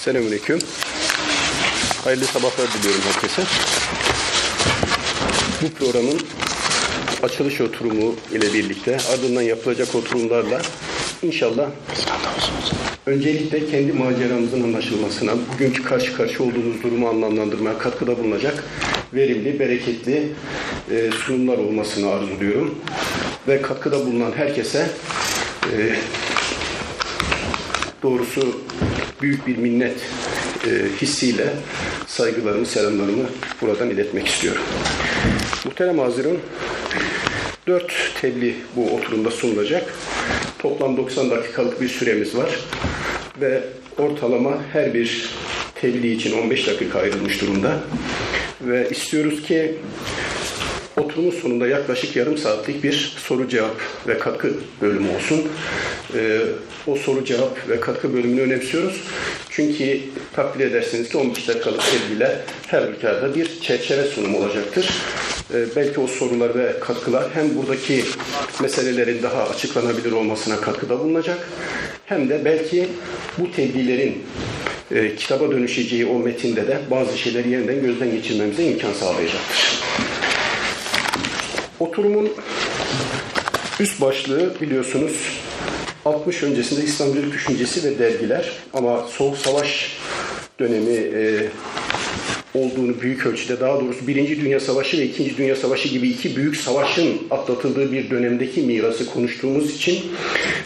Selamünaleyküm. Hayırlı sabahlar diliyorum herkese. Bu programın açılış oturumu ile birlikte ardından yapılacak oturumlarla inşallah öncelikle kendi maceramızın anlaşılmasına, bugünkü karşı karşı olduğumuz durumu anlamlandırmaya katkıda bulunacak verimli, bereketli e, sunumlar olmasını arzuluyorum. Ve katkıda bulunan herkese e, doğrusu büyük bir minnet e, hissiyle saygılarımı, selamlarımı buradan iletmek istiyorum. Muhterem Hazirun, dört tebliğ bu oturumda sunulacak. Toplam 90 dakikalık bir süremiz var ve ortalama her bir tebliğ için 15 dakika ayrılmış durumda. Ve istiyoruz ki oturumun sonunda yaklaşık yarım saatlik bir soru cevap ve katkı bölümü olsun. Ee, o soru cevap ve katkı bölümünü önemsiyoruz. Çünkü takdir edersiniz ki 15 dakikalık tebliğler her ülkede bir çerçeve sunumu olacaktır. Ee, belki o sorular ve katkılar hem buradaki meselelerin daha açıklanabilir olmasına katkıda bulunacak hem de belki bu tebliğlerin e, kitaba dönüşeceği o metinde de bazı şeyleri yeniden gözden geçirmemize imkan sağlayacaktır. Oturumun üst başlığı biliyorsunuz 60 öncesinde İslamcılık düşüncesi ve dergiler ama Soğuk Savaş dönemi e, olduğunu büyük ölçüde daha doğrusu Birinci Dünya Savaşı ve İkinci Dünya Savaşı gibi iki büyük savaşın atlatıldığı bir dönemdeki mirası konuştuğumuz için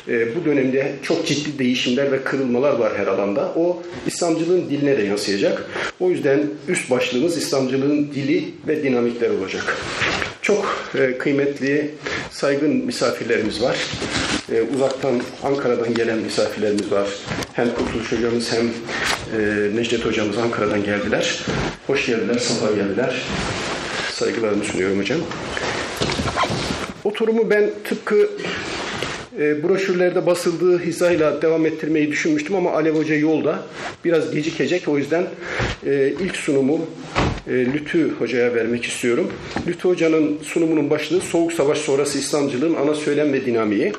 e, bu dönemde çok ciddi değişimler ve kırılmalar var her alanda. O İslamcılığın diline de yansıyacak. O yüzden üst başlığımız İslamcılığın dili ve dinamikler olacak. Çok e, kıymetli, saygın misafirlerimiz var. E, uzaktan Ankara'dan gelen misafirlerimiz var. Hem Kurtuluş Hocamız hem e, Necdet Hocamız Ankara'dan geldiler. Hoş geldiler, sabah geldiler. Saygılarımı sunuyorum hocam. Oturumu ben tıpkı e, broşürlerde basıldığı hizayla devam ettirmeyi düşünmüştüm ama Alev Hoca yolda biraz gecikecek. O yüzden e, ilk sunumu e, Lütü Hoca'ya vermek istiyorum. Lütü Hoca'nın sunumunun başlığı Soğuk Savaş sonrası İslamcılığın ana söylem ve dinamiği.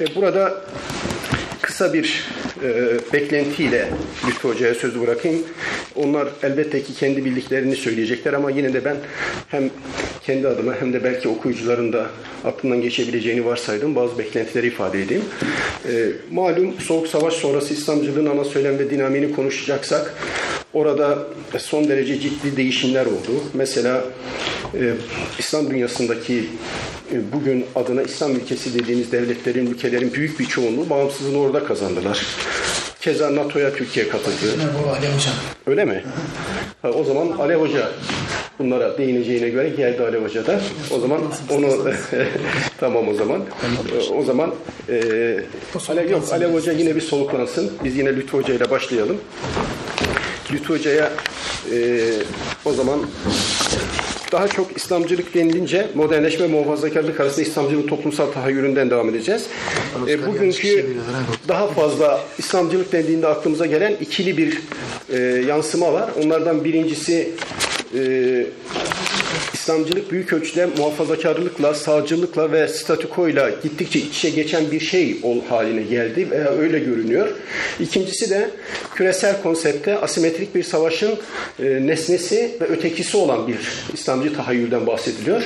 E, burada kısa bir e, beklentiyle Lütfü Hoca'ya sözü bırakayım. Onlar elbette ki kendi bildiklerini söyleyecekler ama yine de ben hem kendi adıma hem de belki okuyucuların da aklından geçebileceğini varsaydım bazı beklentileri ifade edeyim. E, malum Soğuk Savaş sonrası İslamcılığın ana söylem ve dinamiğini konuşacaksak orada son derece ciddi değişimler oldu. Mesela e, İslam dünyasındaki e, bugün adına İslam ülkesi dediğimiz devletlerin, ülkelerin büyük bir çoğunluğu bağımsızlığını orada kazandılar. Keza NATO'ya Türkiye katıldı. Öyle mi? Ha, o zaman Alev Hoca bunlara değineceğine göre geldi Alev Hoca da. O zaman onu tamam o zaman. O zaman e, Alev yok Alev Hoca yine bir soluklansın. Biz yine Lütfü Hoca ile başlayalım. Lütfü Hoca'ya e, o zaman daha çok İslamcılık denilince modernleşme muhafazakarlık arasında İslamcılığın toplumsal tahayyülünden devam edeceğiz. E, bugünkü daha fazla İslamcılık dendiğinde aklımıza gelen ikili bir e, yansıma var. Onlardan birincisi e, İslamcılık büyük ölçüde muhafazakarlıkla, sağcılıkla ve statükoyla gittikçe iç içe geçen bir şey ol haline geldi veya öyle görünüyor. İkincisi de küresel konsepte asimetrik bir savaşın e, nesnesi ve ötekisi olan bir İslamcı tahayyülden bahsediliyor.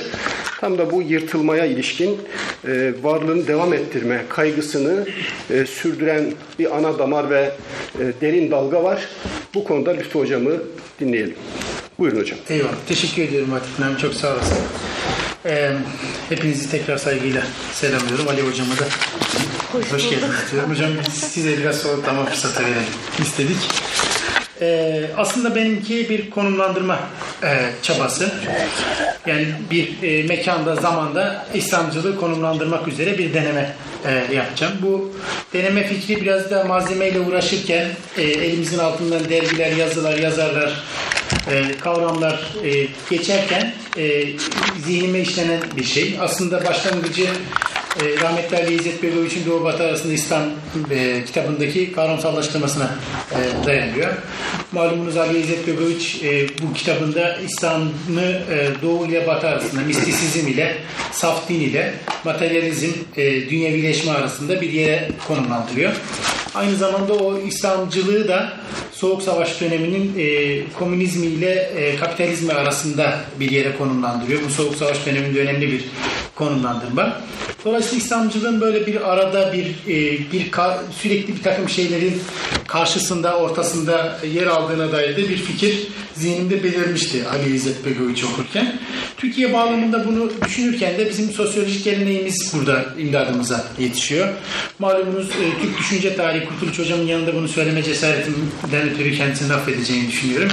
Tam da bu yırtılmaya ilişkin e, varlığını devam ettirme kaygısını e, sürdüren bir ana damar ve e, derin dalga var. Bu konuda Lütfü Hocam'ı dinleyelim. Buyurun hocam. Eyvallah. Teşekkür ediyorum Atif Nami. Çok sağ olasın. Ee, hepinizi tekrar saygıyla selamlıyorum. Ali Hocam'a da hoş, hoş geldiniz diyorum. Hocam size biraz soluklama fırsatı verelim istedik. Ee, aslında benimki bir konumlandırma e, çabası. Yani bir e, mekanda, zamanda İslamcılığı konumlandırmak üzere bir deneme e, yapacağım. Bu deneme fikri biraz da malzemeyle uğraşırken e, elimizin altından dergiler, yazılar, yazarlar, e, kavramlar e, geçerken e, zihnime işlenen bir şey. Aslında başlangıcı e, rahmetli İzzet Begoviç'in Doğu Batı arasında İslam e, kitabındaki kavramsallaştırmasına e, dayanıyor. Malumunuz Ali İzzet Begoviç e, bu kitabında İslam'ı e, Doğu ile Batı arasında mistisizm ile saf din ile materyalizm, e, dünyevileşme arasında bir yere konumlandırıyor. Aynı zamanda o İslamcılığı da Soğuk Savaş döneminin e, komünizmi ile e, kapitalizmi arasında bir yere konumlandırıyor. Bu Soğuk Savaş döneminde önemli bir konumlandırma. Dolayısıyla İslamcılığın böyle bir arada bir e, bir sürekli bir takım şeylerin karşısında, ortasında yer aldığına dair de bir fikir zihnimde belirmişti Ali İzzet Begoviç okurken. Türkiye bağlamında bunu düşünürken de bizim sosyolojik geleneğimiz burada imdadımıza yetişiyor. Malumunuz e, Türk düşünce tarihi Kurtuluş Hocam'ın yanında bunu söyleme cesaretimden ötürü kendisini affedeceğini düşünüyorum.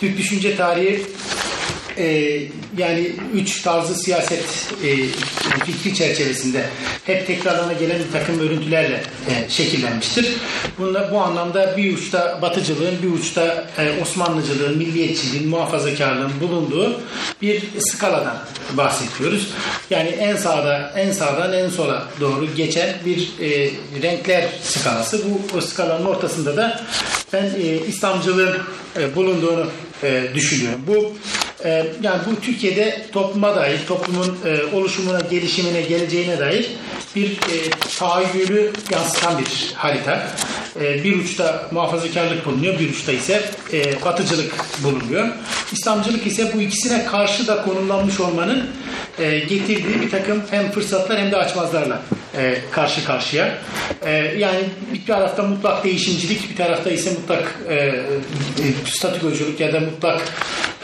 Türk düşünce tarihi e, yani üç tarzı siyaset e, fikri çerçevesinde hep tekrarlana gelen bir takım örüntülerle e, şekillenmiştir. Bunda, bu anlamda bir uçta batıcılığın, bir uçta e, Osmanlıcılığın, milliyetçiliğin, muhafazakarlığın bulunduğu bir skaladan bahsediyoruz. Yani en sağda, en sağdan en sola doğru geçen bir e, renkler skalası. Bu o skalanın ortasında da ben e, İslamcılığın e, bulunduğunu e, düşünüyorum. Bu e, yani bu Türkiye'de topluma dair, toplumun e, oluşumuna, gelişimine, geleceğine dair bir e, tahayyülü yansıtan bir harita. E, bir uçta muhafazakarlık bulunuyor, bir uçta ise e, batıcılık bulunuyor. İslamcılık ise bu ikisine karşı da konumlanmış olmanın e, getirdiği bir takım hem fırsatlar hem de açmazlarla karşı karşıya. Yani bir tarafta mutlak değişimcilik, bir tarafta ise mutlak e, e, ya da mutlak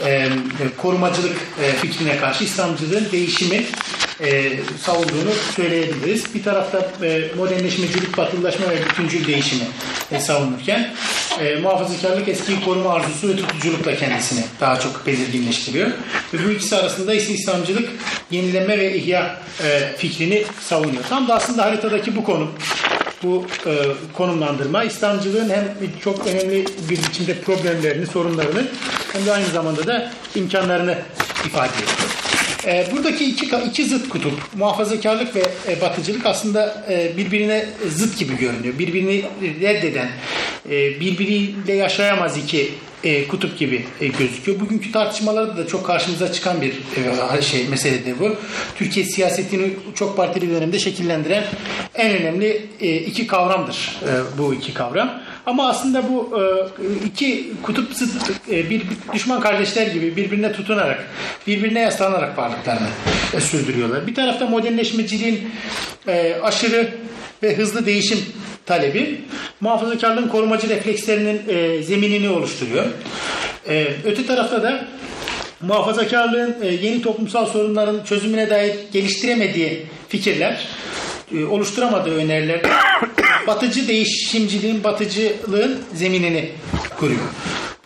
e, korumacılık e, fikrine karşı İslamcılığın değişimi e, savunduğunu söyleyebiliriz. Bir tarafta e, modernleşmecilik, batılılaşma ve bütüncül değişimi e, savunurken e, muhafazakarlık eskiyi koruma arzusu ve tutuculukla kendisini daha çok belirginleştiriyor. Ve bu ikisi arasında ise İslamcılık yenileme ve ihya e, fikrini savunuyor. Tam da aslında haritadaki bu konum bu e, konumlandırma İslamcılığın hem çok önemli bir biçimde problemlerini, sorunlarını hem de aynı zamanda da imkanlarını ifade ediyor. E, buradaki iki, iki zıt kutup, muhafazakarlık ve e, batıcılık aslında e, birbirine zıt gibi görünüyor. Birbirini reddeden, e, birbiriyle yaşayamaz iki e, kutup gibi e, gözüküyor. Bugünkü tartışmalarda da çok karşımıza çıkan bir e, şey meseledir bu. Türkiye siyasetini çok partili dönemde şekillendiren en önemli e, iki kavramdır e, bu iki kavram. Ama aslında bu e, iki kutup zıt e, bir düşman kardeşler gibi birbirine tutunarak, birbirine yaslanarak varlıklarını e, sürdürüyorlar. Bir tarafta modernleşmeciliğin aşırı ve hızlı değişim talebi muhafazakarlığın korumacı reflekslerinin e, zeminini oluşturuyor. E, öte tarafta da muhafazakarlığın e, yeni toplumsal sorunların çözümüne dair geliştiremediği fikirler, e, oluşturamadığı öneriler batıcı değişimciliğin, batıcılığın zeminini kuruyor.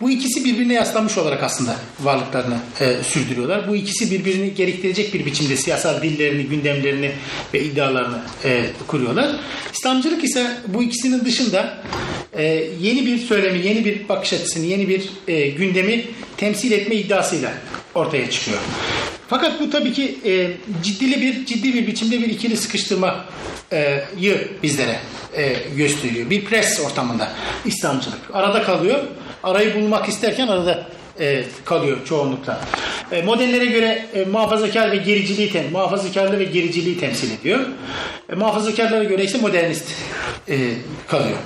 Bu ikisi birbirine yaslanmış olarak aslında varlıklarını e, sürdürüyorlar. Bu ikisi birbirini gerektirecek bir biçimde siyasal dillerini, gündemlerini ve iddialarını e, kuruyorlar. İslamcılık ise bu ikisinin dışında e, yeni bir söylemi, yeni bir bakış açısını, yeni bir e, gündemi temsil etme iddiasıyla ortaya çıkıyor. Fakat bu tabii ki e, ciddili bir ciddi bir biçimde bir ikili sıkıştırmayı bizlere e, gösteriyor. Bir pres ortamında İslamcılık. Arada kalıyor. Arayı bulmak isterken arada e, kalıyor çoğunlukla. E, modellere göre e, muhafazakar ve gericiliği tem, muhafazakarlığı ve gericiliği temsil ediyor. E, muhafazakarlara göre ise modernist e, kalıyor.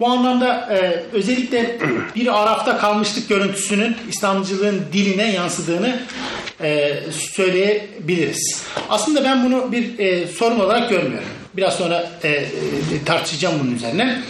Bu anlamda e, özellikle bir arafta kalmışlık görüntüsünün İslamcılığın diline yansıdığını e, söyleyebiliriz. Aslında ben bunu bir e, sorun olarak görmüyorum. Biraz sonra e, e, tartışacağım bunun üzerine.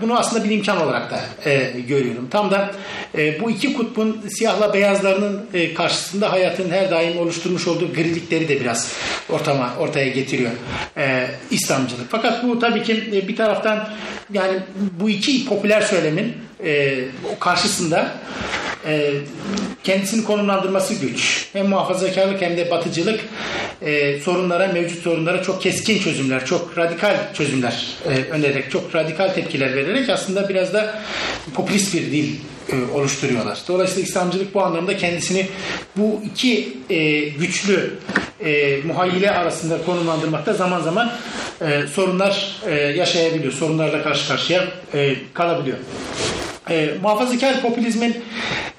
Bunu aslında bir imkan olarak da e, görüyorum. Tam da e, bu iki kutbun siyahla beyazlarının e, karşısında hayatın her daim oluşturmuş olduğu grilikleri de biraz ortama ortaya getiriyor e, İslamcılık. Fakat bu tabii ki e, bir taraftan yani bu iki popüler söylemin e, karşısında e, kendisini konumlandırması güç. Hem muhafazakarlık hem de batıcılık e, sorunlara, mevcut sorunlara çok keskin çözümler, çok radikal çözümler e, önererek, çok radikal tepkiler vererek aslında biraz da popülist bir dil e, oluşturuyorlar. Dolayısıyla İslamcılık bu anlamda kendisini bu iki e, güçlü e, muhayyile arasında konumlandırmakta zaman zaman e, sorunlar e, yaşayabiliyor. Sorunlarla karşı karşıya e, kalabiliyor. E, muhafazakar popülizmin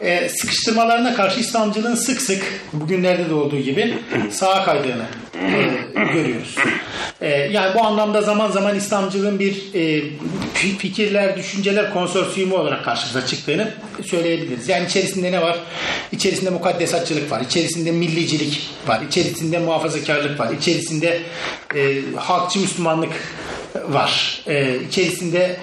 e, sıkıştırmalarına karşı İslamcılığın sık sık bugünlerde de olduğu gibi sağa kaydığını görüyoruz. E, yani bu anlamda zaman zaman İslamcılığın bir e, fikirler, düşünceler konsorsiyumu olarak karşımıza çıktığını söyleyebiliriz. Yani içerisinde ne var? İçerisinde mukaddesatçılık var, içerisinde millicilik var, içerisinde muhafazakarlık var, içerisinde e, halkçı Müslümanlık var. Ee, içerisinde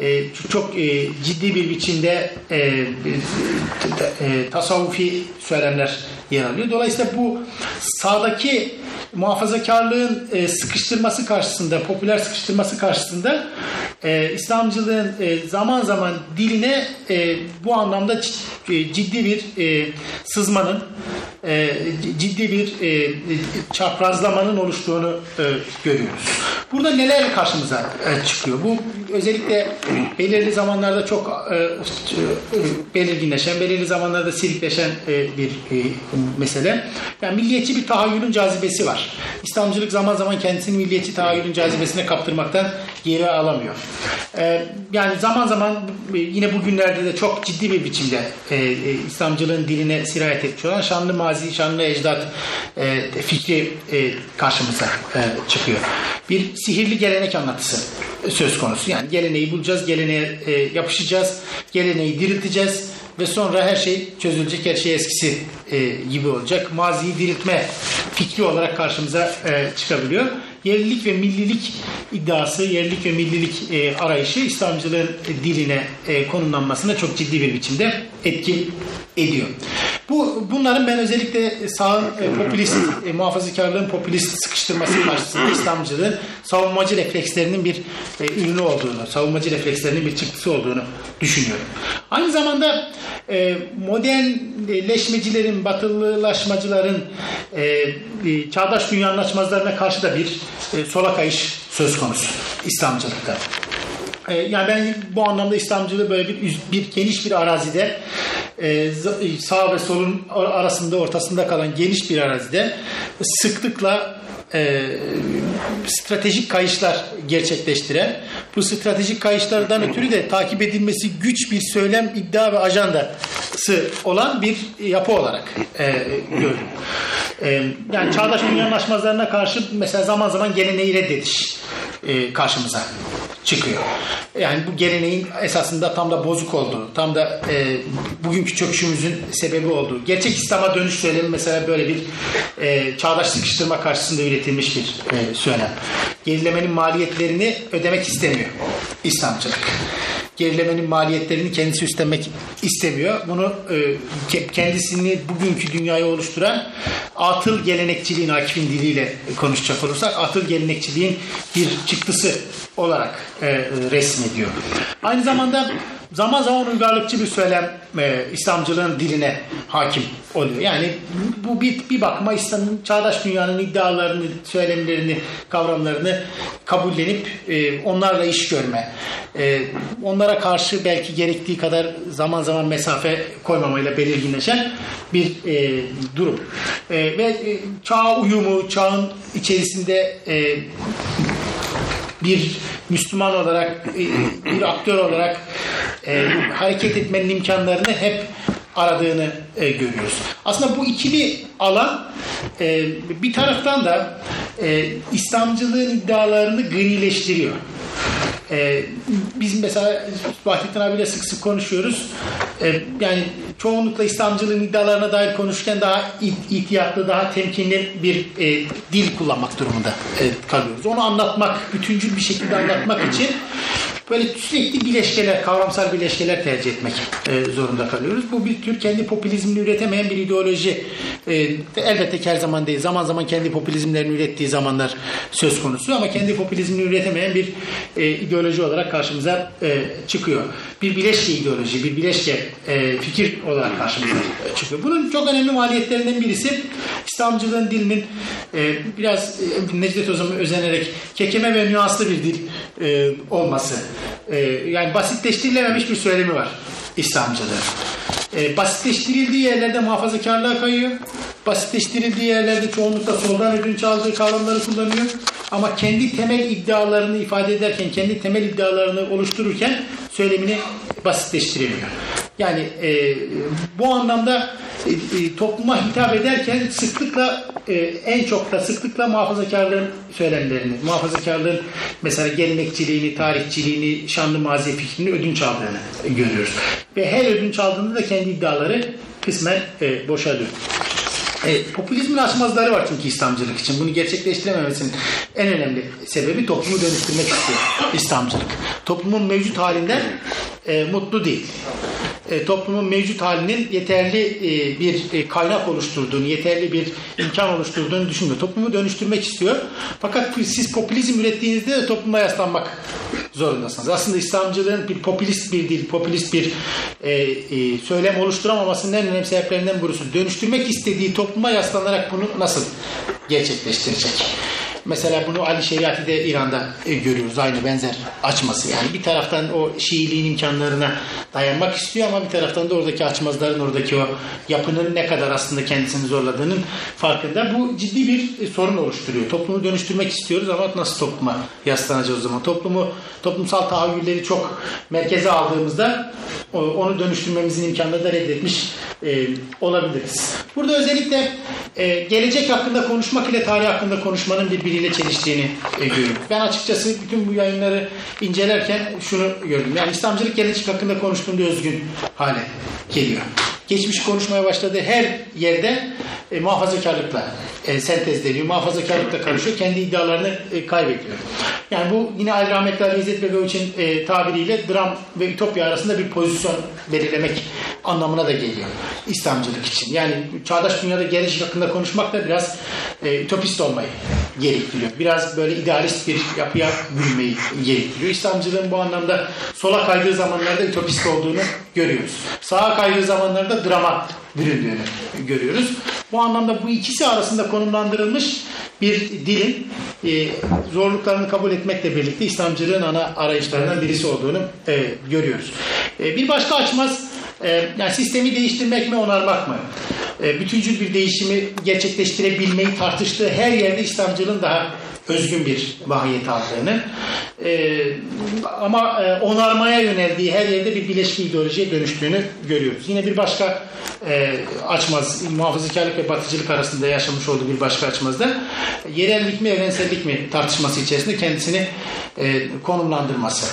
e, çok e, ciddi bir biçimde e, e, tasavvufi söylemler yer alıyor. Dolayısıyla bu sağdaki muhafazakarlığın e, sıkıştırması karşısında, popüler sıkıştırması karşısında e, İslamcılığın e, zaman zaman diline e, bu anlamda e, ciddi bir e, sızmanın, e, ciddi bir e, çaprazlamanın oluştuğunu e, görüyoruz. Burada neler karşımıza e, çıkıyor? Bu özellikle belirli zamanlarda çok e, e, belirginleşen, belirli zamanlarda silikleşen e, bir e, mesele. Yani milliyetçi bir tahayyülün cazibesi var. İslamcılık zaman zaman kendisini milliyetçi tahayyülün cazibesine kaptırmaktan geri alamıyor. E, yani zaman zaman yine bugünlerde de çok ciddi bir biçimde e, e, İslamcılığın diline sirayet etmiş olan şanlı mazi, şanlı ecdat e, fikri e, karşımıza e, çıkıyor. Bir sihirli gelenek anlatısı söz konusu. Yani geleneği bulacağız, geleneğe e, yapışacağız, geleneği dirilteceğiz ve sonra her şey çözülecek, her şey eskisi e, gibi olacak. Maziyi diriltme fikri olarak karşımıza e, çıkabiliyor. Yerlilik ve millilik iddiası, yerlilik ve millilik e, arayışı İslamcılığın diline e, konumlanmasına çok ciddi bir biçimde etki ediyor. Bu bunların ben özellikle sağın e, popülist, e, muhafazakarlığın popülist sıkıştırması karşısında İslamcılığın savunmacı reflekslerinin bir e, ürünü olduğunu, savunmacı reflekslerinin bir çıktısı olduğunu düşünüyorum. Aynı zamanda e, modernleşmecilerin, batılılaşmacıların e, e, çağdaş dünyanın açmazlarına karşı da bir e, sola kayış söz konusu İslamcılıkta. E, yani ben bu anlamda İslamcılığı böyle bir, bir geniş bir arazide e, sağ ve solun arasında ortasında kalan geniş bir arazide sıklıkla e, stratejik kayışlar gerçekleştiren bu stratejik kayışlardan ötürü de takip edilmesi güç bir söylem, iddia ve ajandası olan bir yapı olarak e, gördüm. E, yani çağdaş dünyanın aşmazlarına karşı mesela zaman zaman geleneği reddediş e, karşımıza çıkıyor. Yani bu geleneğin esasında tam da bozuk olduğu, tam da e, bugünkü çöküşümüzün sebebi olduğu. Gerçek İslam'a dönüş söylemi mesela böyle bir e, çağdaş sıkıştırma karşısında üretilmiş bir e, söylem. Gerilemenin maliyetlerini ödemek istemiyor İslamcılık gerilemenin maliyetlerini kendisi üstlenmek istemiyor. Bunu e, kendisini bugünkü dünyayı oluşturan atıl gelenekçiliğin Akif'in diliyle konuşacak olursak atıl gelenekçiliğin bir çıktısı olarak e, resmediyor. Aynı zamanda zaman zaman uygarlıkçı bir söylem e, İslamcılığın diline hakim oluyor. Yani bu bir, bir bakıma İslam'ın çağdaş dünyanın iddialarını, söylemlerini, kavramlarını kabullenip e, onlarla iş görme. E, onlara karşı belki gerektiği kadar zaman zaman mesafe koymamayla belirginleşen bir e, durum. E, ve e, çağ uyumu, çağın içerisinde e, bir Müslüman olarak, e, bir aktör olarak e, hareket etmenin imkanlarını hep aradığını e, görüyoruz. Aslında bu ikili alan e, bir taraftan da e, İslamcılığın iddialarını grileştiriyor. Ee, biz mesela Vahdettin abiyle sık sık konuşuyoruz. Ee, yani çoğunlukla İslamcılığın iddialarına dair konuşurken daha ihtiyatlı, daha temkinli bir e, dil kullanmak durumunda e, kalıyoruz. Onu anlatmak, bütüncül bir şekilde anlatmak için böyle sürekli bileşkeler, kavramsal bileşkeler tercih etmek e, zorunda kalıyoruz. Bu bir tür kendi popülizmini üretemeyen bir ideoloji. E, elbette ki her zaman değil. Zaman zaman kendi popülizmlerini ürettiği zamanlar söz konusu ama kendi popülizmini üretemeyen bir e, ideoloji olarak karşımıza e, çıkıyor. Bir bileşke ideoloji, bir bileşke e, fikir olarak karşımıza çıkıyor. Bunun çok önemli maliyetlerinden birisi İslamcılığın dilinin e, biraz e, Necdet Ozan'a özenerek kekeme ve nüanslı bir dil e, olması. E, yani basitleştirilememiş bir söylemi var İslamcılığı. E, basitleştirildiği yerlerde muhafazakarlığa kayıyor. Basitleştirildiği yerlerde çoğunlukla soldan ödünç aldığı kavramları kullanıyor. Ama kendi temel iddialarını ifade ederken, kendi temel iddialarını oluştururken söylemini basitleştiremiyor. Yani e, bu anlamda e, e, topluma hitap ederken sıklıkla e, en çok da sıklıkla muhafazakarlığın söylemlerini, muhafazakarlığın mesela gelenekçiliğini, tarihçiliğini, şanlı mazi fikrini ödünç aldığını görüyoruz. Ve her ödünç aldığında da kendi iddiaları kısmen e, boşalıyor. E, popülizmin açmazları var çünkü İslamcılık için. Bunu gerçekleştirememesinin en önemli sebebi toplumu dönüştürmek istiyor İslamcılık. Toplumun mevcut halinden e, mutlu değil. E, toplumun mevcut halinin yeterli e, bir e, kaynak oluşturduğunu, yeterli bir imkan oluşturduğunu düşünmüyor. Toplumu dönüştürmek istiyor. Fakat siz popülizm ürettiğinizde de topluma yaslanmak zorundasınız. Aslında İslamcılığın bir popülist bir dil, popülist bir e, e, söylem oluşturamamasının en önemli sebeplerinden birisi. Dönüştürmek istediği topluma yaslanarak bunu nasıl gerçekleştirecek? Mesela bunu Ali Şeriati'de İran'da e, görüyoruz. Aynı benzer açması. Yani bir taraftan o Şiiliğin imkanlarına dayanmak istiyor ama bir taraftan da oradaki açmazların, oradaki o yapının ne kadar aslında kendisini zorladığının farkında. Bu ciddi bir e, sorun oluşturuyor. Toplumu dönüştürmek istiyoruz ama nasıl topluma yaslanacağız o zaman? Toplumu, toplumsal tahayyülleri çok merkeze aldığımızda onu dönüştürmemizin imkanını da reddetmiş e, olabiliriz. Burada özellikle e, gelecek hakkında konuşmak ile tarih hakkında konuşmanın birbiriyle çeliştiğini e, görüyorum. Ben açıkçası bütün bu yayınları incelerken şunu gördüm. Yani İslamcılık gelecek hakkında konuştuğunda özgün hale geliyor. Geçmiş konuşmaya başladığı her yerde e, muhafazakarlıkla e, sentezleniyor. Muhafazakarlıkla karışıyor. Kendi iddialarını e, kaybediyor. Yani bu yine Ali Rahmetli Ali İzzet Begoviç'in e, tabiriyle dram ve ütopya arasında bir pozisyon belirlemek anlamına da geliyor. İslamcılık için. Yani çağdaş dünyada gelecek hakkında konuşmak da biraz e, ütopist olmayı gerektiriyor. Biraz böyle idealist bir yapıya bürünmeyi gerektiriyor. İslamcılığın bu anlamda sola kaydığı zamanlarda ütopist olduğunu görüyoruz. Sağa kaydığı zamanlarda drama büründüğünü görüyoruz. Bu anlamda bu ikisi arasında konumlandırılmış bir dilin e, zorluklarını kabul etmekle birlikte İslamcılığın ana arayışlarından birisi olduğunu e, görüyoruz. E, bir başka açmaz e, yani sistemi değiştirmek mi onarmak mı? E, bütüncül bir değişimi gerçekleştirebilmeyi tartıştığı her yerde İslamcılığın daha özgün bir mahiyet aldığını e, ama e, onarmaya yöneldiği her yerde bir bileşik ideolojiye dönüştüğünü görüyoruz. Yine bir başka e, açmaz, muhafazakarlık ve batıcılık arasında yaşamış olduğu bir başka açmazda yerellik mi evrensellik mi tartışması içerisinde kendisini e, konumlandırması.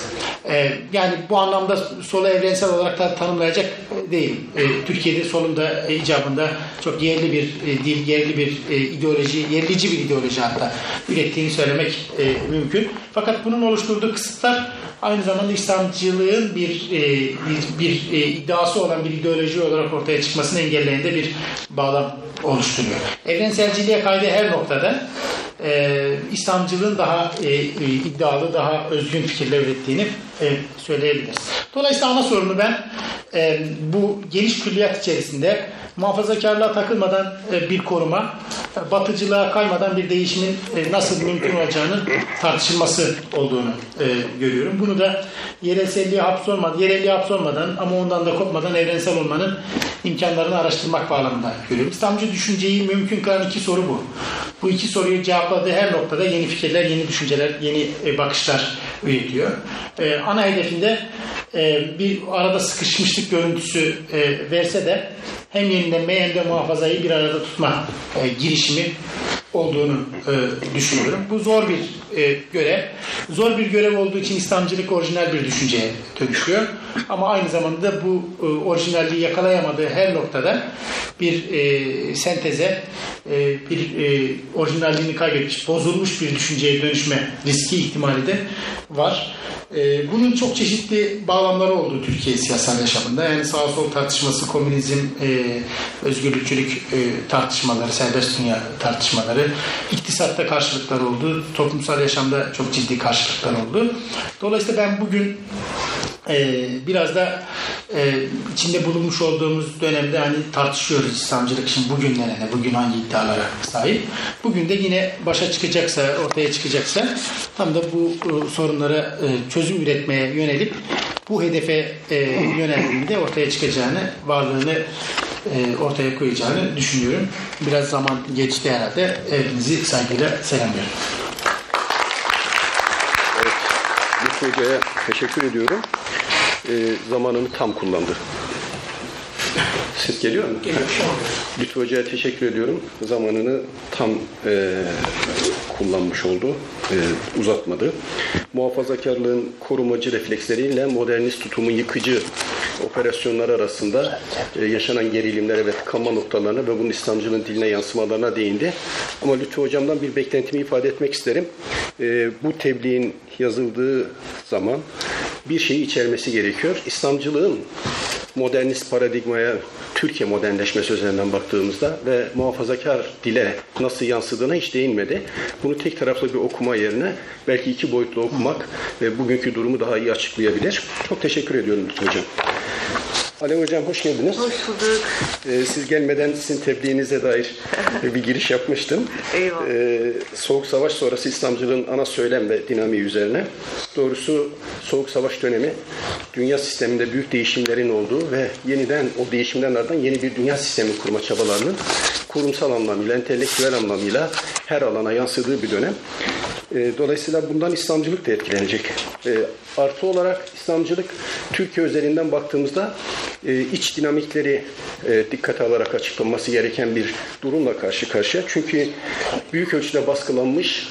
E, yani bu anlamda solu evrensel olarak da tanımlayacak değil. E, Türkiye'de solunda e, icabında çok yerli bir e, dil, yerli bir e, ideoloji, yerlici bir ideoloji hatta ürettiğini söylemek e, mümkün. Fakat bunun oluşturduğu kısıtlar aynı zamanda İslamcılığın bir e, bir, bir e, iddiası olan bir ideoloji olarak ortaya çıkmasını engelleyen de bir bağlam oluşturuyor. Evrenselciliğe kaydı her noktada e, İslamcılığın daha e, e, iddialı, daha özgün fikirler ürettiğini e, söyleyebiliriz. Dolayısıyla ana sorunu ben e, bu geniş külliyat içerisinde muhafazakarlığa takılmadan e, bir koruma, e, batıcılığa kaymadan bir değişimin e, nasıl mümkün olacağının tartışılması olduğunu e, görüyorum. Bunu da yerelselliğe hapsolmadan, yerelliğe hapsolmadan ama ondan da kopmadan evrensel olmanın imkanlarını araştırmak bağlamında görüyorum. İslamcı düşünceyi mümkün kılan iki soru bu. Bu iki soruyu cevapladığı her noktada yeni fikirler, yeni düşünceler, yeni e, bakışlar üretiyor. E, ana hedefinde e, bir arada sıkışmışlık görüntüsü e, verse de hem yenilenme hem de muhafazayı bir arada tutma e, girişimi olduğunu e, düşünüyorum. Bu zor bir e, görev. Zor bir görev olduğu için İslamcılık orijinal bir düşünceye dönüşüyor. Ama aynı zamanda da bu e, orijinalliği yakalayamadığı her noktada bir e, senteze, e, bir e, orijinalliğini kaybetmiş, bozulmuş bir düşünceye dönüşme riski ihtimali de var. E, bunun çok çeşitli bağlamları oldu Türkiye siyasal yaşamında. Yani sağ sol tartışması, komünizm, e, özgürlükçülük e, tartışmaları, serbest dünya tartışmaları, iktisatta karşılıklar oldu, toplumsal yaşamda çok ciddi karşılıklar oldu. Dolayısıyla ben bugün e, biraz da e, içinde bulunmuş olduğumuz dönemde hani tartışıyoruz İslamcılık için bugün nerede, bugün hangi iddialara sahip. Bugün de yine başa çıkacaksa, ortaya çıkacaksa tam da bu e, sorunlara çözüm üretmeye yönelip bu hedefe e, yöneldiğinde ortaya çıkacağını, varlığını e, ortaya koyacağını düşünüyorum. Biraz zaman geçti herhalde. Hepinizi saygıyla selamlıyorum. Evet, Hoca'ya teşekkür ediyorum. Ee, zamanını tam kullandı. Siz geliyor mu? Geliyor. Lütfü Hoca'ya teşekkür ediyorum. Zamanını tam e, kullanmış oldu. E, uzatmadı. Muhafazakarlığın korumacı refleksleriyle modernist tutumun yıkıcı operasyonlar arasında e, yaşanan gerilimlere ve tıkanma noktalarına ve bunun İslamcılığın diline yansımalarına değindi. Ama Lütfü Hocam'dan bir beklentimi ifade etmek isterim. E, bu tebliğin yazıldığı zaman bir şeyi içermesi gerekiyor. İslamcılığın modernist paradigmaya Türkiye modernleşmesi üzerinden baktığımızda ve muhafazakar dile nasıl yansıdığına hiç değinmedi. Bunu tek taraflı bir okuma yerine belki iki boyutlu okumak ve bugünkü durumu daha iyi açıklayabilir. Çok teşekkür ediyorum Hocam. Alev Hocam hoş geldiniz. Hoş bulduk. Ee, siz gelmeden sizin tebliğinize dair bir giriş yapmıştım. Eyvallah. Ee, Soğuk Savaş sonrası İslamcılığın ana söylem ve dinamiği üzerine. Doğrusu Soğuk Savaş dönemi dünya sisteminde büyük değişimlerin olduğu ve yeniden o değişimlerin ardından yeni bir dünya sistemi kurma çabalarının kurumsal anlamıyla, entelektüel anlamıyla her alana yansıdığı bir dönem. Ee, Dolayısıyla bundan İslamcılık da etkilenecek. Ee, Artı olarak İslamcılık Türkiye özelinden baktığımızda e, iç dinamikleri e, dikkate alarak açıklanması gereken bir durumla karşı karşıya. Çünkü büyük ölçüde baskılanmış,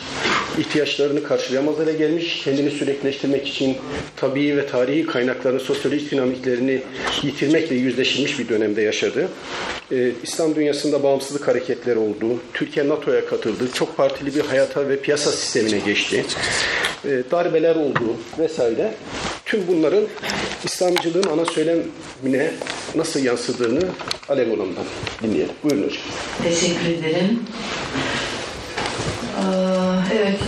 ihtiyaçlarını karşılayamaz hale gelmiş, kendini sürekleştirmek için tabii ve tarihi kaynakların sosyolojik dinamiklerini yitirmekle yüzleşilmiş bir dönemde yaşadı. Ee, İslam dünyasında bağımsızlık hareketleri oldu. Türkiye NATO'ya katıldı. Çok partili bir hayata ve piyasa sistemine geçti. Ee, darbeler oldu vesaire. Tüm bunların İslamcılığın ana söylemine nasıl yansıdığını Alev Hanım'dan dinleyelim. Buyurun hocam. Teşekkür ederim. Evet.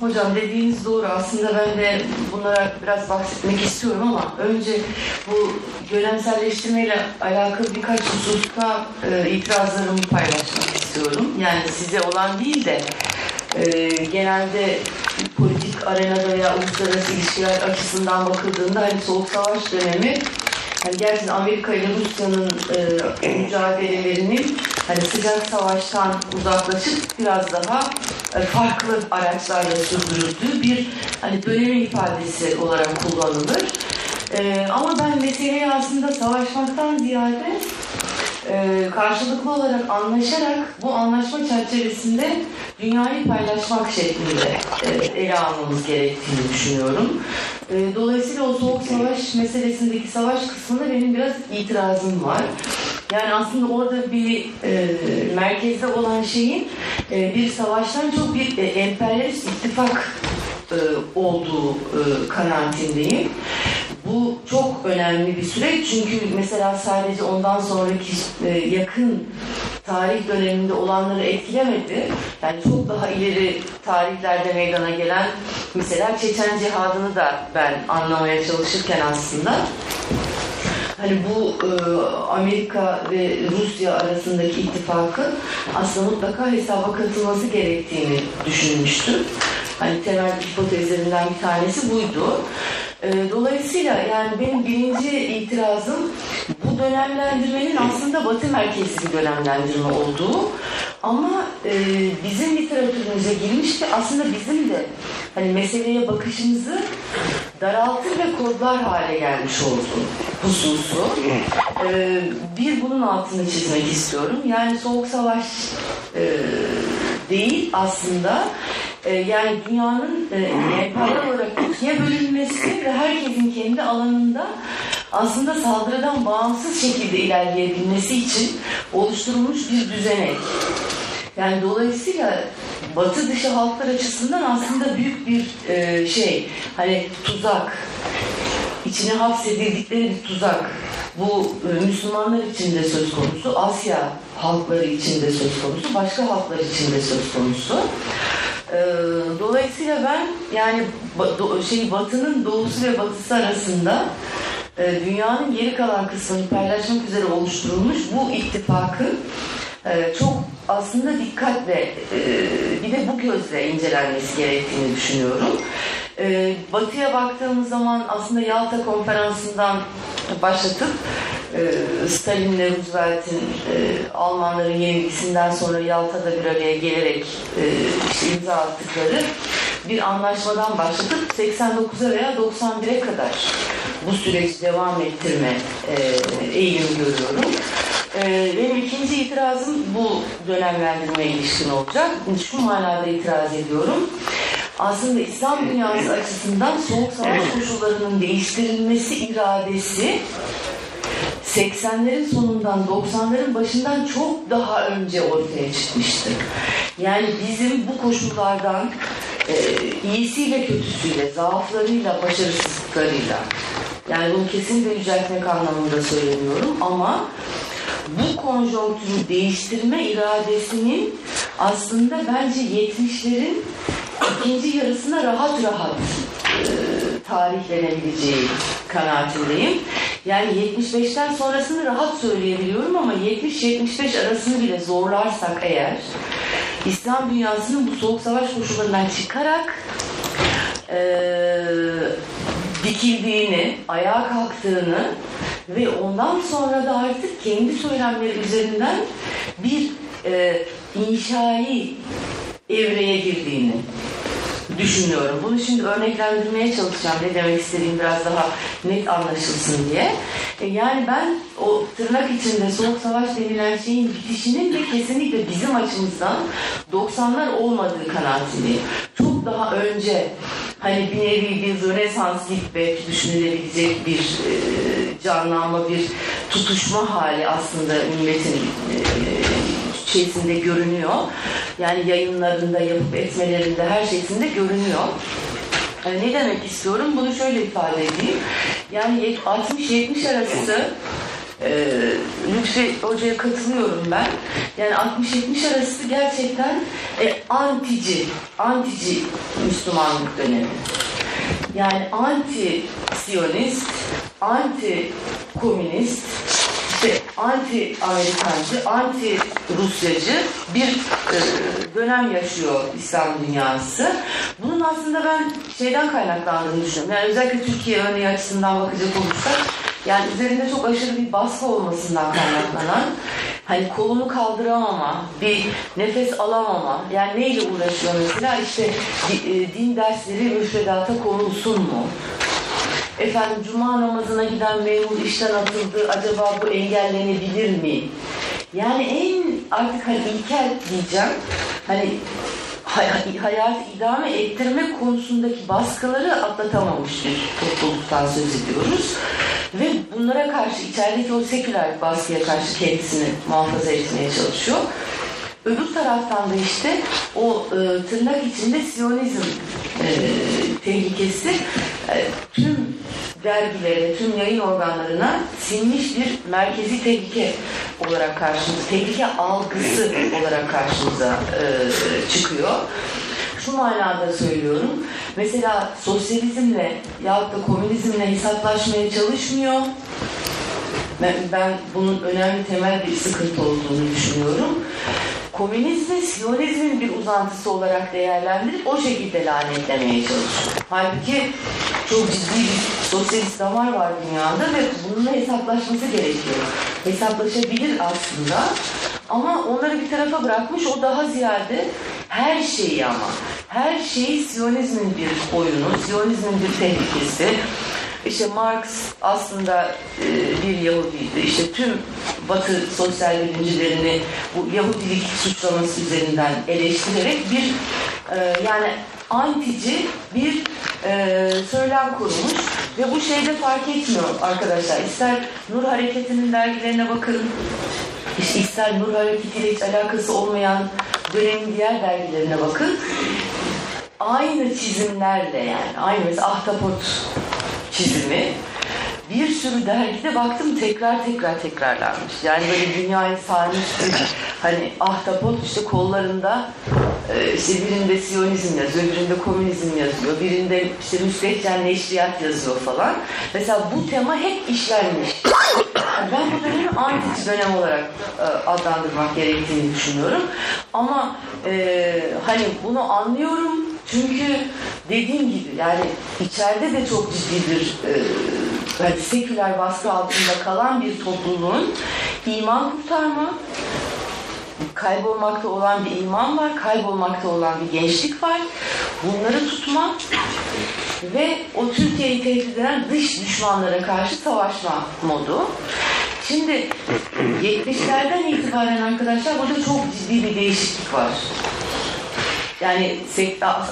Hocam dediğiniz doğru. Aslında ben de bunlara biraz bahsetmek istiyorum ama önce bu dönemselleştirmeyle alakalı birkaç hususta e, itirazlarımı paylaşmak istiyorum. Yani size olan değil de e, genelde politik arenada ya uluslararası ilişkiler açısından bakıldığında hani soğuk savaş dönemi hani gerçekten Amerika ile Rusya'nın e, mücadelelerinin hani sıcak savaştan uzaklaşıp biraz daha e, farklı araçlarla sürdürüldüğü bir hani dönemi ifadesi olarak kullanılır. E, ama ben meseleyi aslında savaşmaktan ziyade e, karşılıklı olarak anlaşarak bu anlaşma çerçevesinde dünyayı paylaşmak şeklinde e, ele almamız gerektiğini düşünüyorum. E, dolayısıyla o soğuk savaş meselesindeki savaş kısmında benim biraz itirazım var. Yani aslında orada bir e, merkezde olan şeyin e, bir savaştan çok bir e, emperyalist ittifak e, olduğu e, kanaatindeyim. Bu çok önemli bir süreç çünkü mesela sadece ondan sonraki e, yakın tarih döneminde olanları etkilemedi. Yani çok daha ileri tarihlerde meydana gelen mesela Çeçen Cihadını da ben anlamaya çalışırken aslında hani bu e, Amerika ve Rusya arasındaki ittifakın aslında mutlaka hesaba katılması gerektiğini düşünmüştüm. Hani temel hipotezlerinden bir tanesi buydu. E, dolayısıyla yani benim birinci itirazım bu dönemlendirmenin aslında batı merkezli bir dönemlendirme olduğu ama e, bizim literatürümüze girmiş ki aslında bizim de hani meseleye bakışımızı daraltır ve kodlar hale gelmiş oldu hususu. E, bir bunun altını çizmek istiyorum. Yani soğuk savaş e, değil aslında e, yani dünyanın e, emperyal olarak ikiye bölünmesi ve herkesin kendi alanında aslında saldırıdan bağımsız şekilde ilerleyebilmesi için oluşturulmuş bir düzenek. Yani dolayısıyla batı dışı halklar açısından aslında büyük bir e, şey hani tuzak içine hapsedildikleri bir tuzak. Bu e, Müslümanlar için de söz konusu, Asya halkları için de söz konusu, başka halklar için de söz konusu. E, dolayısıyla ben yani şey Batı'nın doğusu ve batısı arasında e, dünyanın geri kalan kısmını paylaşmak üzere oluşturulmuş bu ittifakın çok aslında dikkatle bir de bu gözle incelenmesi gerektiğini düşünüyorum. Ee, batı'ya baktığımız zaman aslında Yalta konferansından başlatıp e, Stalin'le Roosevelt'in e, Almanların yenilgisinden sonra Yalta'da bir araya gelerek e, imza attıkları bir anlaşmadan başlatıp 89'a veya 91'e kadar bu süreci devam ettirme e, eğilimi görüyorum. E, benim ikinci itirazım bu dönemlendirmeye ilişkin olacak. Şu manada itiraz ediyorum. Aslında İslam dünyası açısından soğuk savaş koşullarının değiştirilmesi iradesi 80'lerin sonundan 90'ların başından çok daha önce ortaya çıkmıştı. Yani bizim bu koşullardan e, iyisiyle kötüsüyle, zaaflarıyla, başarısızlıklarıyla yani bunu kesin bir yüceltmek anlamında söylemiyorum ama bu konjonktürü değiştirme iradesinin aslında bence 70'lerin ikinci yarısına rahat rahat tarihlenebileceği kanaatindeyim. Yani 75'ten sonrasını rahat söyleyebiliyorum ama 70-75 arasını bile zorlarsak eğer İslam dünyasının bu soğuk savaş koşullarından çıkarak e, dikildiğini, ayağa kalktığını ve ondan sonra da artık kendi söylemleri üzerinden bir e, inşai evreye girdiğini düşünüyorum. Bunu şimdi örneklendirmeye çalışacağım. Ne demek istediğim biraz daha net anlaşılsın diye. E, yani ben o tırnak içinde soğuk savaş denilen şeyin bitişinin de kesinlikle bizim açımızdan 90'lar olmadığı kanaatindeyim. Çok daha önce hani bir nevi bir rönesans gibi belki düşünülebilecek bir e, canlanma, bir tutuşma hali aslında milletin e, şeysinde görünüyor. Yani yayınlarında, yapıp etmelerinde, her şeysinde görünüyor. Yani ne demek istiyorum? Bunu şöyle ifade edeyim. Yani 60-70 arası e, Lütfi Hoca'ya katılıyorum ben. Yani 60-70 arası gerçekten e, antici, antici Müslümanlık dönemi. Yani anti-siyonist, anti-komünist, işte anti-Amerikancı, anti-Rusyacı bir e, dönem yaşıyor İslam dünyası. Bunun aslında ben şeyden kaynaklandığını düşünüyorum. Yani özellikle Türkiye örneği açısından bakacak olursak yani üzerinde çok aşırı bir baskı olmasından kaynaklanan hani kolunu kaldıramama, bir nefes alamama. Yani neyle uğraşıyor mesela işte din dersleri müfredata konulsun mu? Efendim cuma namazına giden memur işten atıldı. Acaba bu engellenebilir mi? Yani en artık hani ilkel diyeceğim. Hani hay- hayatı idame ettirme konusundaki baskıları atlatamamış bir topluluktan söz ediyoruz. Ve bunlara karşı içerideki o seküler baskıya karşı kendisini muhafaza etmeye çalışıyor. Öbür taraftan da işte o e, tırnak içinde Siyonizm e, tehlikesi e, tüm dergilere, tüm yayın organlarına sinmiş bir merkezi tehlike olarak karşımıza, tehlike algısı olarak karşımıza e, çıkıyor. Şu manada söylüyorum. Mesela sosyalizmle yahut da komünizmle hesaplaşmaya çalışmıyor. Ben, ben bunun önemli temel bir sıkıntı olduğunu düşünüyorum komünizmi Siyonizmin bir uzantısı olarak değerlendirip o şekilde lanetlemeye çalışıyor. Halbuki çok ciddi bir sosyalist damar var dünyada ve bununla hesaplaşması gerekiyor. Hesaplaşabilir aslında ama onları bir tarafa bırakmış o daha ziyade her şeyi ama her şeyi Siyonizmin bir oyunu, Siyonizmin bir tehlikesi, işte Marx aslında e, bir Yahudiydi. İşte tüm Batı sosyal bilimcilerini bu Yahudilik suçlaması üzerinden eleştirerek bir e, yani antici bir e, söylem kurmuş ve bu şeyde fark etmiyor arkadaşlar. İster Nur Hareketi'nin dergilerine bakın, işte ister Nur Hareketi ile hiç alakası olmayan dönemin diğer dergilerine bakın. Aynı çizimlerle yani aynı mesela Ahtapot çizimi bir sürü dergide baktım tekrar tekrar tekrarlanmış. Yani böyle dünyayı sarmış bir hani ahtapot işte kollarında e, işte birinde Siyonizm yazıyor, birinde komünizm yazıyor, birinde işte müstehcen neşriyat yazıyor falan. Mesela bu tema hep işlenmiş. Ben bu dönemi antik dönem olarak e, adlandırmak gerektiğini düşünüyorum. Ama e, hani bunu anlıyorum çünkü dediğim gibi yani içeride de çok ciddi bir e, yani seküler baskı altında kalan bir topluluğun iman kurtarma, kaybolmakta olan bir iman var, kaybolmakta olan bir gençlik var. Bunları tutma ve o Türkiye'yi tehdit eden dış düşmanlara karşı savaşma modu. Şimdi 70'lerden itibaren arkadaşlar burada çok ciddi bir değişiklik var. Yani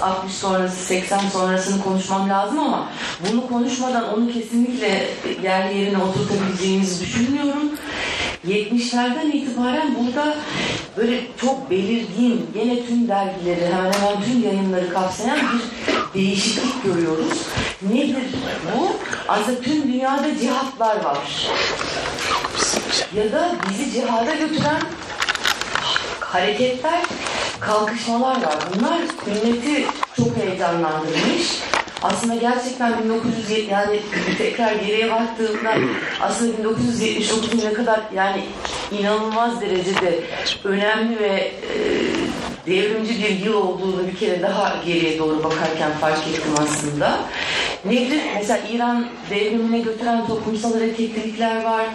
60 sonrası, 80 sonrasını konuşmam lazım ama bunu konuşmadan onu kesinlikle yerli yerine oturtabileceğimizi düşünmüyorum. 70'lerden itibaren burada böyle çok belirgin, yine tüm dergileri, hemen hemen tüm yayınları kapsayan bir değişiklik görüyoruz. Nedir bu? Aslında tüm dünyada cihatlar var. Ya da bizi cihada götüren hareketler, kalkışmalar var. Bunlar milleti çok heyecanlandırmış. Aslında gerçekten 1970 yani tekrar geriye baktığımda aslında 1979 ne kadar yani inanılmaz derecede önemli ve e, devrimci bir yıl olduğunu bir kere daha geriye doğru bakarken fark ettim aslında. Nedir? Mesela İran devrimine götüren toplumsal hareketlilikler var.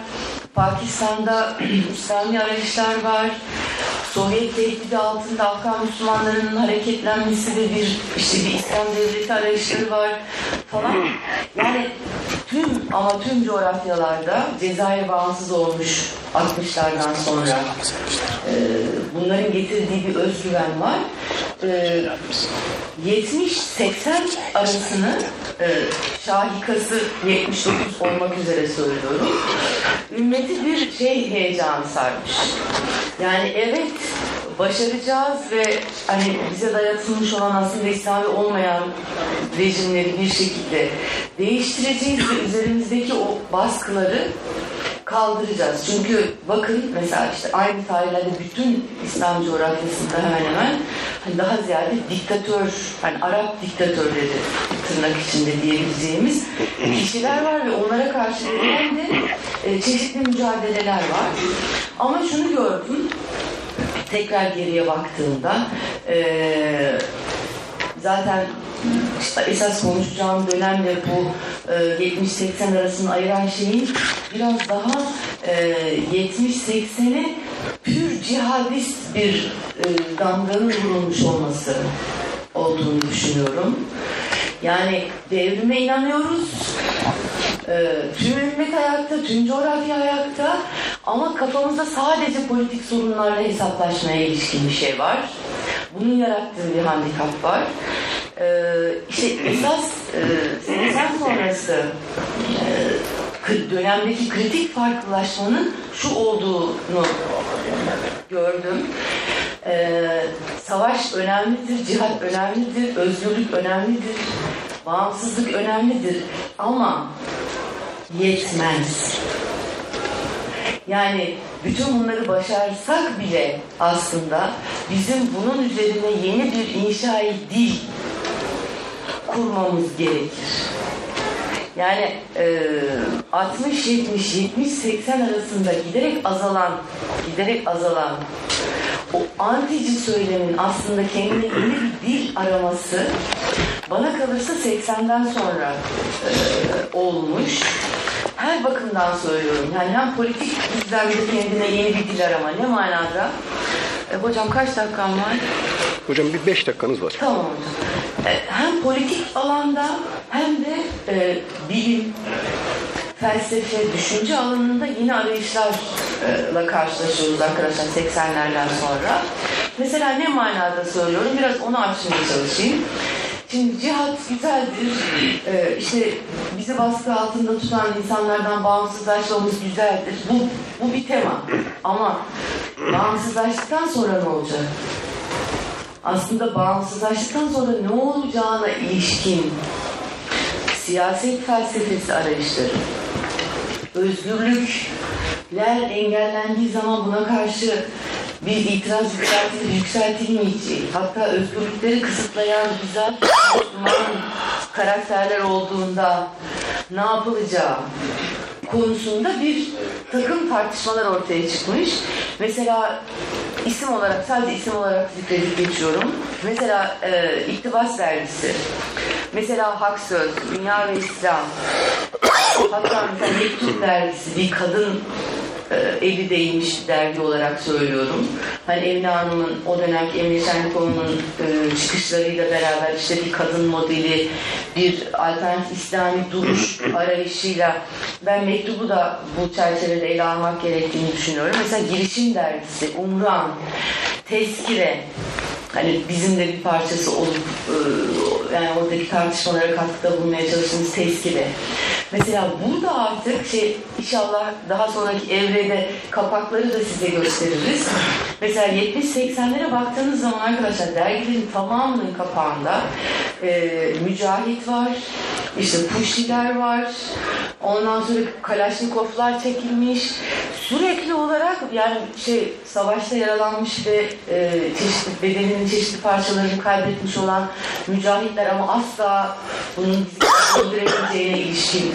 Pakistan'da İslami arayışlar var. Sovyet tehdidi altında Afgan Müslümanlarının hareketlenmesi ve bir işte bir İslam devleti arayışları var falan. Yani tüm ama tüm coğrafyalarda Cezayir bağımsız olmuş 60'lardan sonra e, bunların getirdiği bir özgüven var. E, 70-80 arasını e, şahikası 79 olmak üzere söylüyorum. Ümmeti bir şey heyecanı sarmış. Yani evet başaracağız ve hani bize dayatılmış olan aslında İslami olmayan rejimleri bir şekilde değiştireceğiz ve üzerimizdeki o baskıları kaldıracağız. Çünkü bakın mesela işte aynı tarihlerde bütün İslam coğrafyasında hemen hemen hani daha ziyade diktatör, hani Arap diktatörleri tırnak içinde diyebileceğimiz kişiler var ve onlara karşı verilen de e, çeşitli mücadeleler var. Ama şunu gördüm, tekrar geriye baktığımda e, zaten işte esas konuşacağım dönemde bu e, 70-80 arasını ayıran şeyin biraz daha e, 70-80'e pür cihadist bir e, damganın vurulmuş olması olduğunu düşünüyorum. Yani devrime inanıyoruz. Ee, tüm ümmet ayakta, tüm coğrafya ayakta ama kafamızda sadece politik sorunlarla hesaplaşmaya ilişkin bir şey var. Bunun yarattığı bir handikap var. Ee, işte esas e, 80 sonrası e, dönemdeki kritik farklılaşmanın şu olduğunu gördüm. Ee, savaş önemlidir, cihat önemlidir, özgürlük önemlidir, bağımsızlık önemlidir ama yetmez. Yani bütün bunları başarsak bile aslında bizim bunun üzerine yeni bir inşai dil kurmamız gerekir. Yani e, 60 70 70 80 arasında giderek azalan giderek azalan o antici söylemin aslında kendine yeni bir dil araması bana kalırsa 80'den sonra e, olmuş. Her bakımdan söylüyorum. Yani hem politik düzlemde kendine yeni bir dil arama. Ne manada? E, hocam kaç dakikam var? Hocam bir beş dakikanız var. Tamam hocam. E, hem politik alanda hem de e, bilim, felsefe, düşünce alanında yeni arayışlarla karşılaşıyoruz arkadaşlar 80'lerden sonra. Mesela ne manada söylüyorum? Biraz onu açmaya çalışayım. Şimdi cihat güzeldir. Ee, işte bizi baskı altında tutan insanlardan bağımsızlaşmamız güzeldir. Bu, bu bir tema. Ama bağımsızlaştıktan sonra ne olacak? Aslında bağımsızlaştıktan sonra ne olacağına ilişkin siyaset felsefesi arayışları, özgürlükler engellendiği zaman buna karşı bir itiraz yükseltil, yükseltilmeyeceği, hatta özgürlükleri kısıtlayan güzel karakterler olduğunda ne yapılacağı konusunda bir takım tartışmalar ortaya çıkmış. Mesela isim olarak sadece isim olarak zikredip geçiyorum. Mesela e, İktibas Dergisi, mesela Hak Söz, Dünya ve İslam, hatta mesela Mektup Dergisi bir kadın e, eli değmiş dergi olarak söylüyorum. Hani Emine Hanım'ın o dönemki Emine Şenlikoğlu'nun e, çıkışlarıyla beraber işte bir kadın modeli, bir alternatif İslami duruş arayışıyla ben mektubu da bu çerçevede ele almak gerektiğini düşünüyorum. Mesela Girişim Dergisi, Umran, Tezkire, hani bizim de bir parçası olup e, yani oradaki tartışmalara katkıda bulunmaya çalıştığımız tezkire. Mesela burada artık şey inşallah daha sonraki evrede kapakları da size gösteririz. Mesela 70-80'lere baktığınız zaman arkadaşlar dergilerin tamamının kapağında e, Mücahit var, işte Puşiler var, ondan sonra Kalaşnikovlar çekilmiş. Sürekli olarak yani şey savaşta yaralanmış ve e, çeşitli bedeninin çeşitli parçalarını kaybetmiş olan mücahitler ama asla bunun öldürebileceğine ilişkin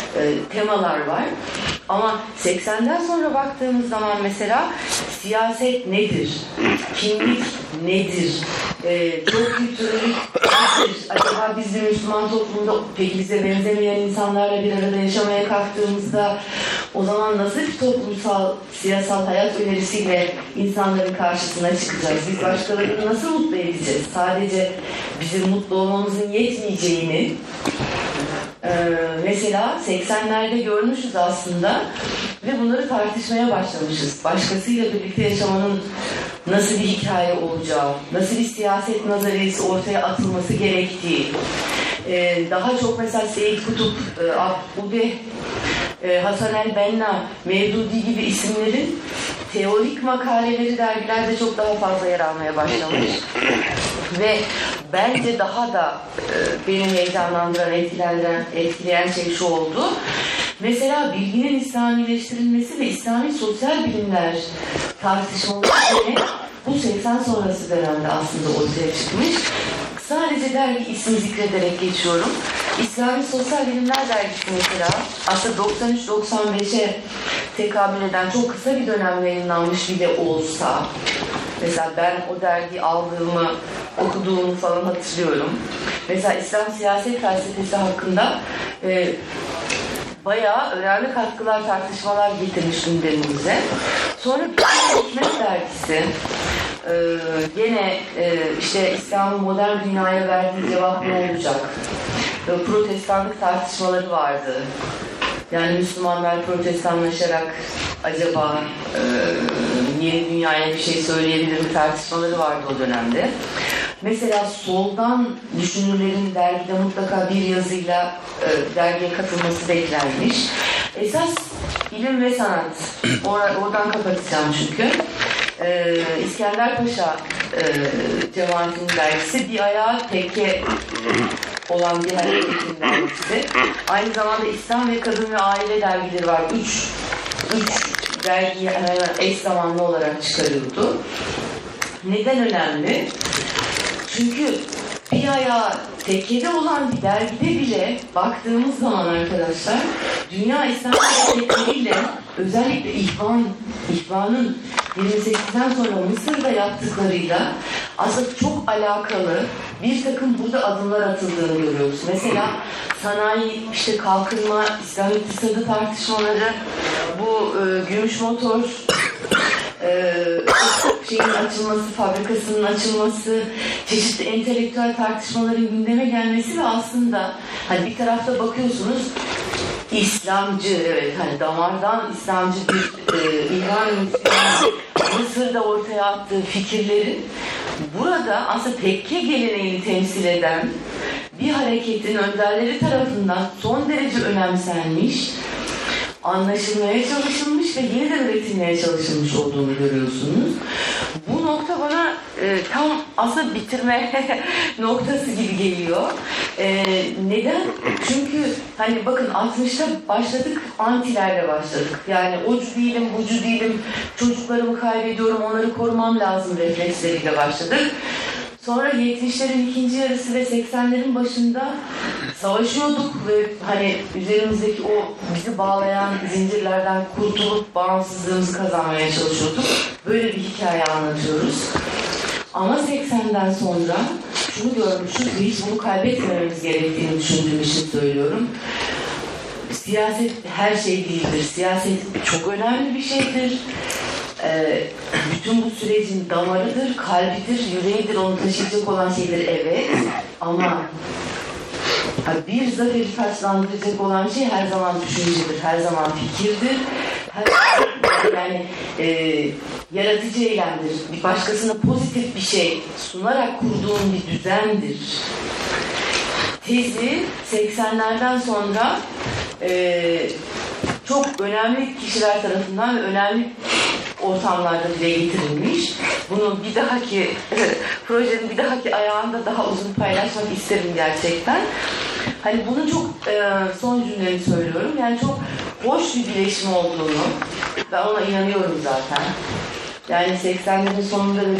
e, temalar var. Ama 80'den sonra baktığımız zaman mesela siyaset nedir? Kimlik nedir? E, çok kültürlülük nedir? Acaba biz bir Müslüman toplumda peki bize benzemeyen insanlarla bir arada yaşamaya kalktığımızda o zaman nasıl bir toplumsal, siyasal hayat önerisiyle insanların karşısına çıkacağız? Biz başkalarını nasıl mutlu edeceğiz? Sadece bizim mutlu olmamızın yetmeyeceğini ee, mesela 80'lerde görmüşüz aslında ve bunları tartışmaya başlamışız. Başkasıyla birlikte yaşamanın nasıl bir hikaye olacağı, nasıl bir siyaset nazariyesi ortaya atılması gerektiği, ee, daha çok mesela Seyit Kutup, e, Abdülde, e, Hasan el Benna, Mevdudi gibi isimlerin teorik makaleleri dergilerde çok daha fazla yer almaya başlamış. Ve bence daha da e, beni heyecanlandıran, etkilendiren, etkileyen şey şu oldu. Mesela bilginin İslamileştirilmesi ve İslami sosyal bilimler tartışmaları bu 80 sonrası dönemde aslında ortaya çıkmış. Sadece dergi ismi zikrederek geçiyorum. İslami Sosyal Bilimler Dergisi mesela aslında 93-95'e tekabül eden çok kısa bir dönem yayınlanmış bile olsa mesela ben o dergiyi aldığımı okuduğumu falan hatırlıyorum. Mesela İslam siyaset felsefesi hakkında e, bayağı önemli katkılar, tartışmalar getirmiş gündemimize. Sonra Hikmet Dergisi, ee, gene e, işte İslam'ın modern dünyaya verdiği cevap ne olacak? Ee, protestanlık tartışmaları vardı. Yani Müslümanlar protestanlaşarak acaba e, yeni dünyaya bir şey söyleyebilir mi tartışmaları vardı o dönemde. Mesela soldan düşünürlerin dergide mutlaka bir yazıyla e, dergiye katılması beklenmiş. Esas ilim ve sanat. Or- oradan kapatacağım çünkü. Ee, İskender Paşa e, cemaatinin dergisi bir ayağı tekke olan bir hareketin dergisi. Aynı zamanda İslam ve Kadın ve Aile dergileri var. Üç, üç dergi hemen eş zamanlı olarak çıkarıyordu. Neden önemli? Çünkü bir ayağı tekkede olan bir dergide bile baktığımız zaman arkadaşlar dünya İslam hareketleriyle özellikle İhvan, İhvan'ın 28'den sonra Mısır'da yaptıklarıyla aslında çok alakalı bir takım burada adımlar atıldığını görüyoruz. Mesela sanayi, işte kalkınma, İslam iktisadı tartışmaları, bu e, gümüş motor e, şeyin açılması, fabrikasının açılması, çeşitli entelektüel tartışmaların gündeme gelmesi ve aslında hani bir tarafta bakıyorsunuz İslamcı, evet hani damardan İslamcı bir e, İran Mısır'da ortaya attığı fikirlerin burada aslında tekke geleneğini temsil eden bir hareketin önderleri tarafından son derece önemsenmiş anlaşılmaya çalışılmış ve yeniden üretilmeye çalışılmış olduğunu görüyorsunuz. Bu nokta bana e, tam aslında bitirme noktası gibi geliyor. E, neden? Çünkü hani bakın 60'ta başladık, antilerle başladık. Yani ocu değilim, bucu değilim, çocuklarımı kaybediyorum, onları korumam lazım refleksleriyle başladık. Sonra 70'lerin ikinci yarısı ve 80'lerin başında savaşıyorduk ve hani üzerimizdeki o bizi bağlayan zincirlerden kurtulup bağımsızlığımızı kazanmaya çalışıyorduk. Böyle bir hikaye anlatıyoruz. Ama 80'den sonra şunu görmüşüz ve hiç bunu kaybetmememiz gerektiğini düşündüğüm için söylüyorum. Siyaset her şey değildir. Siyaset çok önemli bir şeydir. Ee, bütün bu sürecin damarıdır, kalbidir, yüreğidir, onu taşıyacak olan şeydir evet. Ama bir zaferi taçlandıracak olan şey her zaman düşüncedir, her zaman fikirdir. Her yani e, yaratıcı eylemdir. Bir başkasına pozitif bir şey sunarak kurduğun bir düzendir. Tezi 80'lerden sonra e, çok önemli kişiler tarafından önemli ortamlarda dile getirilmiş. Bunu bir dahaki projenin bir dahaki ayağında daha uzun paylaşmak isterim gerçekten. Hani bunun çok e, son cümlemi söylüyorum. Yani çok hoş bir bileşim olduğunu ben ona inanıyorum zaten. Yani 80'lerin sonunda ve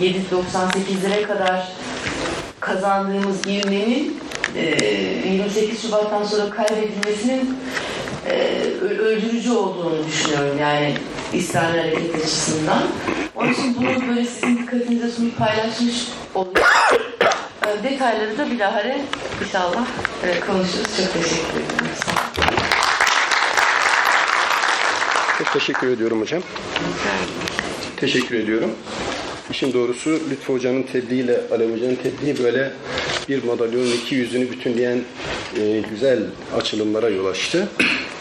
97-98'lere kadar kazandığımız ivmenin e, 28 Şubat'tan sonra kaybedilmesinin e, öldürücü olduğunu düşünüyorum yani İsrail hareket açısından. Onun için bunu böyle sizin dikkatinize sunup paylaşmış oluyorum. E, detayları da bilahare inşallah e, konuşuruz. Çok teşekkür ederim. Çok teşekkür ediyorum hocam. Teşekkür ediyorum. İşin doğrusu Lütfü Hoca'nın tebliğiyle Alev Hoca'nın tebliği böyle bir madalyonun iki yüzünü bütünleyen e, güzel açılımlara yol açtı.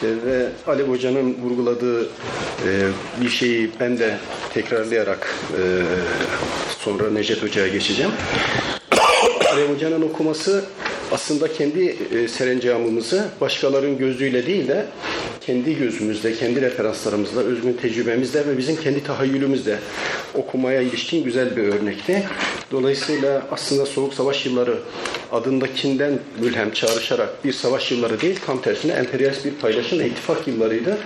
E, ve Alev Hoca'nın vurguladığı e, bir şeyi ben de tekrarlayarak e, sonra Necdet Hoca'ya geçeceğim. Alev Hoca'nın okuması aslında kendi e, serencamımızı başkalarının gözüyle değil de kendi gözümüzde, kendi referanslarımızla, özgün tecrübemizle ve bizim kendi tahayyülümüzle okumaya ilişkin güzel bir örnekti. Dolayısıyla aslında Soğuk Savaş yılları adındakinden mülhem çağrışarak bir savaş yılları değil, tam tersine emperyalist bir paylaşım ittifak yıllarıydı.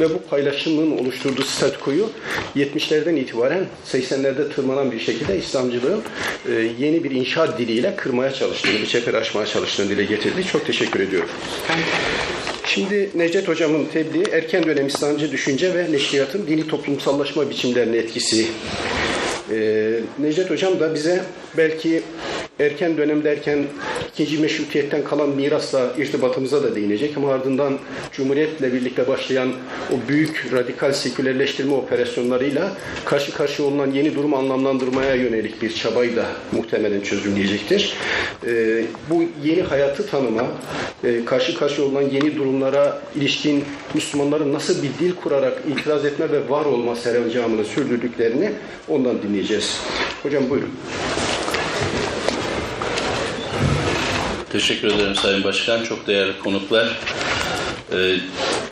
Ve bu paylaşımın oluşturduğu statükoyu 70'lerden itibaren 80'lerde tırmanan bir şekilde İslamcılığın e, yeni bir inşaat diliyle kırmaya çalıştığını, bir çeperi aşmaya çalıştığını dile getirdi. Çok teşekkür ediyorum. Şimdi Necdet Hocam'ın tebliği erken dönem İslamcı düşünce ve neşriyatın dini toplumsallaşma biçimlerine etkisi. Ee, Necdet Hocam da bize belki erken dönem derken ikinci meşrutiyetten kalan mirasla irtibatımıza da değinecek ama ardından Cumhuriyet'le birlikte başlayan o büyük radikal sekülerleştirme operasyonlarıyla karşı karşıya olunan yeni durumu anlamlandırmaya yönelik bir çabayla muhtemelen çözümleyecektir. Ee, bu yeni hayatı tanıma, e, karşı karşıya olunan yeni durumlara ilişkin Müslümanların nasıl bir dil kurarak itiraz etme ve var olma serencamını sürdürdüklerini ondan dinleyeceğiz. Hocam buyurun. Teşekkür ederim Sayın Başkan. Çok değerli konuklar. Ee,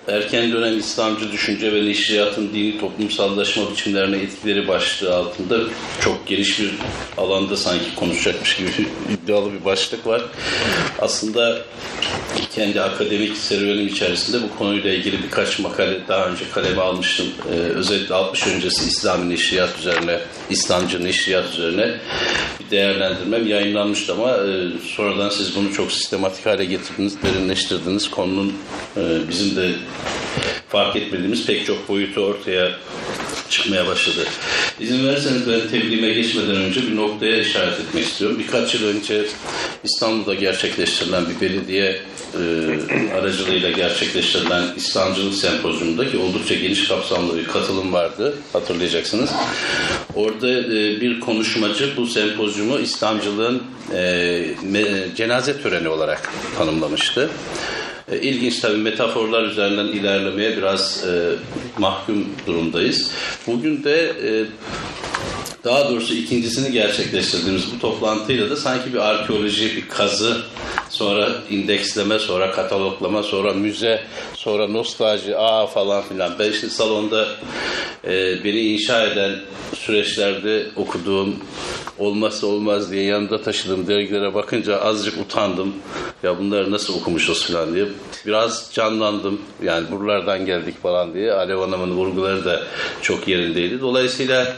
erken dönem İslamcı düşünce ve neşriyatın dini toplumsallaşma biçimlerine etkileri başlığı altında çok geniş bir alanda sanki konuşacakmış gibi iddialı bir başlık var. Aslında kendi akademik serüvenim içerisinde bu konuyla ilgili birkaç makale daha önce kaleme almıştım. Ee, özellikle 60 öncesi İslami neşriyat üzerine, İslamcı neşriyat üzerine bir değerlendirmem yayınlanmıştı ama e, sonradan siz bunu çok sistematik hale getirdiniz, derinleştirdiniz. Konunun e, bizim de fark etmediğimiz pek çok boyutu ortaya çıkmaya başladı. İzin verirseniz ben tebliğime geçmeden önce bir noktaya işaret etmek istiyorum. Birkaç yıl önce İstanbul'da gerçekleştirilen bir belediye e, aracılığıyla gerçekleştirilen İslamcılık sempozyumunda ki oldukça geniş kapsamlı bir katılım vardı hatırlayacaksınız. Orada e, bir konuşmacı bu sempozyumu İslamcılığın e, cenaze töreni olarak tanımlamıştı. E, ilginç tabii metaforlar üzerinden ilerlemeye biraz e, mahkum durumdayız. Bugün de e, daha doğrusu ikincisini gerçekleştirdiğimiz bu toplantıyla da sanki bir arkeoloji, bir kazı, sonra indeksleme, sonra kataloglama, sonra müze, sonra nostalji, aa falan filan. Ben şimdi salonda e, beni inşa eden süreçlerde okuduğum, olmazsa olmaz diye yanında taşıdığım dergilere bakınca azıcık utandım. Ya bunları nasıl okumuşuz falan diye. Biraz canlandım. Yani buralardan geldik falan diye. Alev Hanım'ın vurguları da çok yerindeydi. Dolayısıyla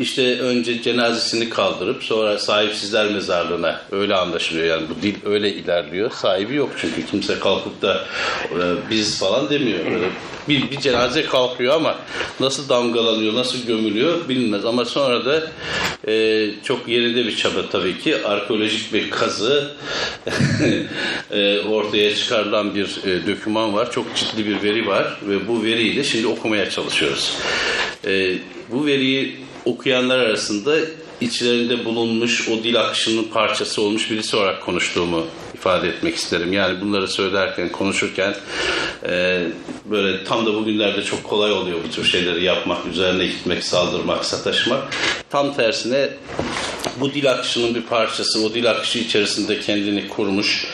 işte önce cenazesini kaldırıp sonra sahipsizler mezarlığına öyle anlaşılıyor yani bu dil öyle ilerliyor. Sahibi yok çünkü kimse kalkıp da e, biz falan demiyor. Böyle bir, bir cenaze kalkıyor ama nasıl damgalanıyor, nasıl gömülüyor bilinmez. Ama sonra da e, çok yerinde bir çaba tabii ki arkeolojik bir kazı e, ortaya çıkarılan bir e, döküman var. Çok ciddi bir veri var ve bu veriyi de şimdi okumaya çalışıyoruz. E, bu veriyi okuyanlar arasında içlerinde bulunmuş o dil akışının parçası olmuş birisi olarak konuştuğumu ifade etmek isterim. Yani bunları söylerken, konuşurken e, böyle tam da bugünlerde çok kolay oluyor bu tür şeyleri yapmak, üzerine gitmek, saldırmak, sataşmak. Tam tersine bu dil akışının bir parçası, o dil akışı içerisinde kendini kurmuş,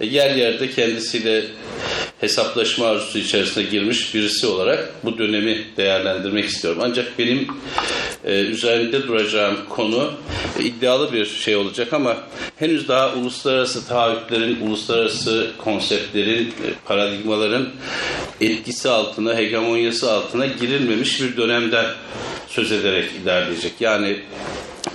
e, yer yerde kendisiyle hesaplaşma arzusu içerisine girmiş birisi olarak bu dönemi değerlendirmek istiyorum. Ancak benim e, üzerinde duracağım konu e, iddialı bir şey olacak ama henüz daha uluslararası taahhütlerin, uluslararası konseptlerin, e, paradigmaların etkisi altına, hegemonyası altına girilmemiş bir dönemden söz ederek ilerleyecek. Yani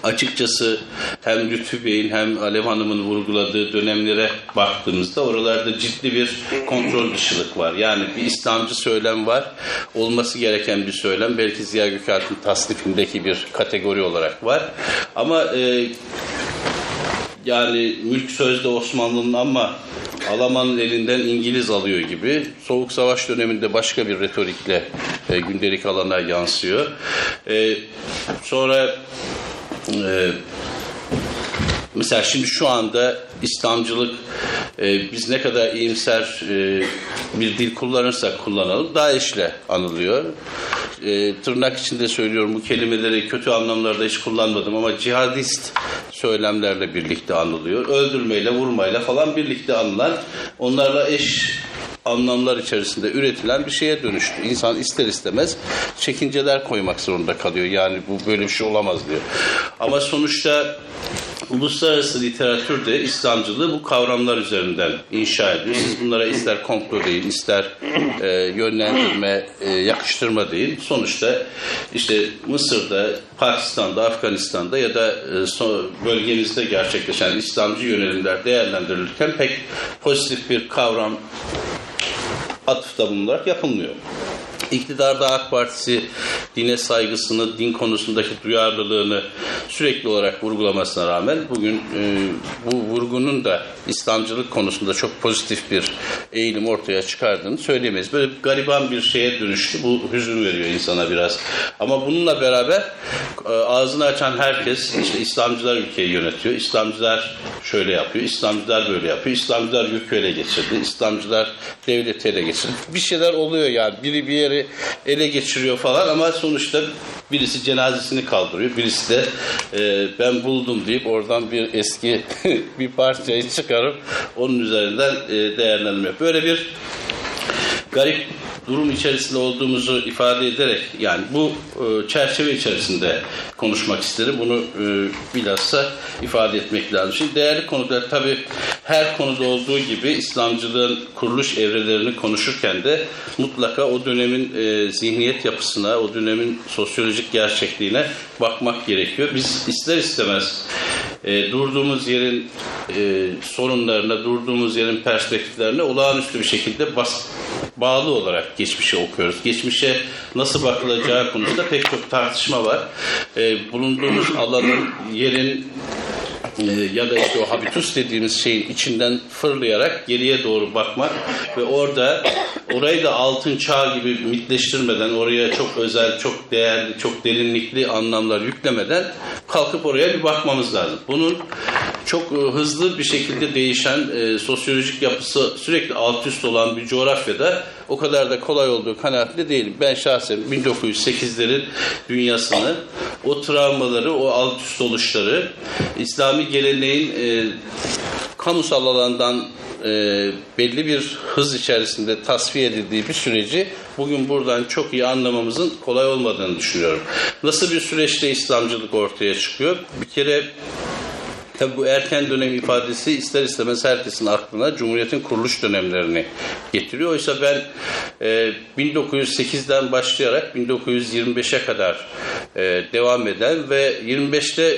açıkçası hem Lütfü Bey'in hem Alev Hanım'ın vurguladığı dönemlere baktığımızda oralarda ciddi bir kontrol dışılık var. Yani bir İslamcı söylem var. Olması gereken bir söylem. Belki Ziya Gökalp'in tasnifindeki bir kategori olarak var. Ama e, yani mülk sözde Osmanlı'nın ama Alman'ın elinden İngiliz alıyor gibi Soğuk Savaş döneminde başka bir retorikle e, gündelik alana yansıyor. E, sonra ee, mesela şimdi şu anda İslamcılık e, biz ne kadar iyimser e, bir dil kullanırsak kullanalım DAEŞ'le anılıyor. E, tırnak içinde söylüyorum bu kelimeleri kötü anlamlarda hiç kullanmadım ama cihadist söylemlerle birlikte anılıyor. Öldürmeyle, vurmayla falan birlikte anılan onlarla eş anlamlar içerisinde üretilen bir şeye dönüştü. İnsan ister istemez çekinceler koymak zorunda kalıyor. Yani bu böyle bir şey olamaz diyor. Ama sonuçta uluslararası literatürde İslamcılığı bu kavramlar üzerinden inşa ediyor. Siz bunlara ister komplo deyin, ister e, yönlendirme, e, yakıştırma deyin. Sonuçta işte Mısır'da, Pakistan'da, Afganistan'da ya da e, so, bölgemizde gerçekleşen İslamcı yönelimler değerlendirilirken pek pozitif bir kavram atıfta bulunarak yapılmıyor. İktidarda AK Partisi dine saygısını, din konusundaki duyarlılığını sürekli olarak vurgulamasına rağmen bugün e, bu vurgunun da İslamcılık konusunda çok pozitif bir eğilim ortaya çıkardığını söyleyemeyiz. Böyle gariban bir şeye dönüştü. Bu hüzün veriyor insana biraz. Ama bununla beraber e, ağzını açan herkes işte İslamcılar ülkeyi yönetiyor. İslamcılar şöyle yapıyor. İslamcılar böyle yapıyor. İslamcılar yükü ele geçirdi. İslamcılar devleti ele geçirdi. Bir şeyler oluyor yani. Biri bir yeri ele geçiriyor falan ama sonuçta birisi cenazesini kaldırıyor. Birisi de e, ben buldum deyip oradan bir eski bir parçayı çıkarıp onun üzerinden e, değerlendirme. Böyle bir garip durum içerisinde olduğumuzu ifade ederek yani bu e, çerçeve içerisinde konuşmak isterim. Bunu e, bilhassa ifade etmek lazım. Şimdi değerli konuklar tabi her konuda olduğu gibi İslamcılığın kuruluş evrelerini konuşurken de mutlaka o dönemin e, zihniyet yapısına, o dönemin sosyolojik gerçekliğine bakmak gerekiyor. Biz ister istemez e, durduğumuz yerin e, sorunlarına, durduğumuz yerin perspektiflerine olağanüstü bir şekilde bas, bağlı olarak geçmişe okuyoruz. Geçmişe nasıl bakılacağı konusunda pek çok tartışma var. E, bulunduğumuz alanın, yerin ya da işte o habitus dediğimiz şeyin içinden fırlayarak geriye doğru bakmak ve orada orayı da altın çağ gibi mitleştirmeden oraya çok özel, çok değerli, çok derinlikli anlamlar yüklemeden kalkıp oraya bir bakmamız lazım. Bunun çok e, hızlı bir şekilde değişen e, sosyolojik yapısı sürekli alt üst olan bir coğrafyada o kadar da kolay olduğu kanaatli değilim. Ben şahsen 1908'lerin dünyasını, o travmaları, o alt üst oluşları, İslami geleneğin e, kamusal alandan e, belli bir hız içerisinde tasfiye edildiği bir süreci bugün buradan çok iyi anlamamızın kolay olmadığını düşünüyorum. Nasıl bir süreçte İslamcılık ortaya çıkıyor? Bir kere Tabi bu erken dönem ifadesi ister istemez herkesin aklına Cumhuriyet'in kuruluş dönemlerini getiriyor. Oysa ben e, 1908'den başlayarak 1925'e kadar e, devam eden ve 25'te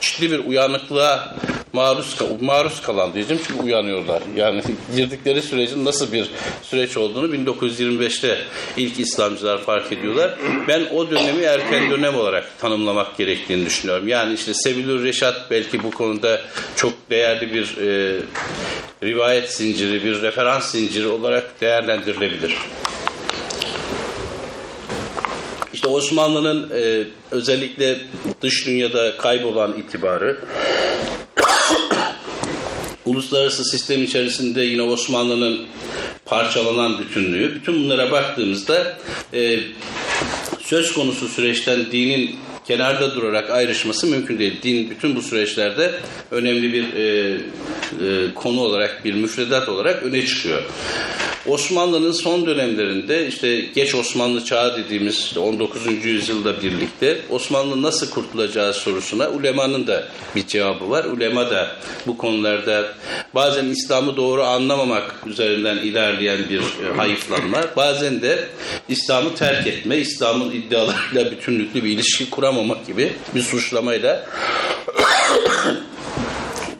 ciddi bir uyanıklığa maruz maruz kalan diyeceğim çünkü uyanıyorlar. Yani girdikleri sürecin nasıl bir süreç olduğunu 1925'te ilk İslamcılar fark ediyorlar. Ben o dönemi erken dönem olarak tanımlamak gerektiğini düşünüyorum. Yani işte Sebilür Reşat belki bu konuda çok değerli bir e, rivayet zinciri, bir referans zinciri olarak değerlendirilebilir. İşte Osmanlı'nın e, özellikle dış dünyada kaybolan itibarı, uluslararası sistem içerisinde yine Osmanlı'nın parçalanan bütünlüğü, bütün bunlara baktığımızda e, söz konusu süreçten dinin kenarda durarak ayrışması mümkün değil. Din bütün bu süreçlerde önemli bir e, e, konu olarak, bir müfredat olarak öne çıkıyor. Osmanlı'nın son dönemlerinde işte geç Osmanlı çağı dediğimiz 19. yüzyılda birlikte Osmanlı nasıl kurtulacağı sorusuna ulemanın da bir cevabı var. Ulema da bu konularda bazen İslam'ı doğru anlamamak üzerinden ilerleyen bir e, hayıflanma, bazen de İslam'ı terk etme, İslam'ın iddialarıyla bütünlüklü bir ilişki kuramamak gibi bir suçlamayla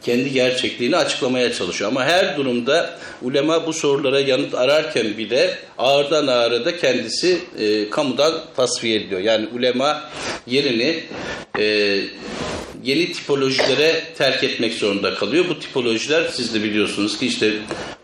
kendi gerçekliğini açıklamaya çalışıyor. Ama her durumda ulema bu sorulara yanıt ararken bile ağırdan ağıra da kendisi e, kamudan tasfiye ediliyor. Yani ulema yerini e, yeni tipolojilere terk etmek zorunda kalıyor. Bu tipolojiler siz de biliyorsunuz ki işte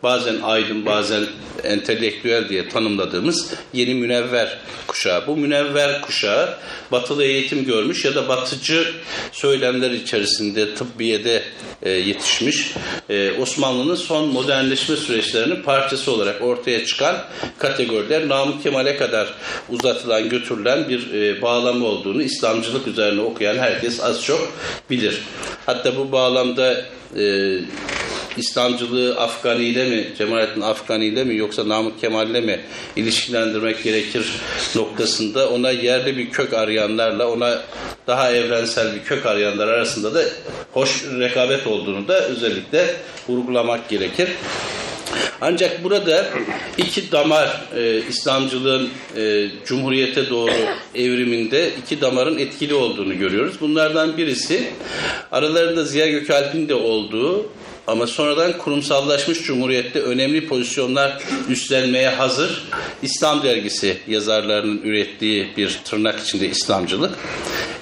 bazen aydın bazen entelektüel diye tanımladığımız yeni münevver kuşağı. Bu münevver kuşağı batılı eğitim görmüş ya da batıcı söylemler içerisinde tıbbiyede e, yetişmiş e, Osmanlı'nın son modernleşme süreçlerinin parçası olarak ortaya çıkan kategoriler Namık Kemal'e kadar uzatılan götürülen bir e, olduğunu İslamcılık üzerine okuyan herkes az çok bilir. Hatta bu bağlamda e, İslamcılığı Afgani ile mi, Cemalettin Afgani ile mi yoksa Namık Kemal ile mi ilişkilendirmek gerekir noktasında ona yerli bir kök arayanlarla ona daha evrensel bir kök arayanlar arasında da hoş rekabet olduğunu da özellikle vurgulamak gerekir. Ancak burada iki damar e, İslamcılığın e, Cumhuriyete doğru evriminde iki damarın etkili olduğunu görüyoruz. Bunlardan birisi aralarında Ziya Gökalp'in de olduğu ama sonradan kurumsallaşmış cumhuriyette önemli pozisyonlar üstlenmeye hazır İslam dergisi yazarlarının ürettiği bir tırnak içinde İslamcılık.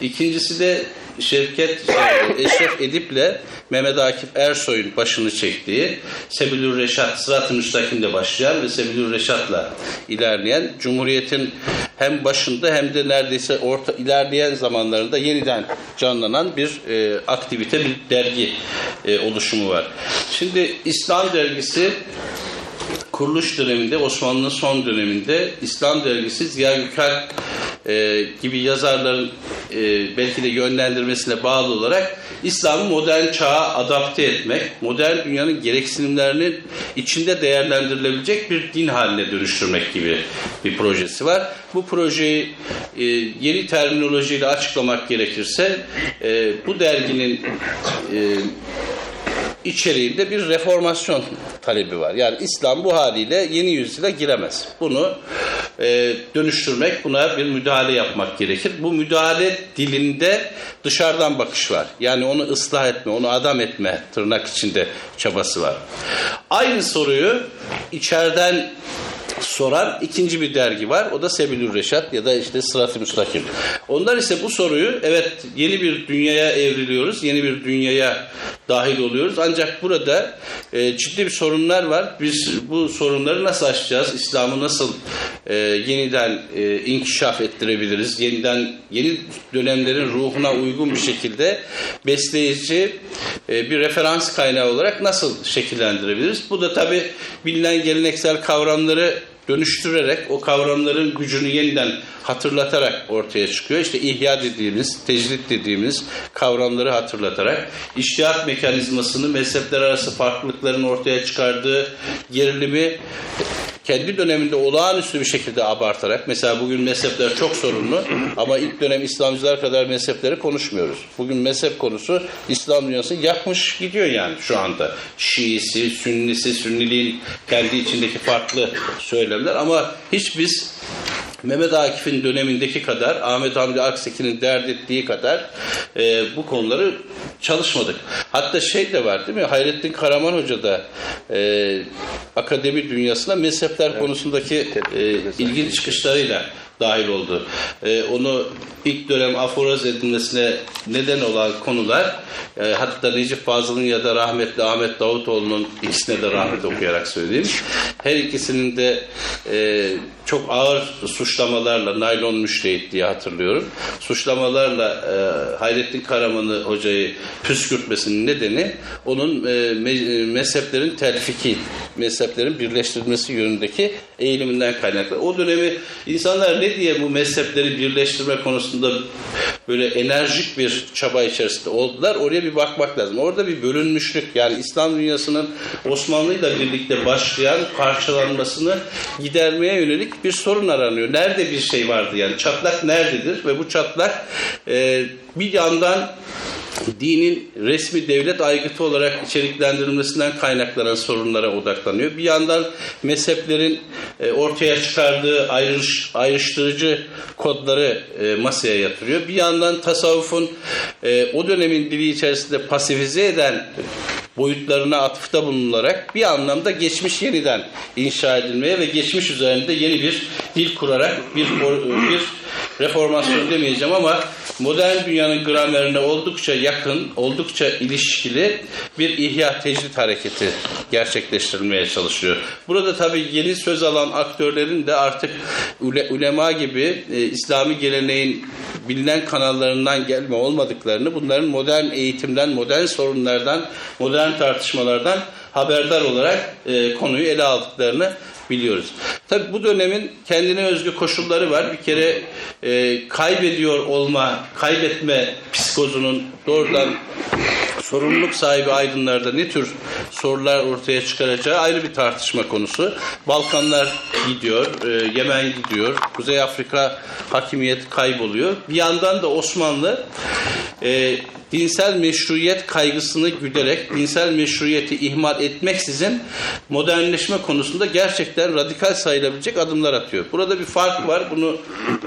İkincisi de Şevket Eşref Edip'le Mehmet Akif Ersoy'un başını çektiği Sebilür Reşat, Sırat-ı Müstakim'de başlayan ve Sebilür Reşat'la ilerleyen Cumhuriyet'in hem başında hem de neredeyse orta ilerleyen zamanlarında yeniden canlanan bir e, aktivite, bir dergi e, oluşumu var. Şimdi İslam dergisi kuruluş döneminde, Osmanlı'nın son döneminde İslam dergisi Ziya Gökalp e, gibi yazarların e, belki de yönlendirmesine bağlı olarak İslam'ı modern çağa adapte etmek, modern dünyanın gereksinimlerinin içinde değerlendirilebilecek bir din haline dönüştürmek gibi bir projesi var. Bu projeyi e, yeni terminolojiyle açıklamak gerekirse e, bu derginin e, içeriğinde bir reformasyon talebi var. Yani İslam bu haliyle yeni yüzyıla giremez. Bunu e, dönüştürmek, buna bir müdahale yapmak gerekir. Bu müdahale dilinde dışarıdan bakış var. Yani onu ıslah etme, onu adam etme tırnak içinde çabası var. Aynı soruyu içeriden soran ikinci bir dergi var. O da Sebilür Reşat ya da işte Sırat-ı Müstakim. Onlar ise bu soruyu evet yeni bir dünyaya evriliyoruz. Yeni bir dünyaya dahil oluyoruz. Ancak burada e, ciddi bir sorunlar var. Biz bu sorunları nasıl aşacağız? İslam'ı nasıl e, yeniden e, inkişaf ettirebiliriz? Yeniden yeni dönemlerin ruhuna uygun bir şekilde besleyici e, bir referans kaynağı olarak nasıl şekillendirebiliriz? Bu da tabi bilinen geleneksel kavramları dönüştürerek o kavramların gücünü yeniden hatırlatarak ortaya çıkıyor. İşte ihya dediğimiz, tecrit dediğimiz kavramları hatırlatarak iştihat mekanizmasını mezhepler arası farklılıkların ortaya çıkardığı gerilimi kendi döneminde olağanüstü bir şekilde abartarak mesela bugün mezhepler çok sorunlu ama ilk dönem İslamcılar kadar mezhepleri konuşmuyoruz. Bugün mezhep konusu İslam dünyasını yakmış gidiyor yani şu anda. Şiisi, Sünnisi, Sünniliğin kendi içindeki farklı söylemler ama hiç biz Mehmet Akif'in dönemindeki kadar, Ahmet Hamdi Akseki'nin dert ettiği kadar e, bu konuları çalışmadık. Hatta şey de var değil mi? Hayrettin Karaman Hoca da e, akademi dünyasına mezhepler evet. konusundaki e, ilginç çıkışlarıyla dahil oldu. E, onu ilk dönem aforoz edilmesine neden olan konular e, hatta Necip Fazıl'ın ya da rahmetli Ahmet Davutoğlu'nun ikisine de rahmet okuyarak söyleyeyim. Her ikisinin de e, çok ağır suçlamalarla naylon müştehit diye hatırlıyorum. Suçlamalarla e, Hayrettin Karaman'ı hocayı püskürtmesinin nedeni onun e, me, mezheplerin telfiki, mezheplerin birleştirilmesi yönündeki eğiliminden kaynaklı. O dönemi insanlar ne diye bu mezhepleri birleştirme konusunda böyle enerjik bir çaba içerisinde oldular. Oraya bir bakmak lazım. Orada bir bölünmüşlük yani İslam dünyasının Osmanlı'yla birlikte başlayan parçalanmasını gidermeye yönelik bir sorun aranıyor. Nerede bir şey vardı yani çatlak nerededir ve bu çatlak e, bir yandan dinin resmi devlet aygıtı olarak içeriklendirilmesinden kaynaklanan sorunlara odaklanıyor. Bir yandan mezheplerin e, ortaya çıkardığı ayrış, ayrıştırıcı kodları e, masaya yatırıyor. Bir yandan tasavvufun e, o dönemin dili içerisinde pasifize eden boyutlarına atıfta bulunularak bir anlamda geçmiş yeniden inşa edilmeye ve geçmiş üzerinde yeni bir dil kurarak bir bir reformasyon demeyeceğim ama modern dünyanın gramerine oldukça yakın, oldukça ilişkili bir ihya tecrit hareketi gerçekleştirilmeye çalışıyor. Burada tabii yeni söz alan aktörlerin de artık ule, ulema gibi e, İslami geleneğin bilinen kanallarından gelme olmadıklarını, bunların modern eğitimden, modern sorunlardan, modern tartışmalardan haberdar olarak e, konuyu ele aldıklarını biliyoruz. Tabi bu dönemin kendine özgü koşulları var. Bir kere e, kaybediyor olma, kaybetme psikozunun doğrudan sorumluluk sahibi aydınlarda ne tür sorular ortaya çıkaracağı ayrı bir tartışma konusu. Balkanlar gidiyor, e, Yemen gidiyor, Kuzey Afrika hakimiyet kayboluyor. Bir yandan da Osmanlı e, dinsel meşruiyet kaygısını güderek, dinsel meşruiyeti ihmal etmeksizin modernleşme konusunda gerçekten radikal sayılabilecek adımlar atıyor. Burada bir fark var. Bunu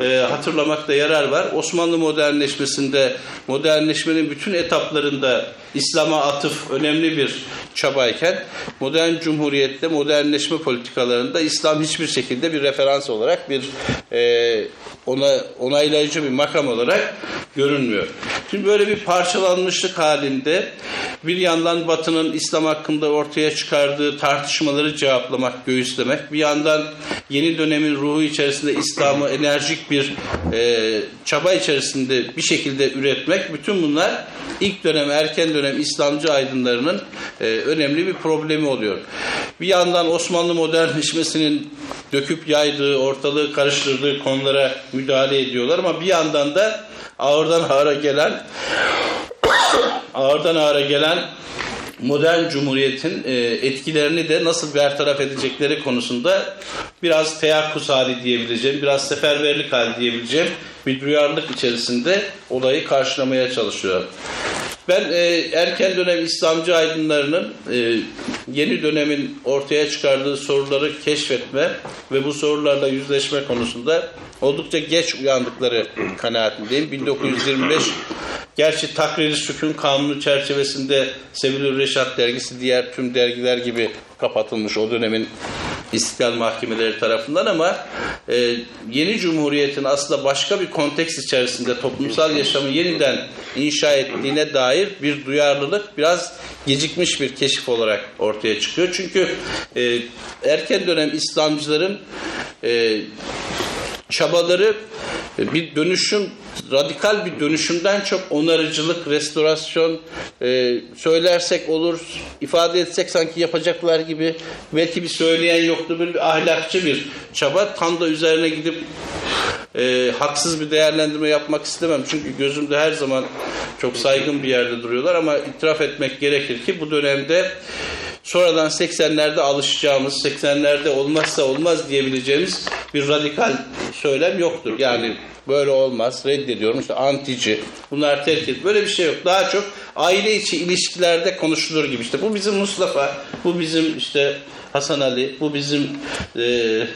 e, hatırlamakta yarar var. Osmanlı modernleşmesinde modernleşmenin bütün etaplarında İslam'a atıf önemli bir çabayken modern cumhuriyette modernleşme politikalarında İslam hiçbir şekilde bir referans olarak bir e, ona onaylayıcı bir makam olarak görünmüyor. Şimdi böyle bir parçalanmışlık halinde bir yandan Batı'nın İslam hakkında ortaya çıkardığı tartışmaları cevaplamak, göğüslemek, bir yandan yeni dönemin ruhu içerisinde İslam'ı enerjik bir e, çaba içerisinde bir şekilde üretmek, bütün bunlar ilk dönem, erken dönem İslamcı aydınlarının e, önemli bir problemi oluyor. Bir yandan Osmanlı modernleşmesinin döküp yaydığı, ortalığı karıştırdığı konulara müdahale ediyorlar ama bir yandan da ağırdan ağıra gelen ağırdan ağıra gelen modern cumhuriyetin e, etkilerini de nasıl bertaraf edecekleri konusunda biraz teyakkuz hali diyebileceğim, biraz seferberlik hali diyebileceğim bir duyarlılık içerisinde olayı karşılamaya çalışıyor. Ben e, erken dönem İslamcı aydınlarının e, yeni dönemin ortaya çıkardığı soruları keşfetme ve bu sorularla yüzleşme konusunda oldukça geç uyandıkları kanaatindeyim. 1925 gerçi takriri sükun kanunu çerçevesinde Sevilür Reşat dergisi diğer tüm dergiler gibi kapatılmış o dönemin İstiklal Mahkemeleri tarafından ama e, yeni cumhuriyetin aslında başka bir konteks içerisinde toplumsal yaşamı yeniden inşa ettiğine dair bir duyarlılık biraz gecikmiş bir keşif olarak ortaya çıkıyor. Çünkü e, erken dönem İslamcıların e, çabaları bir dönüşüm, radikal bir dönüşümden çok onarıcılık, restorasyon e, söylersek olur, ifade etsek sanki yapacaklar gibi belki bir söyleyen yoktu, bir ahlakçı bir çaba. Tam da üzerine gidip e, haksız bir değerlendirme yapmak istemem. Çünkü gözümde her zaman çok saygın bir yerde duruyorlar ama itiraf etmek gerekir ki bu dönemde sonradan 80'lerde alışacağımız, 80'lerde olmazsa olmaz diyebileceğimiz bir radikal söylem yoktur. Yani böyle olmaz, reddediyorum, işte antici, bunlar terk et. Böyle bir şey yok. Daha çok aile içi ilişkilerde konuşulur gibi. İşte bu bizim Mustafa, bu bizim işte Hasan Ali, bu bizim e,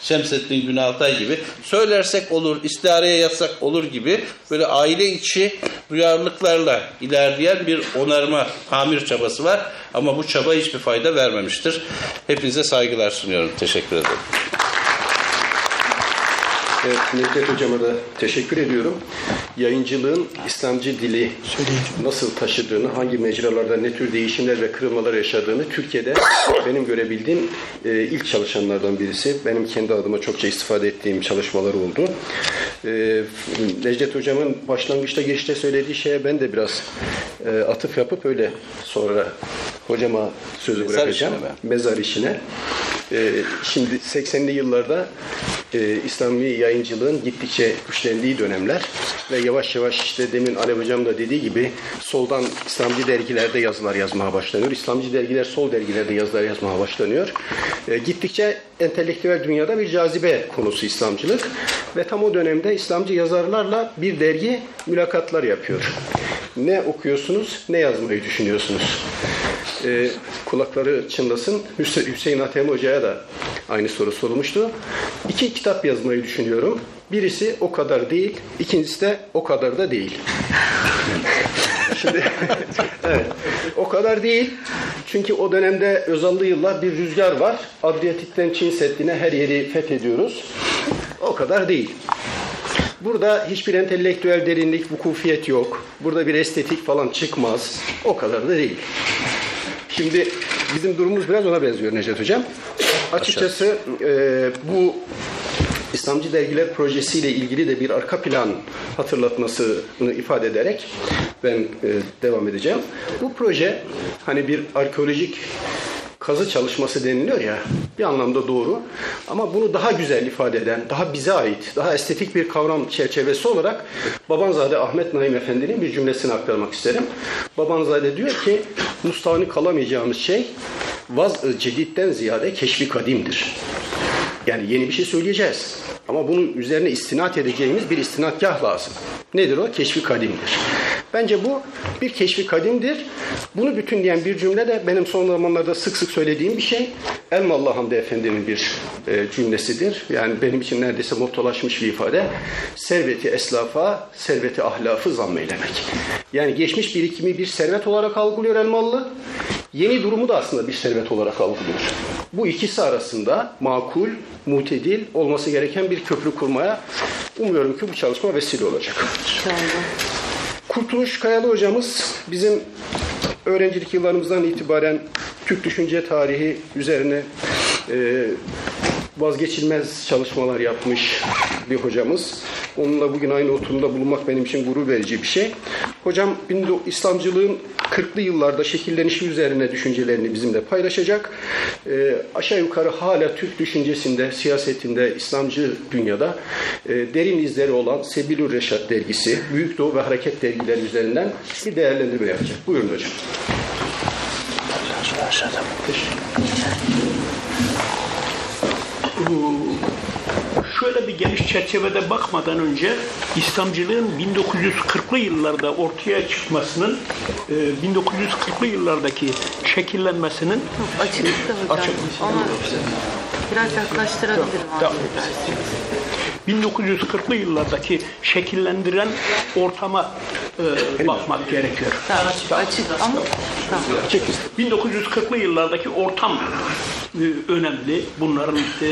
Şemsettin Günaltay gibi söylersek olur, istihareye yazsak olur gibi böyle aile içi duyarlılıklarla ilerleyen bir onarma, tamir çabası var. Ama bu çaba hiçbir fayda vermemiştir. Hepinize saygılar sunuyorum. Teşekkür ederim. Necdet Hocama da teşekkür ediyorum. Yayıncılığın İslamcı dili nasıl taşıdığını, hangi mecralarda ne tür değişimler ve kırılmalar yaşadığını Türkiye'de benim görebildiğim e, ilk çalışanlardan birisi. Benim kendi adıma çokça istifade ettiğim çalışmalar oldu. E, Necdet Hocam'ın başlangıçta geçte söylediği şeye ben de biraz e, atıf yapıp öyle sonra hocama sözü Mezar bırakacağım. işine? Mezar işine. E, şimdi 80'li yıllarda e, İslami yayıncılığın gittikçe güçlendiği dönemler ve yavaş yavaş işte demin Alev Hocam da dediği gibi soldan İslamcı dergilerde yazılar yazmaya başlanıyor. İslamcı dergiler sol dergilerde yazılar yazmaya başlanıyor. E, gittikçe entelektüel dünyada bir cazibe konusu İslamcılık ve tam o dönemde İslamcı yazarlarla bir dergi mülakatlar yapıyor. Ne okuyorsunuz, ne yazmayı düşünüyorsunuz? E, kulakları çınlasın. Hüse- Hüseyin Atem Hoca'ya da aynı soru sorulmuştu. İki kitap yazmayı düşünüyorum. Birisi o kadar değil, ikincisi de o kadar da değil. Şimdi evet, o kadar değil. Çünkü o dönemde Özallı yıllar bir rüzgar var. Adriyatik'ten Çin Seddi'ne her yeri fethediyoruz. O kadar değil. Burada hiçbir entelektüel derinlik, vukufiyet yok. Burada bir estetik falan çıkmaz. O kadar da değil. Şimdi bizim durumumuz biraz ona benziyor Necdet Hocam. Açıkçası e, bu İslamcı Dergiler projesiyle ilgili de bir arka plan hatırlatmasını ifade ederek ben e, devam edeceğim. Bu proje hani bir arkeolojik kazı çalışması deniliyor ya bir anlamda doğru ama bunu daha güzel ifade eden, daha bize ait, daha estetik bir kavram çerçevesi olarak Babanzade Ahmet Naim Efendi'nin bir cümlesini aktarmak isterim. Babanzade diyor ki mustahını kalamayacağımız şey vaz-ı ceditten ziyade keşfi kadimdir. Yani yeni bir şey söyleyeceğiz. Ama bunun üzerine istinat edeceğimiz bir istinatgah lazım. Nedir o? Keşfi kadimdir. Bence bu bir keşfi kadimdir. Bunu bütünleyen bir cümle de benim son zamanlarda sık sık söylediğim bir şey. Elmalı Hamdi Efendi'nin bir e, cümlesidir. Yani benim için neredeyse mottolaşmış bir ifade. Serveti eslafa, serveti ahlafı zammeylemek. Yani geçmiş birikimi bir servet olarak algılıyor Elmalı. Yeni durumu da aslında bir servet olarak algılıyor. Bu ikisi arasında makul, mutedil olması gereken bir köprü kurmaya umuyorum ki bu çalışma vesile olacak. Kurtuluş Kayalı hocamız bizim öğrencilik yıllarımızdan itibaren Türk düşünce tarihi üzerine e, vazgeçilmez çalışmalar yapmış bir hocamız. Onunla bugün aynı oturumda bulunmak benim için gurur verici bir şey. Hocam İslamcılığın 40'lı yıllarda şekillenişi üzerine düşüncelerini bizimle paylaşacak. E, aşağı yukarı hala Türk düşüncesinde, siyasetinde, İslamcı dünyada e, derin izleri olan Sebilur Reşat dergisi, Büyük Doğu ve Hareket dergileri üzerinden bir değerlendirme yapacak. Buyurun hocam. Şöyle bir geniş çerçevede bakmadan önce İslamcılığın 1940'lı yıllarda ortaya çıkmasının, e, 1940'lı yıllardaki şekillenmesinin Açıklıkta hocam. Açık. Onu biraz yaklaştırabilirim Tamam. Arzu ederseniz. 1940'lı yıllardaki şekillendiren ortama e, bakmak gerekiyor. Tamam, açık ama tamam. 1940'lı yıllardaki ortam e, önemli. Bunların e,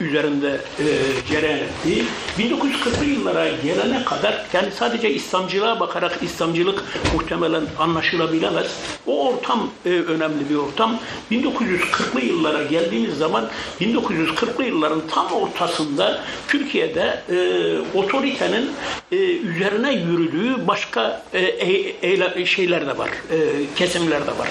üzerinde e, cereyan ettiği. 1940'lı yıllara gelene kadar yani sadece İslamcılığa bakarak İslamcılık muhtemelen anlaşılabilemez. O ortam e, önemli bir ortam. 1940'lı yıllara geldiğimiz zaman 1940'lı yılların tam ortasında Türkiye'de e, otoritenin e, üzerine yürüdüğü başka e, e- eyle- şeyler de var. E, kesimler de var.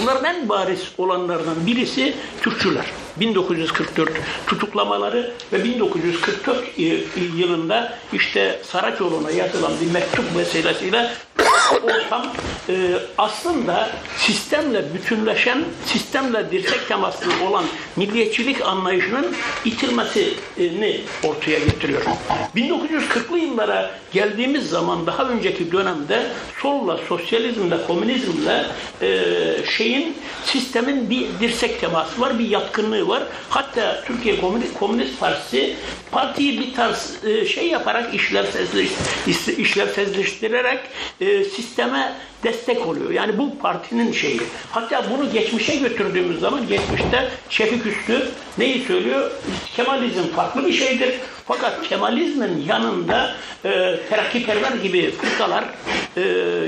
Bunların en bariz olanlardan birisi Türkçüler. 1944 tutuklamaları ve 1944 y- yılında işte Saraçoğlu'na yazılan bir mektup vesilesiyle ortam e, aslında sistemle bütünleşen, sistemle dirsek temaslı olan milliyetçilik anlayışının itilmesini ortaya getiriyor. 1940'lı yıllara geldiğimiz zaman daha önceki dönemde solla, sosyalizmle, komünizmle e, şeyin, sistemin bir dirsek teması var, bir yatkınlığı var. Hatta Türkiye Komünist, Komünist Partisi partiyi bir tarz e, şey yaparak işlevsizleş, işlevsizleştirerek e, sisteme destek oluyor. Yani bu partinin şeyi. Hatta bunu geçmişe götürdüğümüz zaman geçmişte Şefik Üstü neyi söylüyor? Kemalizm farklı bir şeydir. Fakat Kemalizmin yanında e, terakkiperver gibi fırkalar e,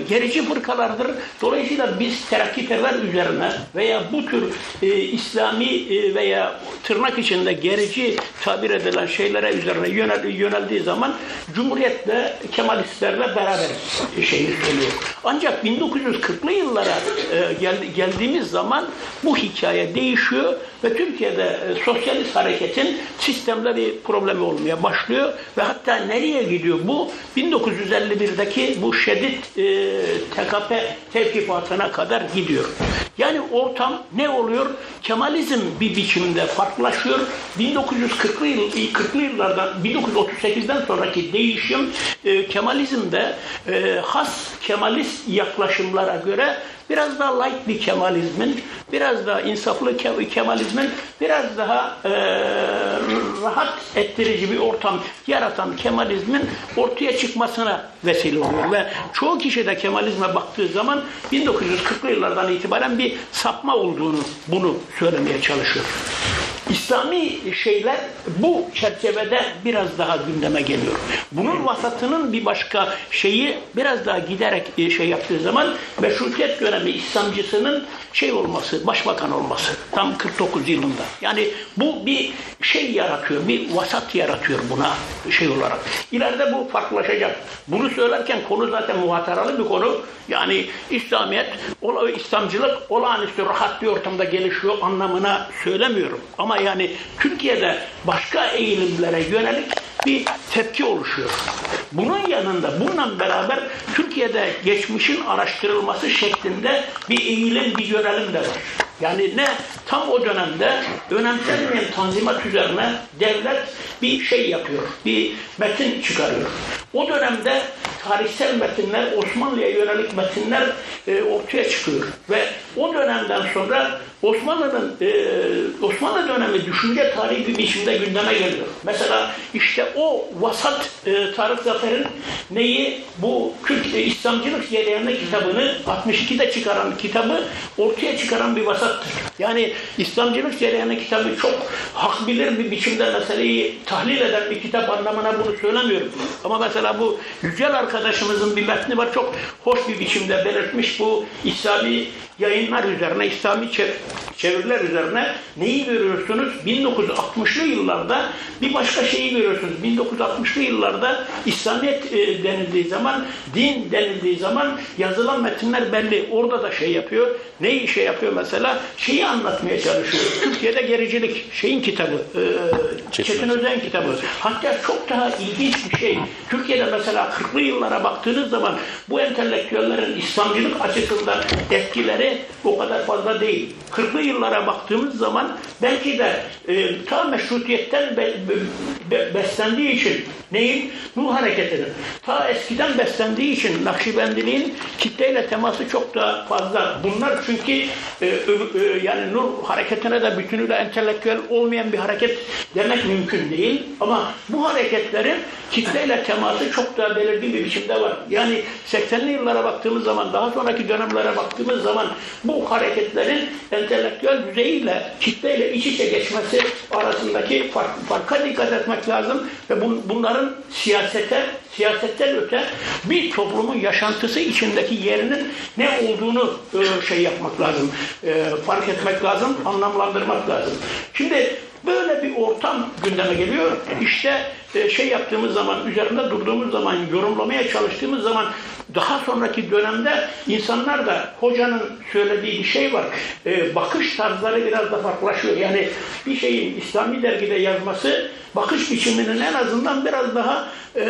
gerici fırkalardır. Dolayısıyla biz terakkiperver üzerine veya bu tür e, İslami e, veya tırnak içinde gerici tabir edilen şeylere üzerine yönel, yöneldiği zaman Cumhuriyet'le Kemalistlerle beraber şeyi söylüyor. Ancak 1940'lı yıllara e, gel, geldiğimiz zaman bu hikaye değişiyor ve Türkiye'de e, sosyalist hareketin sistemde bir problemi olmaya başlıyor ve hatta nereye gidiyor bu? 1951'deki bu şiddet e, TKP tevkifatına kadar gidiyor. Yani ortam ne oluyor? Kemalizm bir biçimde farklılaşıyor. 1940'lı yıl, 40'lı yıllardan 1938'den sonraki değişim e, Kemalizmde e, has Kemalist yaklaşımlara göre biraz daha light bir Kemalizmin, biraz daha insaflı Kemalizmin, biraz daha e, rahat ettirici bir ortam yaratan Kemalizmin ortaya çıkmasına vesile oluyor. Ve çoğu kişi de Kemalizme baktığı zaman 1940'lı yıllardan itibaren bir sapma olduğunu bunu söylemeye çalışıyor. İslami şeyler bu çerçevede biraz daha gündeme geliyor. Bunun vasatının bir başka şeyi biraz daha giderek e, şey yaptığı zaman meşrutiyet dönemi İslamcısının şey olması, başbakan olması tam 49 yılında. Yani bu bir şey yaratıyor, bir vasat yaratıyor buna şey olarak. İleride bu farklılaşacak. Bunu söylerken konu zaten muhataralı bir konu. Yani İslamiyet, İslamcılık olağanüstü rahat bir ortamda gelişiyor anlamına söylemiyorum. Ama yani Türkiye'de başka eğilimlere yönelik bir tepki oluşuyor. Bunun yanında bununla beraber Türkiye'de geçmişin araştırılması şeklinde bir eğilim, bir görelim de var. Yani ne tam o dönemde önemsenmeyen tanzimat üzerine devlet bir şey yapıyor, bir metin çıkarıyor. O dönemde tarihsel metinler, Osmanlı'ya yönelik metinler e, ortaya çıkıyor. Ve o dönemden sonra Osmanlı'nın e, Osmanlı dönemi düşünce tarihi bir biçimde gündeme geliyor. Mesela işte o vasat e, Tarık Zafer'in neyi bu Kürt e, İslamcılık Cereyanı kitabını 62'de çıkaran kitabı ortaya çıkaran bir vasattır. Yani İslamcılık Cereyanı kitabı çok hak bilir bir biçimde meseleyi tahlil eden bir kitap anlamına bunu söylemiyorum. Ama mesela bu Yücel arkadaşımızın bir metni var çok hoş bir biçimde belirtmiş bu İslami yayınlar üzerine, İslami çeviriler üzerine neyi görüyorsunuz? 1960'lı yıllarda bir başka şeyi görüyorsunuz. 1960'lı yıllarda İslamiyet e, denildiği zaman, din denildiği zaman yazılan metinler belli. Orada da şey yapıyor. Neyi şey yapıyor mesela? Şeyi anlatmaya çalışıyor. Türkiye'de gericilik. Şeyin kitabı. E, Çetin, Çetin Özen kitabı. Hatta çok daha ilginç bir şey. Türkiye'de mesela 40'lı yıllara baktığınız zaman bu entelektüellerin İslamcılık açısından etkileri o kadar fazla değil. 40'lı yıllara baktığımız zaman belki de e, ta meşrutiyetten be, be, beslendiği için neyin? Nuh hareketinin. Ta eskiden beslendiği için Nakşibendiliğin kitleyle teması çok daha fazla. Bunlar çünkü e, e, yani Nur hareketine de bütünüyle entelektüel olmayan bir hareket demek mümkün değil. Ama bu hareketlerin kitleyle teması çok daha belirgin bir biçimde var. Yani 80'li yıllara baktığımız zaman, daha sonraki dönemlere baktığımız zaman bu hareketlerin entelektüel düzeyiyle, kitleyle iç içe geçmesi arasındaki fark, farka dikkat etmek lazım ve bun, bunların siyasete, siyasetten öte bir toplumun yaşantısı içindeki yerinin ne olduğunu e, şey yapmak lazım, e, fark etmek lazım, anlamlandırmak lazım. Şimdi Böyle bir ortam gündeme geliyor. İşte e, şey yaptığımız zaman, üzerinde durduğumuz zaman, yorumlamaya çalıştığımız zaman daha sonraki dönemde insanlar da hocanın söylediği bir şey var. E, bakış tarzları biraz da farklılaşıyor. Yani bir şeyin İslami dergide yazması bakış biçiminin en azından biraz daha e,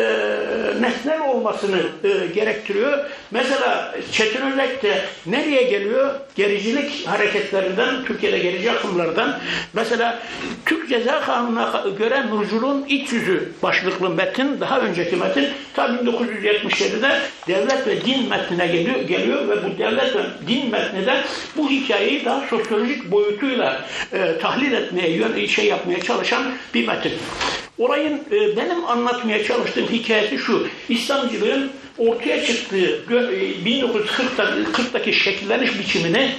nesnel olmasını e, gerektiriyor. Mesela Çetin Özek de nereye geliyor? Gericilik hareketlerinden, Türkiye'de gerici akımlardan. Mesela Türk Ceza Kanunu'na göre Nurcul'un iç yüzü başlıklı metin, daha önceki metin ta 1977'de devlet ve din metnine geliyor, geliyor ve bu devlet ve din metni de bu hikayeyi daha sosyolojik boyutuyla e, tahlil etmeye, şey yapmaya çalışan bir metin. Olayın e, benim anlatmaya çalıştığım hikayesi şu. İslamcılığın ortaya çıktığı 1940'daki şekilleniş biçimini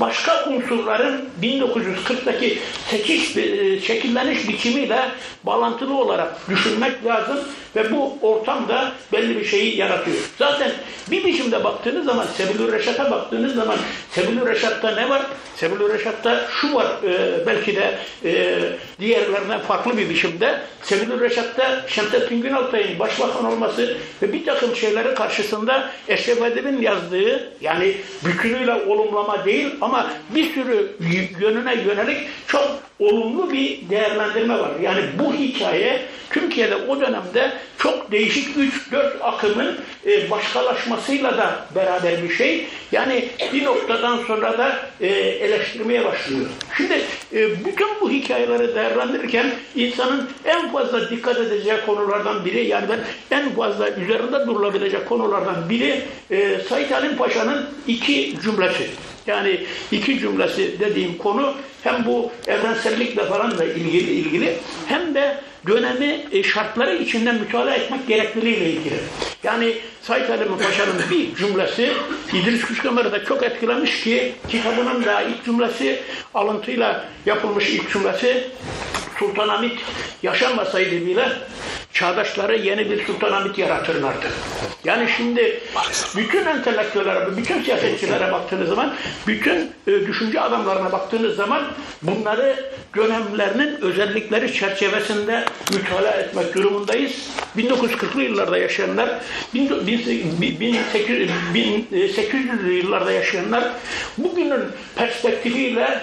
başka unsurların 1940'daki seçiş, e, şekilleniş biçimiyle bağlantılı olarak düşünmek lazım ve bu ortamda belli bir şeyi yaratıyor. Zaten bir biçimde baktığınız zaman Sebilü Reşat'a baktığınız zaman Sebilü Reşat'ta ne var? Sebilü Reşat'ta şu var e, belki de e, diğerlerinden farklı bir biçimde Sebilü Reşat'ta Şemsettin Günaltay'ın başbakan olması ve bir takım şeyleri karşısında Eşref Edip'in yazdığı yani bütünüyle olumlama değil ama bir sürü yönüne yönelik çok olumlu bir değerlendirme var. Yani bu hikaye Türkiye'de o dönemde çok değişik 3-4 akımın e, başkalaşmasıyla da beraber bir şey. Yani bir noktadan sonra da e, eleştirmeye başlıyor. Şimdi e, bütün bu hikayeleri değerlendirirken insanın en fazla dikkat edeceği konulardan biri yani ben en fazla üzerinde durulabilecek konulardan biri e, Said Halim Paşa'nın iki cümlesi. Yani iki cümlesi dediğim konu hem bu evrensellikle falan da ilgili, ilgili hem de dönemi e, şartları içinde mütalaa etmek gerekliliğiyle ilgili. Yani Said Halim Paşa'nın bir cümlesi İdris Kuşkamer'i de çok etkilemiş ki kitabının da ilk cümlesi alıntıyla yapılmış ilk cümlesi Sultanahmet yaşanmasaydı bile çağdaşları yeni bir Sultanahmet yaratırlardı. Yani şimdi bütün entelektüellere, bütün siyasetçilere baktığınız zaman, bütün e, düşünce adamlarına baktığınız zaman bunları dönemlerinin özellikleri çerçevesinde mütalaa etmek durumundayız. 1940'lı yıllarda yaşayanlar, 1800'lü yıllarda yaşayanlar bugünün perspektifiyle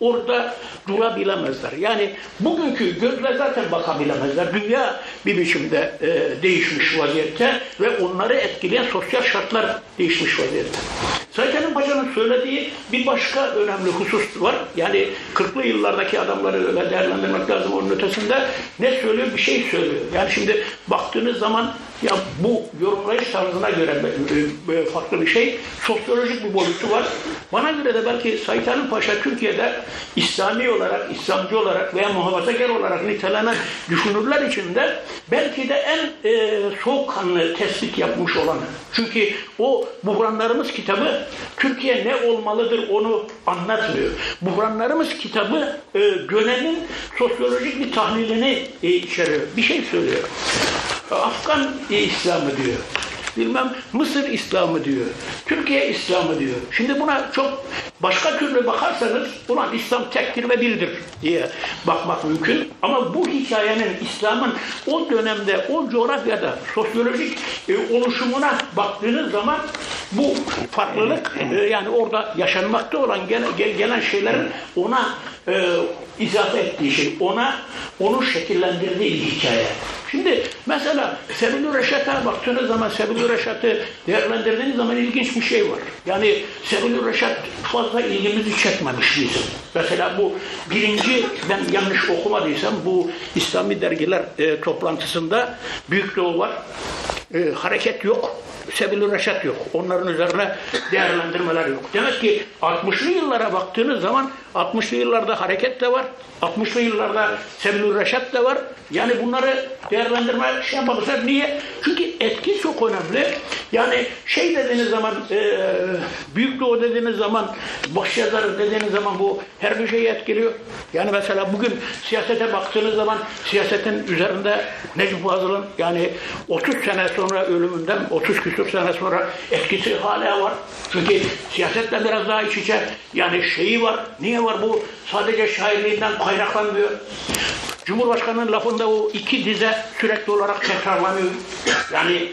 orada durabilemezler. Yani bugünkü gözle zaten bakabilemezler. Dünya bir biçimde e, değişmiş vaziyette ve onları etkileyen sosyal şartlar değişmiş vaziyette. Sayın Paşa'nın söylediği bir başka önemli husus var. Yani 40'lı yıllardaki adamları öyle değerlendirmek lazım onun ötesinde. Ne söylüyor? Bir şey söylüyor. Yani şimdi baktığınız zaman ya bu yorumlayış tarzına göre farklı bir şey. Sosyolojik bir boyutu var. Bana göre de belki Said Halim Paşa Türkiye'de İslami olarak, İslamcı olarak veya muhafazakar olarak nitelenen düşünürler içinde belki de en e, soğukkanlı tespit yapmış olanı. Çünkü o buhranlarımız kitabı Türkiye ne olmalıdır onu anlatmıyor. Buhranlarımız kitabı e, dönemin sosyolojik bir tahlilini e, içeriyor. Bir şey söylüyor. Afgan İslamı diyor. Bilmem Mısır İslamı diyor. Türkiye İslamı diyor. Şimdi buna çok başka türlü bakarsanız buna İslam tektir ve birdir diye bakmak mümkün. Ama bu hikayenin İslam'ın o dönemde, o coğrafyada sosyolojik e, oluşumuna baktığınız zaman bu farklılık e, yani orada yaşanmakta olan gelen, gelen şeylerin ona e, izafe ettiği şey, ona onu şekillendirdiği bir hikaye. Şimdi mesela Sebilü Reşat'a baktığınız zaman Sebilü Reşat'ı değerlendirdiğiniz zaman ilginç bir şey var. Yani Sebilü Reşat ilgimizi çekmemiş bizim. Mesela bu birinci ben yanlış okumadıysam bu İslami dergiler e, toplantısında Büyük Doğu var. E, hareket yok. Sebil-i Reşat yok. Onların üzerine değerlendirmeler yok. Demek ki 60'lı yıllara baktığınız zaman 60'lı yıllarda hareket de var. 60'lı yıllarda Sebil-i Reşat da var. Yani bunları değerlendirme şey yapamazlar. Niye? Çünkü etki çok önemli. Yani şey dediğiniz zaman e, Büyük Doğu dediğiniz zaman başyazarı dediğiniz zaman bu her bir şeyi etkiliyor. Yani mesela bugün siyasete baktığınız zaman siyasetin üzerinde Necip Fazıl'ın yani 30 sene sonra ölümünden 30 küsur küsur sene sonra etkisi hala var. Çünkü siyasetle biraz daha iç içe yani şeyi var. Niye var bu? Sadece şairliğinden kaynaklanmıyor. Cumhurbaşkanının lafında o iki dize sürekli olarak tekrarlanıyor. Yani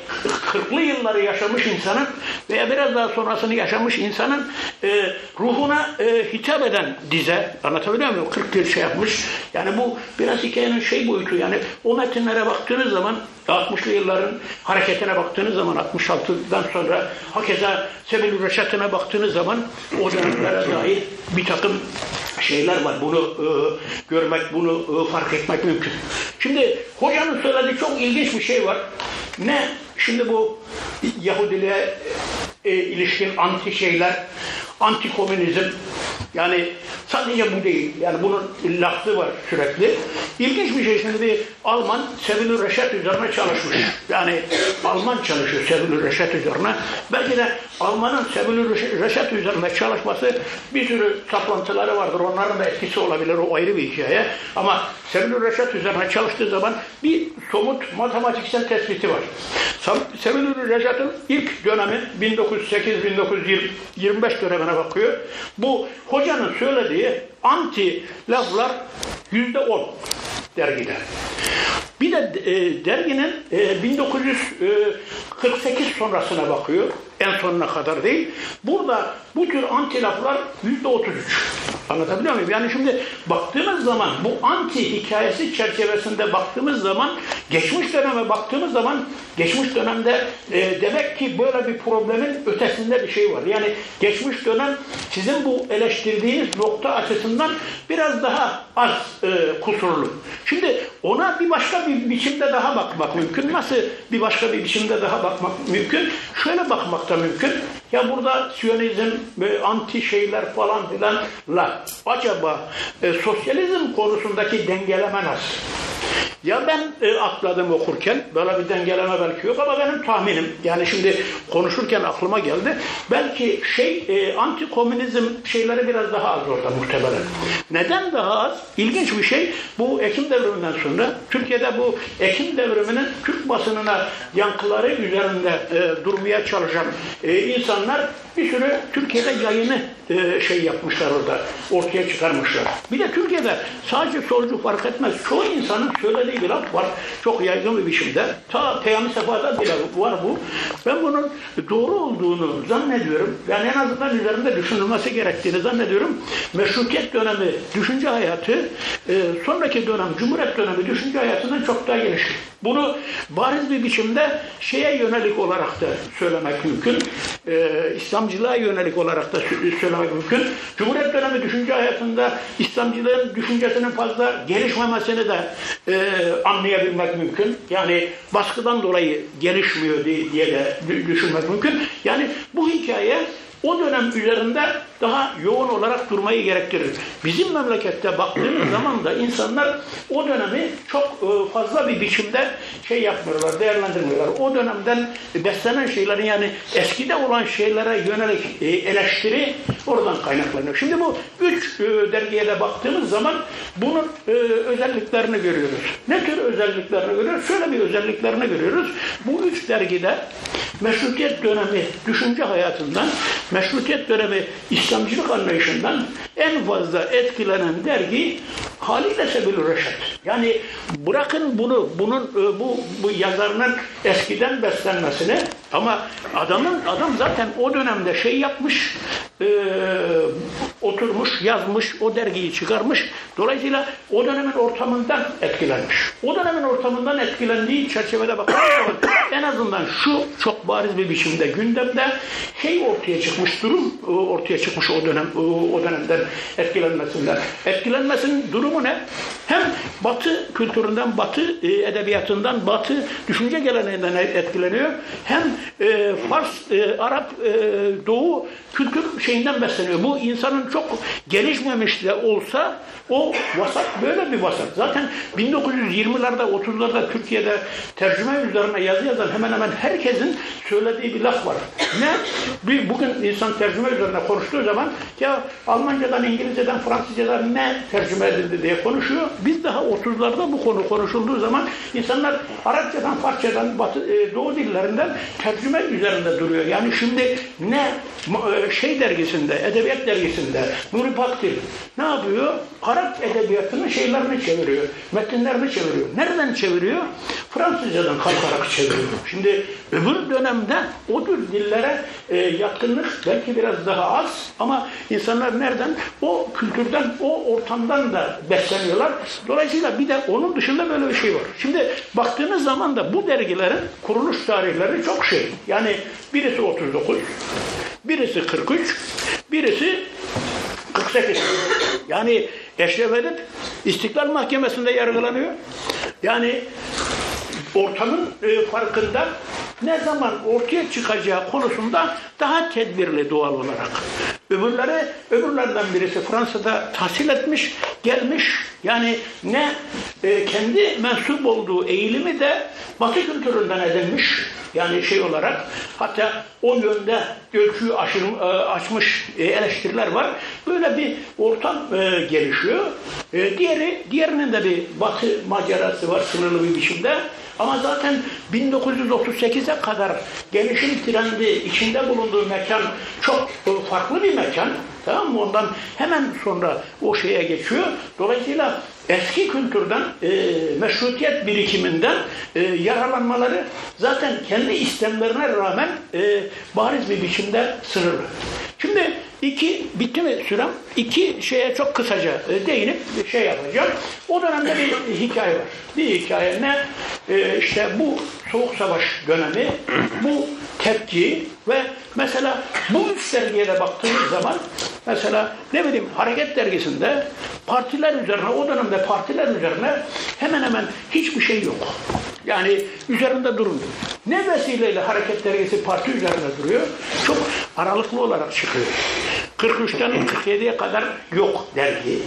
40'lı yılları yaşamış insanın veya biraz daha sonrasını yaşamış insanın e, ruhuna e, hitap eden dize. Anlatabiliyor muyum? 40 yıl şey yapmış. Yani bu biraz hikayenin şey boyutu. Yani o metinlere baktığınız zaman 60'lı yılların hareketine baktığınız zaman 66'dan sonra hakeza Sebil Reşat'ına baktığınız zaman o dönemlere dair bir takım şeyler var. Bunu e, görmek, bunu e, fark etmek mümkün. Şimdi hocanın söylediği çok ilginç bir şey var. Ne? Şimdi bu Yahudiliğe e, ilişkin anti şeyler, anti komünizm yani sadece bu değil. Yani bunun lafı var sürekli. İlginç bir şey şimdi Alman Sevil Reşat üzerine çalışmış. Yani Alman çalışıyor Sevil Reşat üzerine. Belki de Alman'ın Sevil Reşat üzerine çalışması bir sürü saplantıları vardır. Onların da etkisi olabilir. O ayrı bir hikaye. Ama Sevil Reşat üzerine çalıştığı zaman bir somut matematiksel tespiti var. Sevil Reşat'ın ilk dönemi 1908-1925 dönemine bakıyor. Bu hocanın söylediği anti laflar yüzde on dergide. Bir de e, derginin e, 1948 sonrasına bakıyor. En sonuna kadar değil. Burada bu tür anti laflar yüzde 33. Anlatabiliyor muyum? Yani şimdi baktığımız zaman bu anti hikayesi çerçevesinde baktığımız zaman geçmiş döneme baktığımız zaman geçmiş dönemde e, demek ki böyle bir problemin ötesinde bir şey var. Yani geçmiş dönem sizin bu eleştirdiğiniz nokta açısından biraz daha az e, kusurlu. Şimdi ona bir başka bir biçimde daha bakmak mümkün. Nasıl bir başka bir biçimde daha bakmak mümkün? Şöyle bakmak da mümkün. Ya burada Siyonizm, e, anti şeyler falan filanla acaba e, sosyalizm konusundaki dengeleme nasıl? Ya ben e, atladım okurken, böyle bir dengeleme belki yok ama benim tahminim, yani şimdi konuşurken aklıma geldi, belki şey, e, anti-komünizm şeyleri biraz daha az orada muhtemelen. Neden daha az? İlginç bir şey, bu Ekim devriminden sonra, Türkiye'de bu Ekim devriminin Türk basınına yankıları üzerinde e, durmaya çalışan e, insanlar bir sürü Türkiye'de yayını e, şey yapmışlar orada, ortaya çıkarmışlar. Bir de Türkiye'de sadece solcu fark etmez. Çoğu insanın söylediği bir laf var. Çok yaygın bir biçimde. Ta Peyami Sefa'da bile var bu. Ben bunun doğru olduğunu zannediyorum. Yani en azından üzerinde düşünülmesi gerektiğini zannediyorum. Meşrutiyet dönemi düşünce hayatı e, sonraki dönem Cumhuriyet dönemi düşünce hayatından çok daha geniş. Bunu bariz bir biçimde şeye yönelik olarak da söylemek mümkün. E, İslamcılığa yönelik olarak da söylemek mümkün. Cumhuriyet dönemi düşünce hayatında İslamcılığın düşüncesinin fazla gelişmemesini de e, anlayabilmek mümkün. Yani baskıdan dolayı gelişmiyor diye de düşünmek mümkün. Yani bu hikaye o dönem üzerinde daha yoğun olarak durmayı gerektirir. Bizim memlekette baktığımız zaman da insanlar o dönemi çok e, fazla bir biçimde şey yapmıyorlar, değerlendirmiyorlar. O dönemden beslenen şeylerin yani eskide olan şeylere yönelik e, eleştiri oradan kaynaklanıyor. Şimdi bu üç e, dergiye de baktığımız zaman bunun özelliklerini görüyoruz. Ne tür özelliklerini görüyoruz? Şöyle bir özelliklerini görüyoruz. Bu üç dergide meşrutiyet dönemi düşünce hayatından, meşrutiyet dönemi İslamcılık anlayışından en fazla etkilenen dergi haliyle Sebil Reşat. Yani bırakın bunu, bunun bu, bu yazarının eskiden beslenmesini ama adamın adam zaten o dönemde şey yapmış, e, oturmuş, yazmış, o dergiyi çıkarmış. Dolayısıyla o dönemin ortamından etkilenmiş. O dönemin ortamından etkilendiği çerçevede bakarsak en azından şu çok bariz bir biçimde gündemde şey ortaya çıkmış, durum ortaya çıkmış o dönem o dönemden etkilenmesinden. Etkilenmesinin durumu ne? Hem Batı kültüründen, Batı e, edebiyatından, Batı düşünce geleneğinden etkileniyor. Hem e, Fars, e, Arap, Doğu kültür şeyinden besleniyor. Bu insanın çok gelişmemiş de olsa o vasat böyle bir vasat. Zaten 1920'lerde 30'larda Türkiye'de tercüme üzerine yazı yazan hemen hemen herkesin söylediği bir laf var. Ne? Bir, bugün insan tercüme üzerine konuştuğu zaman ya Almancadan, İngilizceden, Fransızcadan ne tercüme edildi diye konuşuyor. Biz daha 30'larda bu konu konuşulduğu zaman insanlar Arapçadan, Farsçadan, Batı, e, Doğu dillerinden tercüme üzerinde duruyor. Yani şimdi ne e, şey dergisinde, edebiyat dergisinde Nuri Pakdil ne yapıyor? Arap edebiyatının şeylerini çeviriyor. Metinlerini çeviriyor. Nereden çeviriyor? Fransızcadan kalkarak çeviriyor. Şimdi öbür dönemde o tür dillere e, yatkınlık belki biraz daha az ama insanlar nereden? O kültürden, o ortamdan da besleniyorlar. Dolayısıyla bir de onun dışında böyle bir şey var. Şimdi baktığınız zaman da bu dergilerin kuruluş tarihleri çok şey. Yani birisi 39, birisi 43, birisi 48. Yani Eşref Edip İstiklal Mahkemesi'nde yargılanıyor. Yani ortamın e, farkında ne zaman ortaya çıkacağı konusunda daha tedbirli doğal olarak. Öbürleri, öbürlerden birisi Fransa'da tahsil etmiş, gelmiş. Yani ne e, kendi mensup olduğu eğilimi de Batı kültüründen edinmiş. Yani şey olarak hatta o yönde ölçüyü aşır, e, açmış e, eleştiriler var. Böyle bir ortam e, gelişiyor. E, diğeri, diğerinin de bir batı macerası var sınırlı bir biçimde. Ama zaten 1938'e kadar gelişim trendi içinde bulunduğu mekan çok farklı bir mekan. Tamam mı? Ondan hemen sonra o şeye geçiyor. Dolayısıyla eski kültürden, e, meşrutiyet birikiminden e, yararlanmaları zaten kendi istemlerine rağmen e, bariz bir biçimde sınırlı. Şimdi iki, bitti mi sürem? İki şeye çok kısaca e, değinip şey yapacağım. O dönemde bir hikaye var. Bir hikaye ne? E, işte bu Soğuk Savaş dönemi, bu tepki ve mesela bu üç dergiye de baktığımız zaman mesela ne bileyim Hareket Dergisi'nde partiler üzerine, o dönemde partiler üzerine hemen hemen hiçbir şey yok. Yani üzerinde durmuyor. Ne vesileyle Hareket Dergisi parti üzerinde duruyor? Çok aralıklı olarak çıkıyor. 43'ten 47'ye kadar yok dergi.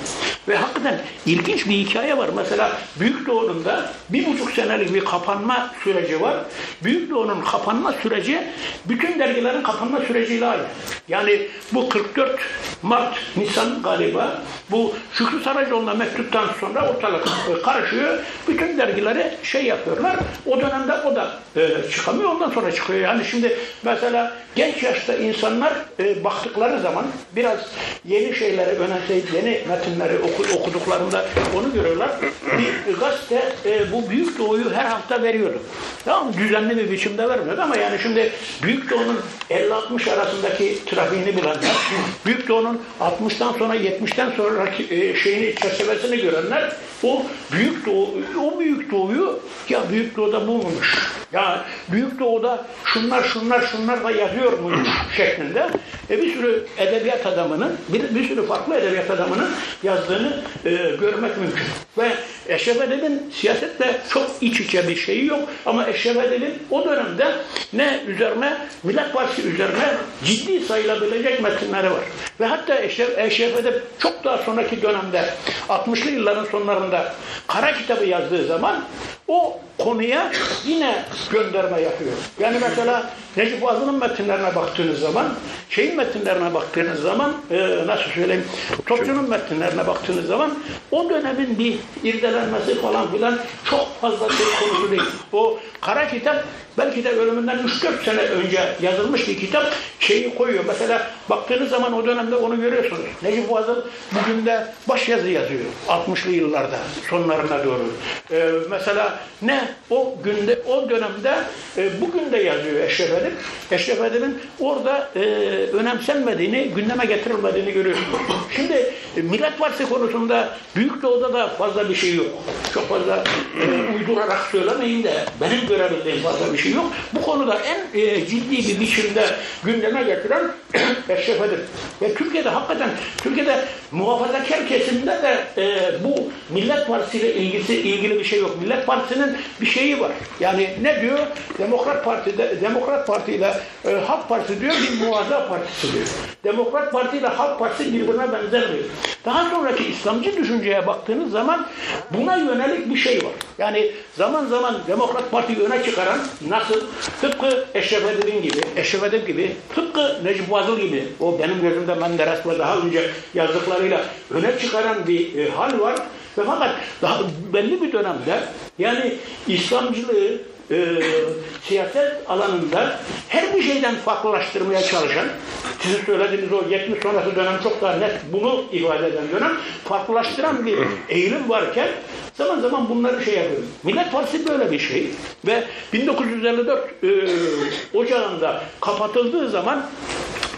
Ve hakikaten ilginç bir hikaye var. Mesela Büyük Doğu'nun da bir buçuk senelik bir kapanma süreci var. Büyük Doğu'nun kapanma süreci bütün dergilerin kapanma süreciyle aynı. Yani bu 44 Mart, Nisan galiba bu Şükrü Saracoğlu'na mektuptan sonra ortalık e, karışıyor. Bütün dergileri şey yapıyorlar. O dönemde o da e, çıkamıyor. Ondan sonra çıkıyor. Yani şimdi mesela genç yaşta insanlar e, baktıkları zaman biraz yeni şeyleri önemseyip yeni metinleri oku, okuduklarında onu görüyorlar. Bir gazete e, bu Büyük Doğu'yu her hafta veriyordu. Tamam? Düzenli bir biçimde vermiyordu ama yani şimdi Büyük Doğu'nun 50-60 arasındaki trafiğini bilenler, Büyük Doğu'nun 60'tan sonra 70'ten sonraki e, şeyini çerçevesini görenler o Büyük Doğu, o Büyük Doğu'yu ya Büyük Doğu'da bulmamış. Ya Büyük Doğu'da şunlar şunlar şunlar da yazıyor muymuş şeklinde e, bir sürü edebiyat adamının, bir, bir sürü farklı edebiyat adamının yazdığını e, görmek mümkün. Ve Eşref Edip'in siyasetle çok iç içe bir şeyi yok ama Eşref Edip'in o dönemde ne üzerine, Millet Partisi üzerine ciddi sayılabilecek metinleri var. Ve hatta Eşref, Eşref Edip çok daha sonraki dönemde 60'lı yılların sonlarında Kara kitabı yazdığı zaman o konuya yine gönderme yapıyor. Yani mesela Necip Fazıl'ın metinlerine baktığınız zaman, şeyin metinlerine baktığınız zaman, e, nasıl söyleyeyim, Topçu'nun metinlerine baktığınız zaman o dönemin bir irdelenmesi falan filan çok fazla bir konusu değil. O kara kitap belki de ölümünden 3-4 sene önce yazılmış bir kitap şeyi koyuyor. Mesela baktığınız zaman o dönemde onu görüyorsunuz. Necip Fazıl bugün de başyazı yazıyor. 60'lı yıllarda sonlarına doğru. Ee, mesela ne o günde o dönemde e, bugün de yazıyor Eşref Edip. Eşref Edip'in orada e, önemsenmediğini, gündeme getirilmediğini görüyorsunuz. Şimdi e, Millet Partisi konusunda Büyük Doğu'da da fazla bir şey yok. Çok fazla e, uydurarak söylemeyin de benim görebildiğim fazla bir şey yok. Bu konuda en e, ciddi bir biçimde gündeme getiren Eşref Edip. Ve Türkiye'de hakikaten Türkiye'de muhafazakar kesimde de e, bu Millet Partisi ile ilgisi ilgili bir şey yok. Millet Partisi'nin bir şeyi var. Yani ne diyor? Demokrat Parti'de Demokrat Parti ile e, Halk Partisi diyor bir muazza partisi diyor. Demokrat Parti ile Halk Partisi birbirine benzemiyor. Daha sonraki İslamcı düşünceye baktığınız zaman buna yönelik bir şey var. Yani zaman zaman Demokrat Parti öne çıkaran nasıl? Tıpkı Eşref Edip'in gibi, Eşref Edip gibi, tıpkı Necip Fazıl gibi, o benim gözümde Menderes ve daha önce yazdıklarıyla öne çıkaran bir e, hal var. Ve fakat daha belli bir dönemde yani İslamcılığı e, siyaset alanında her bir şeyden farklılaştırmaya çalışan, sizin söylediğiniz o 70 sonrası dönem çok daha net bunu ifade eden dönem, farklılaştıran bir eğilim varken zaman zaman bunları şey yapıyor. Millet Partisi böyle bir şey ve 1954 e, Ocağı'nda kapatıldığı zaman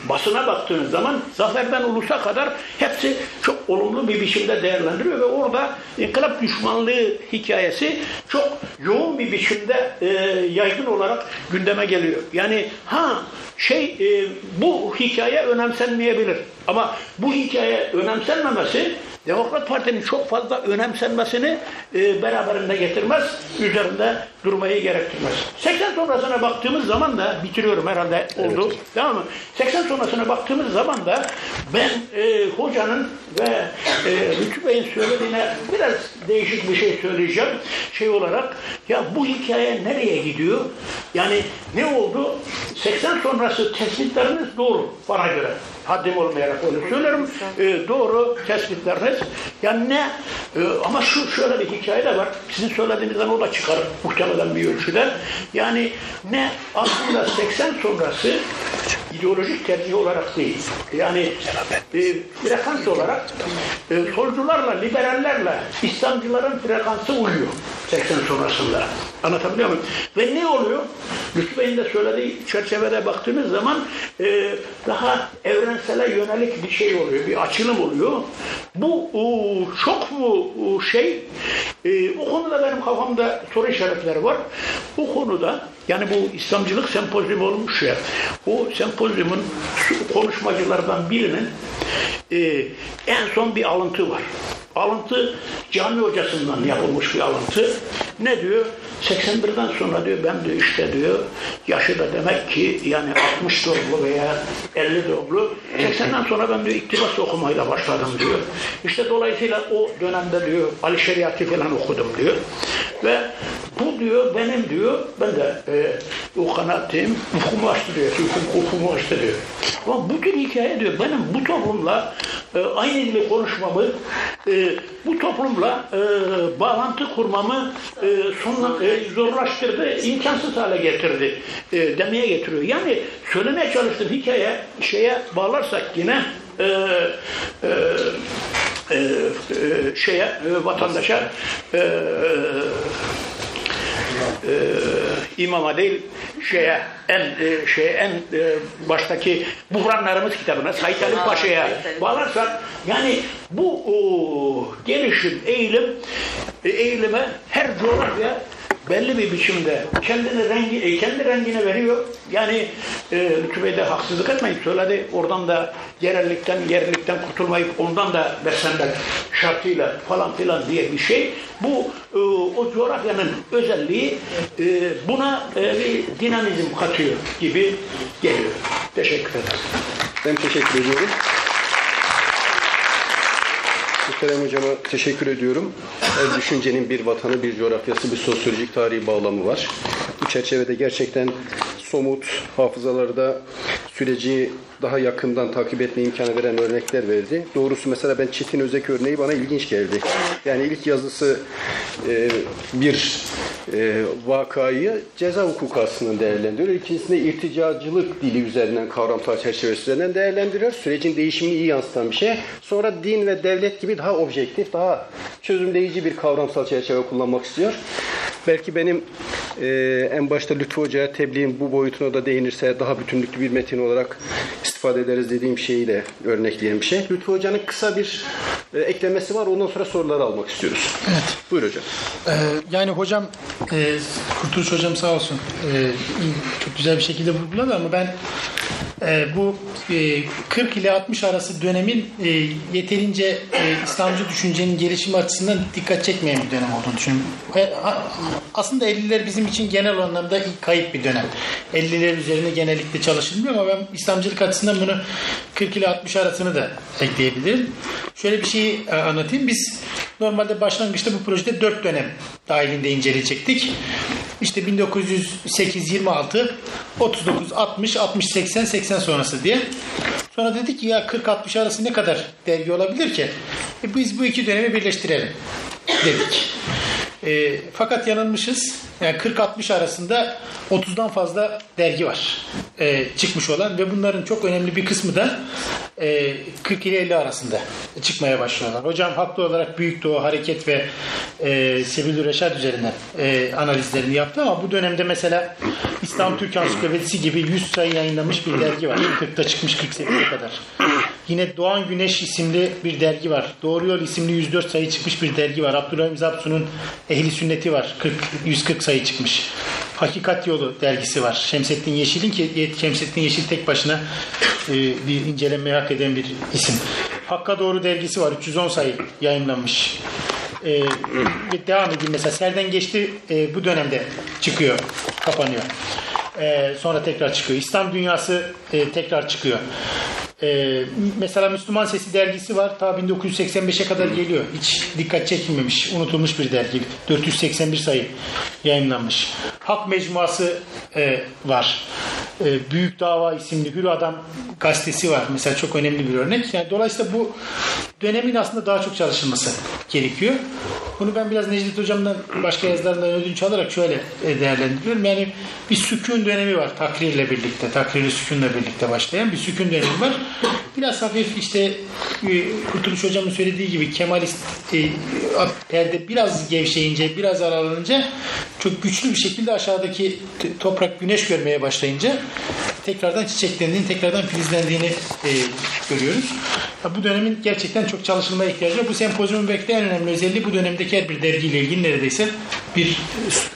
basına baktığınız zaman zaferden ulusa kadar hepsi çok olumlu bir biçimde değerlendiriyor ve orada inkılap düşmanlığı hikayesi çok yoğun bir biçimde e, yaygın olarak gündeme geliyor. Yani ha şey e, bu hikaye önemsenmeyebilir ama bu hikaye önemsenmemesi Demokrat Parti'nin çok fazla önemsenmesini e, beraberinde getirmez, üzerinde durmayı gerektirmez. 80 sonrasına baktığımız zaman da, bitiriyorum herhalde oldu, evet. tamam mı? 80 sonrasına baktığımız zaman da ben e, hocanın ve e, Lütfü Bey'in söylediğine biraz değişik bir şey söyleyeceğim. Şey olarak, ya bu hikaye nereye gidiyor? Yani ne oldu? 80 sonrası tespitleriniz doğru bana göre haddim olmayarak öyle söylüyorum. E, doğru tespitleriniz. Yani ne? E, ama şu şöyle bir hikaye de var. Sizin söylediğinizden o da çıkar muhtemelen bir ölçüde. Yani ne? Aslında 80 sonrası ideolojik tercih olarak değil. Yani e, frekans olarak e, solcularla, liberallerle İslamcıların frekansı uyuyor 80 sonrasında. Anlatabiliyor muyum? Ve ne oluyor? Lütfü Bey'in de söylediği çerçevede baktığınız zaman e, daha evrensele yönelik bir şey oluyor, bir açılım oluyor. Bu çok mu şey? E, o konuda benim kafamda soru işaretleri var. O konuda yani bu İslamcılık sempozyumu olmuş ya, o sempozyumun konuşmacılardan birinin e, en son bir alıntı var. Alıntı cami hocasından yapılmış bir alıntı. Ne diyor? 81'den sonra diyor ben de işte diyor yaşı da demek ki yani 60 doğumlu veya 50 doğumlu 80'den sonra ben diyor iktibas okumayla başladım diyor. İşte dolayısıyla o dönemde diyor Ali Şeriatı falan okudum diyor. Ve bu diyor benim diyor ben de e, o açtı diyor. Ufkumu açtı diyor. Ama bu tür hikaye diyor benim bu toplumla e, aynı dili konuşmamı e, bu toplumla e, bağlantı kurmamı e, sonla, e, zorlaştırdı, imkansız hale getirdi e, demeye getiriyor. Yani söylemeye çalıştığım hikaye şeye bağlarsak yine e, e, e, şeye e, vatandaşa e, e, imama değil şeye en e, şeye en e, baştaki buhranlarımız kitabına Said Ali Paşa'ya bağlarsak yani bu o, gelişim eğilim e, eğilime her coğrafya belli bir biçimde kendini rengi, e, kendi rengine veriyor. Yani e, de haksızlık etmeyin söyledi. Oradan da yerellikten, yerlikten kurtulmayıp ondan da beslenmek şartıyla falan filan diye bir şey. Bu e, o coğrafyanın özelliği e, buna e, bir dinamizm katıyor gibi geliyor. Teşekkür ederim. Ben teşekkür ediyorum. Muhterem Hocama teşekkür ediyorum. Her düşüncenin bir vatanı, bir coğrafyası, bir sosyolojik tarihi bağlamı var. Bu çerçevede gerçekten somut hafızalarda süreci daha yakından takip etme imkanı veren örnekler verdi. Doğrusu mesela ben Çetin Özek örneği bana ilginç geldi. Yani ilk yazısı e, bir e, vakayı ceza hukuku aslında değerlendiriyor. İkincisinde irticacılık dili üzerinden kavramsal çerçeve üzerinden değerlendiriyor. Sürecin değişimini iyi yansıtan bir şey. Sonra din ve devlet gibi daha objektif, daha çözümleyici bir kavramsal çerçeve kullanmak istiyor. Belki benim e, en başta Lütfü Hoca'ya tebliğin bu boyutuna da değinirse daha bütünlüklü bir metin olarak istifade ederiz dediğim şeyi de örnekleyen bir şey. Lütfü Hoca'nın kısa bir e, eklemesi var. Ondan sonra soruları almak istiyoruz. Evet. Buyur hocam. Ee, yani hocam e, Kurtuluş hocam sağ olsun e, çok güzel bir şekilde vurguladı ama ben e, bu e, 40 ile 60 arası dönemin e, yeterince e, İslamcı düşüncenin gelişimi açısından dikkat çekmeyen bir dönem olduğunu düşünüyorum. E, aslında 50'ler bizim için genel anlamda kayıp bir dönem. 50'ler üzerine genellikle çalışılmıyor ama ben İslamcılık açısından bunu 40 ile 60 arasını da ekleyebilirim. Şöyle bir şey e, anlatayım. Biz normalde başlangıçta bu projede 4 dönem dahilinde inceleyecektik. İşte 1908 26 39 60 60 80 80 sonrası diye. Sonra dedik ki ya 40 60 arası ne kadar dergi olabilir ki? E biz bu iki dönemi birleştirelim dedik. E, fakat yanılmışız. Yani 40-60 arasında 30'dan fazla dergi var e, çıkmış olan ve bunların çok önemli bir kısmı da e, 40 ile 50 arasında çıkmaya başlıyorlar. Hocam haklı olarak Büyük Doğu Hareket ve e, Sebil Reşat üzerinden e, analizlerini yaptı ama bu dönemde mesela İslam Türk Ansiklopedisi gibi 100 sayı yayınlamış bir dergi var. 40'ta çıkmış 48'e kadar. Yine Doğan Güneş isimli bir dergi var. Doğru Yol isimli 104 sayı çıkmış bir dergi var. Abdülhamid Zapsu'nun Ehli Sünneti var. 40, 140 sayı çıkmış. Hakikat Yolu dergisi var. Şemsettin Yeşil'in ki Şemsettin Yeşil tek başına e, bir incelenmeye hak eden bir isim. Hakka Doğru dergisi var. 310 sayı yayınlanmış. E, devam edeyim mesela Serden Geçti e, bu dönemde çıkıyor, kapanıyor. E, sonra tekrar çıkıyor. İslam Dünyası e, tekrar çıkıyor. Ee, mesela Müslüman Sesi dergisi var. Ta 1985'e kadar geliyor. Hiç dikkat çekilmemiş. Unutulmuş bir dergi. 481 sayı yayınlanmış. Hak Mecmuası e, var. E, Büyük Dava isimli Hür Adam gazetesi var. Mesela çok önemli bir örnek. Yani dolayısıyla bu dönemin aslında daha çok çalışılması gerekiyor. Bunu ben biraz Necdet Hocam'dan başka yazılarından ödünç alarak şöyle e, değerlendiriyorum. Yani bir sükun dönemi var takrirle birlikte, takriri sükunla birlikte başlayan bir sükun dönemi var. Biraz hafif işte e, Kurtuluş Hocam'ın söylediği gibi Kemalist e, perde biraz gevşeyince, biraz aralanınca çok güçlü bir şekilde aşağıdaki toprak güneş görmeye başlayınca tekrardan çiçeklendiğini, tekrardan filizlendiğini e, görüyoruz. Ya bu dönemin gerçekten çok çalışılmaya ihtiyacı var. Bu sempozyumun belki de en önemli özelliği bu dönemdeki her bir dergiyle ilgili neredeyse bir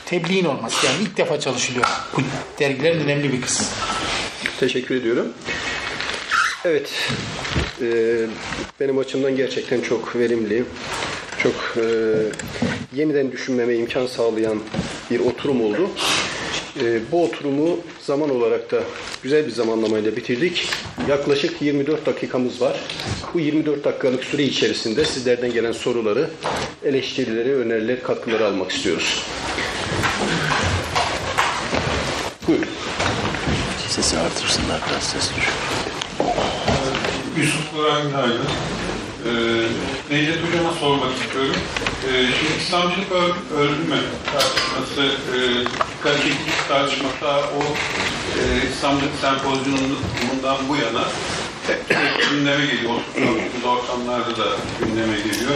tebliğin olması. Yani ilk defa çalışılıyor. Bu dergilerin önemli bir kısmı. Teşekkür ediyorum. Evet, e, benim açımdan gerçekten çok verimli, çok e, yeniden düşünmeme imkan sağlayan bir oturum oldu. E, bu oturumu zaman olarak da güzel bir zamanlamayla bitirdik. Yaklaşık 24 dakikamız var. Bu 24 dakikalık süre içerisinde sizlerden gelen soruları, eleştirileri, önerileri, katkıları almak istiyoruz. Buyurun. Sesi artırsınlar biraz ses düşüyor. Yusuf Duran Günaydın. Ee, Necdet Hocam'a sormak istiyorum. Ee, şimdi İslamcılık öl- öldü mü tartışması, e, dikkat çekici bir tartışma ta o e, İslamcılık sempozyumundan bu yana hep gündeme geliyor. Bu ortamlarda da gündeme geliyor.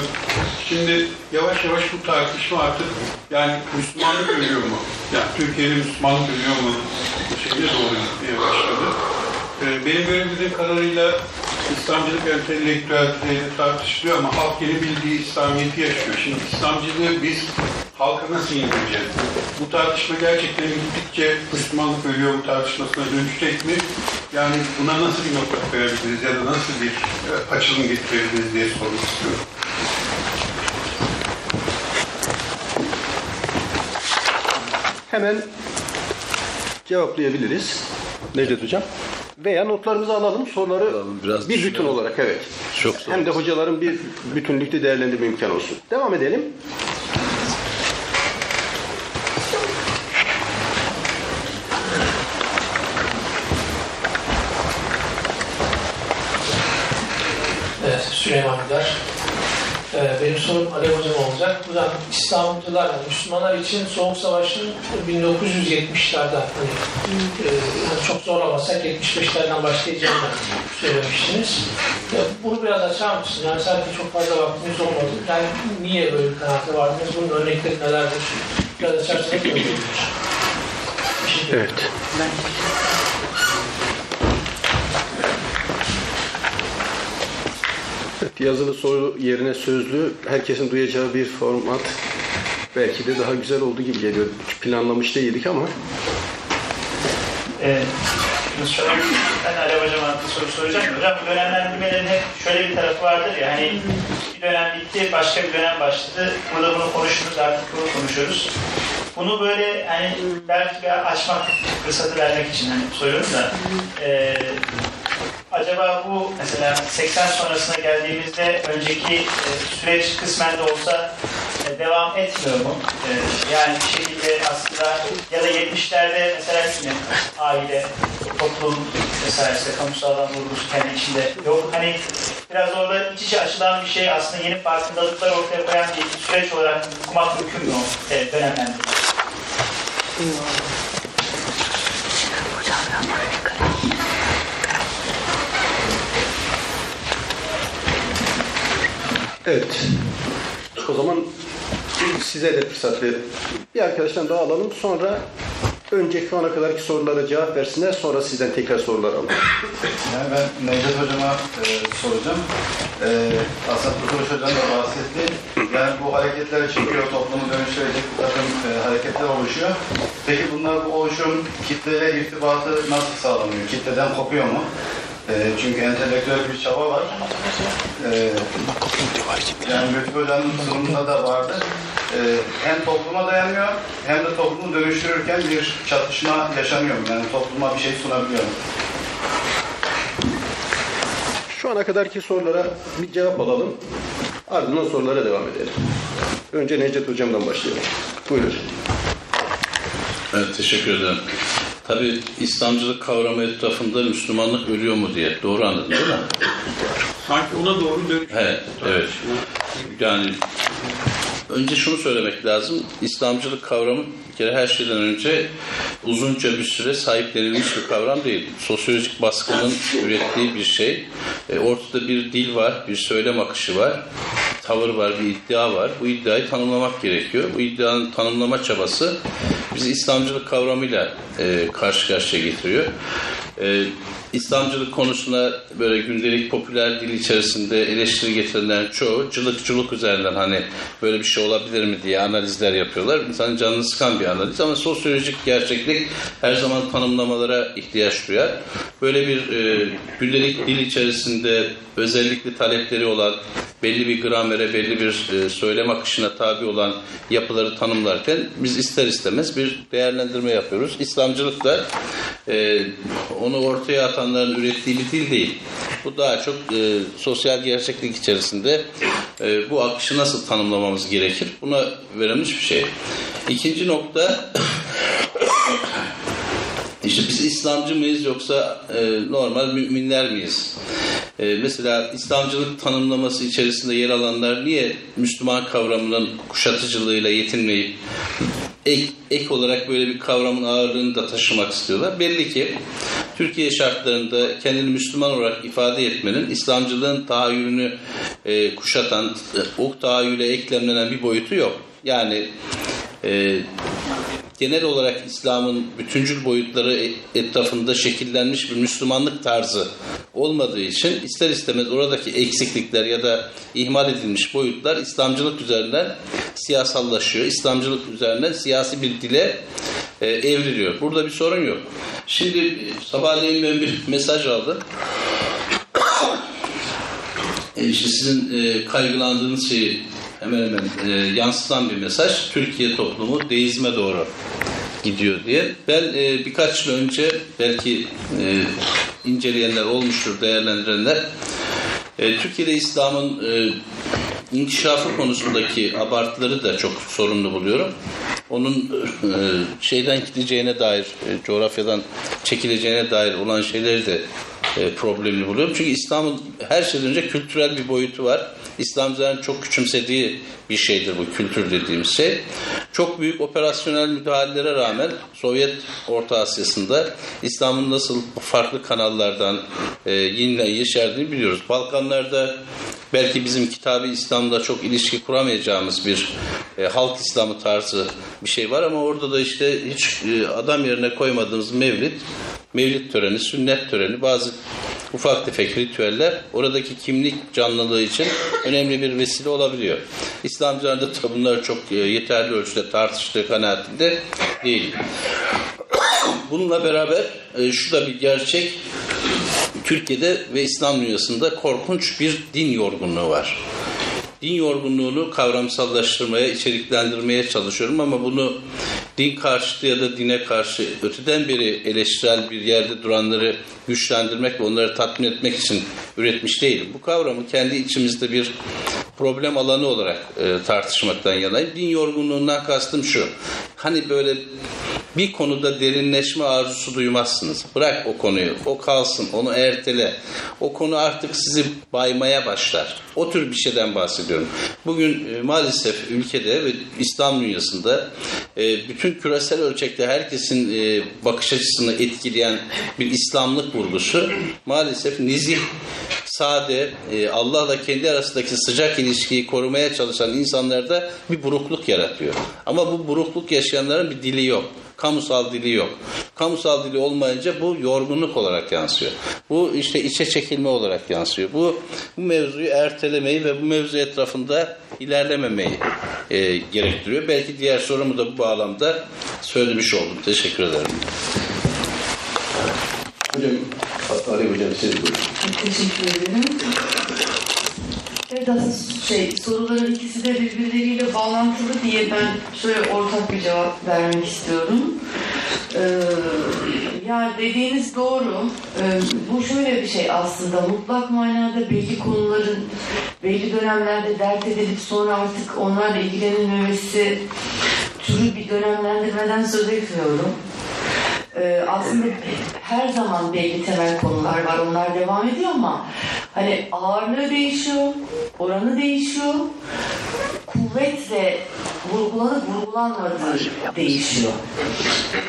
Şimdi yavaş yavaş bu tartışma artık yani Müslümanlık ölüyor mu? Yani Türkiye'de Müslümanlık ölüyor mu? Bu şekilde doğru gitmeye başladı. Ee, Benim görebildiğim kadarıyla İslamcılık entelektüelliğiyle tartışılıyor ama halk yeni bildiği İslamiyet'i yaşıyor. Şimdi İslamcılığı biz halka nasıl indireceğiz? Bu tartışma gerçekten gittikçe Müslümanlık ölüyor mu tartışmasına dönüşecek mi? Yani buna nasıl bir nokta koyabiliriz ya da nasıl bir e, açılım getirebiliriz diye sormak istiyorum. Hemen cevaplayabiliriz Necdet Hocam. Veya notlarımızı alalım, soruları Alalım, biraz bir bütün düşünelim. olarak evet. Çok zor. Hem de hocaların bir bütünlükte değerlendirme imkanı olsun. Devam edelim. Evet, Süleyman Güler. Ee, benim sorum Alev Hocam olacak. Buradan İslamcılar, yani Müslümanlar için Soğuk Savaş'ın 1970'lerden hani, e, çok zorlamasak 75'lerden başlayacağını söylemiştiniz. Ya, bunu biraz açar mısın? Yani sadece çok fazla vaktimiz olmadı. Yani niye böyle bir kanaate vardınız? Bunun örnekleri nelerdir? Biraz açarsanız. Evet. Evet, Yazılı soru yerine sözlü herkesin duyacağı bir format belki de daha güzel oldu gibi geliyor. Planlamış değildik ama şu an. Ben Alev Hocam'a soru soracağım. Hocam dönemlendirmelerin hep şöyle bir tarafı vardır ya hani bir dönem bitti, başka bir dönem başladı. Burada bunu konuştunuz, artık bunu konuşuyoruz. Bunu böyle hani belki bir açmak fırsatı vermek için hani soruyorum da e, acaba bu mesela 80 sonrasına geldiğimizde önceki e, süreç kısmen de olsa e, devam etmiyor mu? E, yani bir şekilde aslında ya da 70'lerde mesela yine aile, toplum vesaire kamusal alan vurgusu kendi içinde yok. Hani biraz orada iç içe açılan bir şey aslında yeni farkındalıklar ortaya koyan bir süreç olarak okumak mümkün mü o e? Evet. O zaman size de fırsat verin. Bir arkadaştan daha alalım. Sonra önce şu ana kadarki sorulara cevap versinler. Sonra sizden tekrar sorular alalım. Yani ben Necdet Hocam'a e, soracağım. E, aslında Kurtuluş Hocam da bahsetti. Yani bu hareketler çıkıyor, toplumu dönüştürecek bir takım e, hareketler oluşuyor. Peki bunlar bu oluşum kitleyle irtibatı nasıl sağlanıyor? Kitleden kopuyor mu? E, çünkü entelektüel bir çaba var. E, yani Lütfü Hocam'ın sunumunda da vardı. E, hem topluma dayanıyor hem de toplumu dönüştürürken bir çatışma yaşanıyor? Yani topluma bir şey sunabiliyor? Şu ana kadarki sorulara bir cevap alalım. Ardından sorulara devam edelim. Önce Necdet Hocam'dan başlayalım. Buyurun. Evet, teşekkür ederim. Tabi İslamcılık kavramı etrafında Müslümanlık ölüyor mu diye. Doğru anladın değil mi? Sanki ona doğru dönüş. Evet, evet. Yani önce şunu söylemek lazım. İslamcılık kavramı bir kere her şeyden önce uzunca bir süre sahiplenilmiş bir kavram değil. Sosyolojik baskının ürettiği bir şey. E, ortada bir dil var, bir söylem akışı var, tavır var, bir iddia var. Bu iddiayı tanımlamak gerekiyor. Bu iddianın tanımlama çabası bizi İslamcılık kavramıyla e, karşı karşıya getiriyor. E, İslamcılık konusuna böyle gündelik popüler dil içerisinde eleştiri getirilen çoğu cılıkçılık üzerinden hani böyle bir şey olabilir mi diye analizler yapıyorlar. İnsanın canını sıkan bir analiz ama sosyolojik gerçeklik her zaman tanımlamalara ihtiyaç duyar. Böyle bir e, gündelik dil içerisinde özellikle talepleri olan belli bir gramere, belli bir e, söylem akışına tabi olan yapıları tanımlarken biz ister istemez bir değerlendirme yapıyoruz. İslamcılık da e, onu ortaya atanların ürettiği bir dil değil. Bu daha çok e, sosyal gerçeklik içerisinde e, bu akışı nasıl tanımlamamız gerekir? Buna verilmiş bir şey. İkinci nokta işte biz İslamcı mıyız yoksa e, normal müminler miyiz? E, mesela İslamcılık tanımlaması içerisinde yer alanlar niye Müslüman kavramının kuşatıcılığıyla yetinmeyip ek, ek olarak böyle bir kavramın ağırlığını da taşımak istiyorlar? Belli ki Türkiye şartlarında kendini Müslüman olarak ifade etmenin İslamcılığın tahayyülünü e, kuşatan, e, o tahayyüle eklemlenen bir boyutu yok. Yani e, genel olarak İslam'ın bütüncül boyutları etrafında şekillenmiş bir Müslümanlık tarzı olmadığı için ister istemez oradaki eksiklikler ya da ihmal edilmiş boyutlar İslamcılık üzerinden siyasallaşıyor. İslamcılık üzerinden siyasi bir dile e, evriliyor. Burada bir sorun yok. Şimdi sabahleyin ben bir mesaj aldım. E işte sizin e, kaygılandığınız şeyi hemen hemen e, yansıtan bir mesaj. Türkiye toplumu deizme doğru gidiyor diye. Ben e, birkaç yıl önce belki e, inceleyenler olmuştur, değerlendirenler e, Türkiye'de İslam'ın e, inkişafı konusundaki abartıları da çok sorunlu buluyorum. Onun e, şeyden gideceğine dair, e, coğrafyadan çekileceğine dair olan şeyleri de e, problemli buluyorum. Çünkü İslam'ın her şeyden önce kültürel bir boyutu var. İslamcıların çok küçümsediği bir şeydir bu kültür dediğimiz şey. Çok büyük operasyonel müdahalelere rağmen Sovyet Orta Asya'sında İslam'ın nasıl farklı kanallardan e, yinle yeşerdiğini biliyoruz. Balkanlarda belki bizim kitabı İslam'da çok ilişki kuramayacağımız bir e, halk İslamı tarzı bir şey var ama orada da işte hiç e, adam yerine koymadığımız mevlid, mevlid töreni, sünnet töreni, bazı ufak tefek ritüeller oradaki kimlik canlılığı için önemli bir vesile olabiliyor. İslamcılar da bunlar çok yeterli ölçüde tartıştığı kanaatinde değil. Bununla beraber e, şu da bir gerçek. Türkiye'de ve İslam dünyasında korkunç bir din yorgunluğu var. Din yorgunluğunu kavramsallaştırmaya, içeriklendirmeye çalışıyorum ama bunu din karşıtı ya da dine karşı öteden beri eleştirel bir yerde duranları güçlendirmek ve onları tatmin etmek için üretmiş değilim. Bu kavramı kendi içimizde bir problem alanı olarak e, tartışmaktan yanayım. Din yorgunluğundan kastım şu. Hani böyle bir konuda derinleşme arzusu duymazsınız. Bırak o konuyu, o kalsın, onu ertele. O konu artık sizi baymaya başlar. O tür bir şeyden bahsediyorum. Bugün e, maalesef ülkede ve İslam dünyasında e, bütün küresel ölçekte herkesin e, bakış açısını etkileyen bir İslamlık vurgusu maalesef nizih, sade, Allah'la kendi arasındaki sıcak ilişkiyi korumaya çalışan insanlarda bir burukluk yaratıyor. Ama bu burukluk yaşayanların bir dili yok. Kamusal dili yok. Kamusal dili olmayınca bu yorgunluk olarak yansıyor. Bu işte içe çekilme olarak yansıyor. Bu, bu mevzuyu ertelemeyi ve bu mevzu etrafında ilerlememeyi e, gerektiriyor. Belki diğer sorumu da bu bağlamda söylemiş oldum. Teşekkür ederim. Hocam, Ali Hocam siz buyurun. Teşekkür ederim. Evet aslında şey, soruların ikisi de birbirleriyle bağlantılı diye ben şöyle ortak bir cevap vermek istiyorum. Ee, yani dediğiniz doğru. Ee, bu şöyle bir şey aslında. Mutlak manada belli konuların belli dönemlerde dert edilip sonra artık onlarla ilgilenilmemesi türü bir dönemlendirmeden söz etmiyorum. Ee, aslında her zaman belli temel konular var. Onlar devam ediyor ama hani ağırlığı değişiyor, oranı değişiyor. Kuvvetle vurgulanıp vurgulanmadığı değişiyor.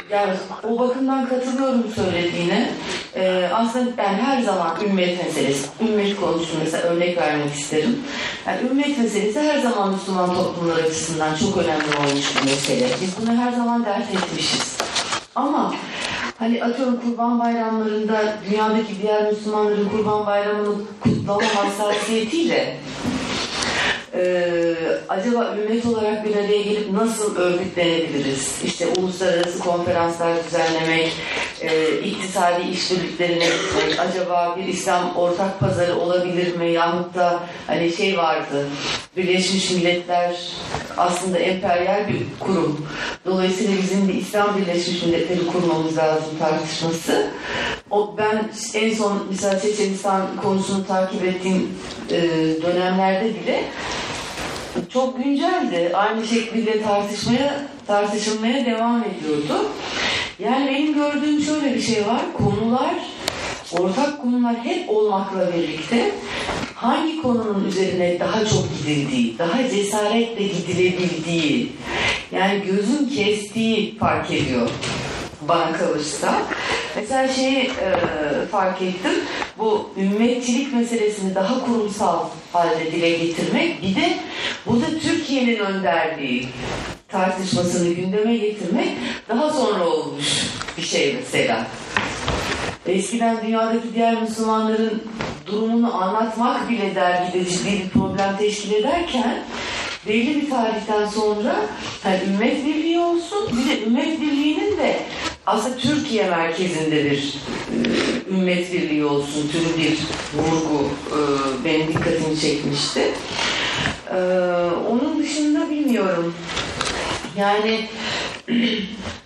Yani o bakımdan katılıyorum söylediğine. Ee, aslında ben her zaman ümmet meselesi, ümmet konusunu mesela örnek vermek isterim. Yani ümmet meselesi her zaman Müslüman toplumlar açısından çok önemli olmuş bir mesele. Biz bunu her zaman dert etmişiz. Ama hani atıyorum kurban bayramlarında dünyadaki diğer Müslümanların kurban bayramını kutlama hassasiyetiyle ee, acaba ümmet olarak bir araya gelip nasıl örgütlenebiliriz? İşte uluslararası konferanslar düzenlemek, e, iktisadi işbirliklerine gitmek, acaba bir İslam ortak pazarı olabilir mi? Yahut da hani şey vardı, Birleşmiş Milletler aslında emperyal bir kurum. Dolayısıyla bizim bir İslam Birleşmiş Milletleri kurmamız lazım tartışması. O, ben en son mesela Çeçenistan konusunu takip ettiğim e, dönemlerde bile çok günceldi. Aynı şekilde tartışmaya tartışılmaya devam ediyordu. Yani benim gördüğüm şöyle bir şey var. Konular ortak konular hep olmakla birlikte hangi konunun üzerine daha çok gidildiği, daha cesaretle gidilebildiği, yani gözün kestiği fark ediyor bana kalırsa. Mesela şeyi e, fark ettim, bu ümmetçilik meselesini daha kurumsal halde dile getirmek, bir de bu da Türkiye'nin önderliği tartışmasını gündeme getirmek daha sonra olmuş bir şey mesela. Eskiden dünyadaki diğer Müslümanların durumunu anlatmak bile dergide ciddi bir problem teşkil ederken belli bir tarihten sonra yani ümmet birliği olsun bir de ümmet birliğinin de aslında Türkiye merkezinde bir e, ümmet birliği olsun türü bir vurgu e, benim dikkatimi çekmişti. E, onun dışında bilmiyorum. Yani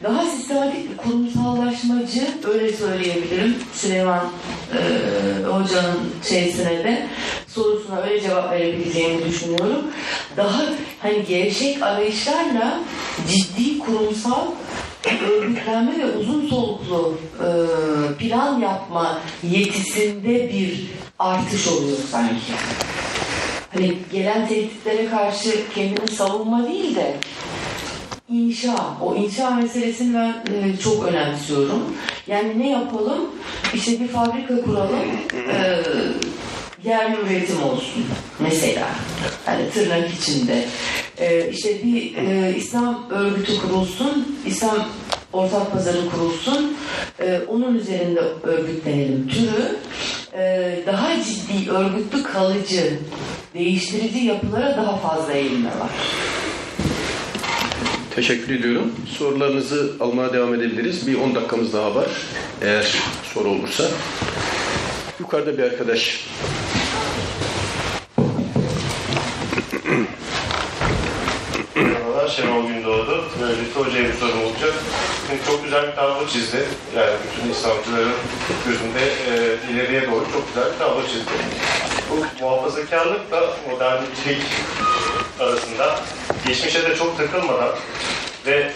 daha sistematik bir kurumsallaşmacı öyle söyleyebilirim Süleyman e, Hoca'nın şeysine de sorusuna öyle cevap verebileceğimi düşünüyorum. Daha hani gevşek arayışlarla ciddi kurumsal örgütlenme ve uzun soluklu e, plan yapma yetisinde bir artış oluyor sanki. Hani gelen tehditlere karşı kendini savunma değil de İnşa, o inşa meselesini ben e, çok önemsiyorum. Yani ne yapalım? İşte bir fabrika kuralım, e, yerli üretim olsun mesela. Yani tırnak içinde. E, işte bir e, İslam örgütü kurulsun, İslam ortak pazarı kurulsun, e, onun üzerinde örgütlenelim türü. E, daha ciddi, örgütlü, kalıcı, değiştirici yapılara daha fazla eğilme var. Teşekkür ediyorum. Sorularınızı almaya devam edebiliriz. Bir 10 dakikamız daha var. Eğer soru olursa. Yukarıda bir arkadaş. Şenol Gündoğdu. Böyle Lütfü Hoca'ya bir sorum olacak. Şimdi çok güzel bir tablo çizdi. Yani bütün İslamcıların gözünde e, ileriye doğru çok güzel bir tablo çizdi. Bu muhafazakarlıkla modernicilik arasında geçmişe de çok takılmadan ve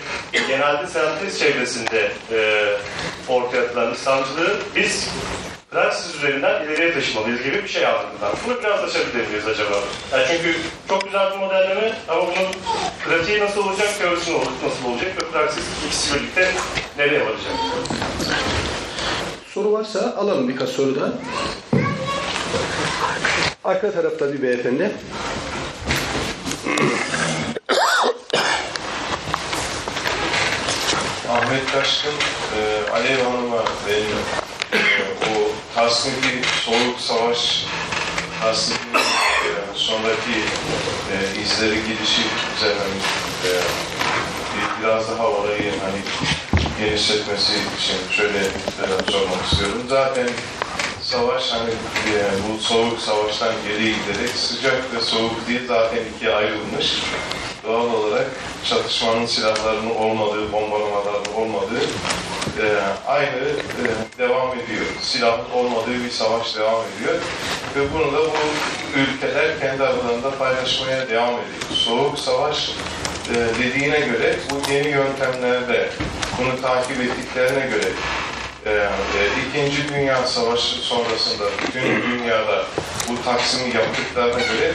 genelde sentez çevresinde e, ortaya atılan İslamcılığı biz Praksis üzerinden ileriye taşımalıyız gibi bir şey aldım ben. Bunu biraz açabilir miyiz acaba? Yani çünkü çok güzel bir modelleme ama bunun pratiği nasıl olacak, teorisi nasıl olacak ve praksis ikisi birlikte nereye varacak? Soru varsa alalım birkaç soru da. Arka tarafta bir beyefendi. Ahmet Taşkın, e, Alev Hanım'a ve Tasnif'i Soğuk Savaş Tasnif'in e, sondaki e, izleri gidişi üzerinden e, bir, biraz daha orayı hani genişletmesi için şöyle e, sormak istiyorum. Zaten savaş hani e, bu soğuk savaştan geri giderek sıcak ve soğuk diye zaten ikiye ayrılmış. Doğal olarak çatışmanın silahlarının olmadığı, bombalamaların olmadığı e, aynı e, devam ediyor. Silah olmadığı bir savaş devam ediyor. Ve bunu da bu ülkeler kendi aralarında paylaşmaya devam ediyor. Soğuk savaş e, dediğine göre bu yeni yöntemlerde bunu takip ettiklerine göre e, e, İkinci Dünya Savaşı sonrasında bütün dünyada bu taksimi yaptıklarına göre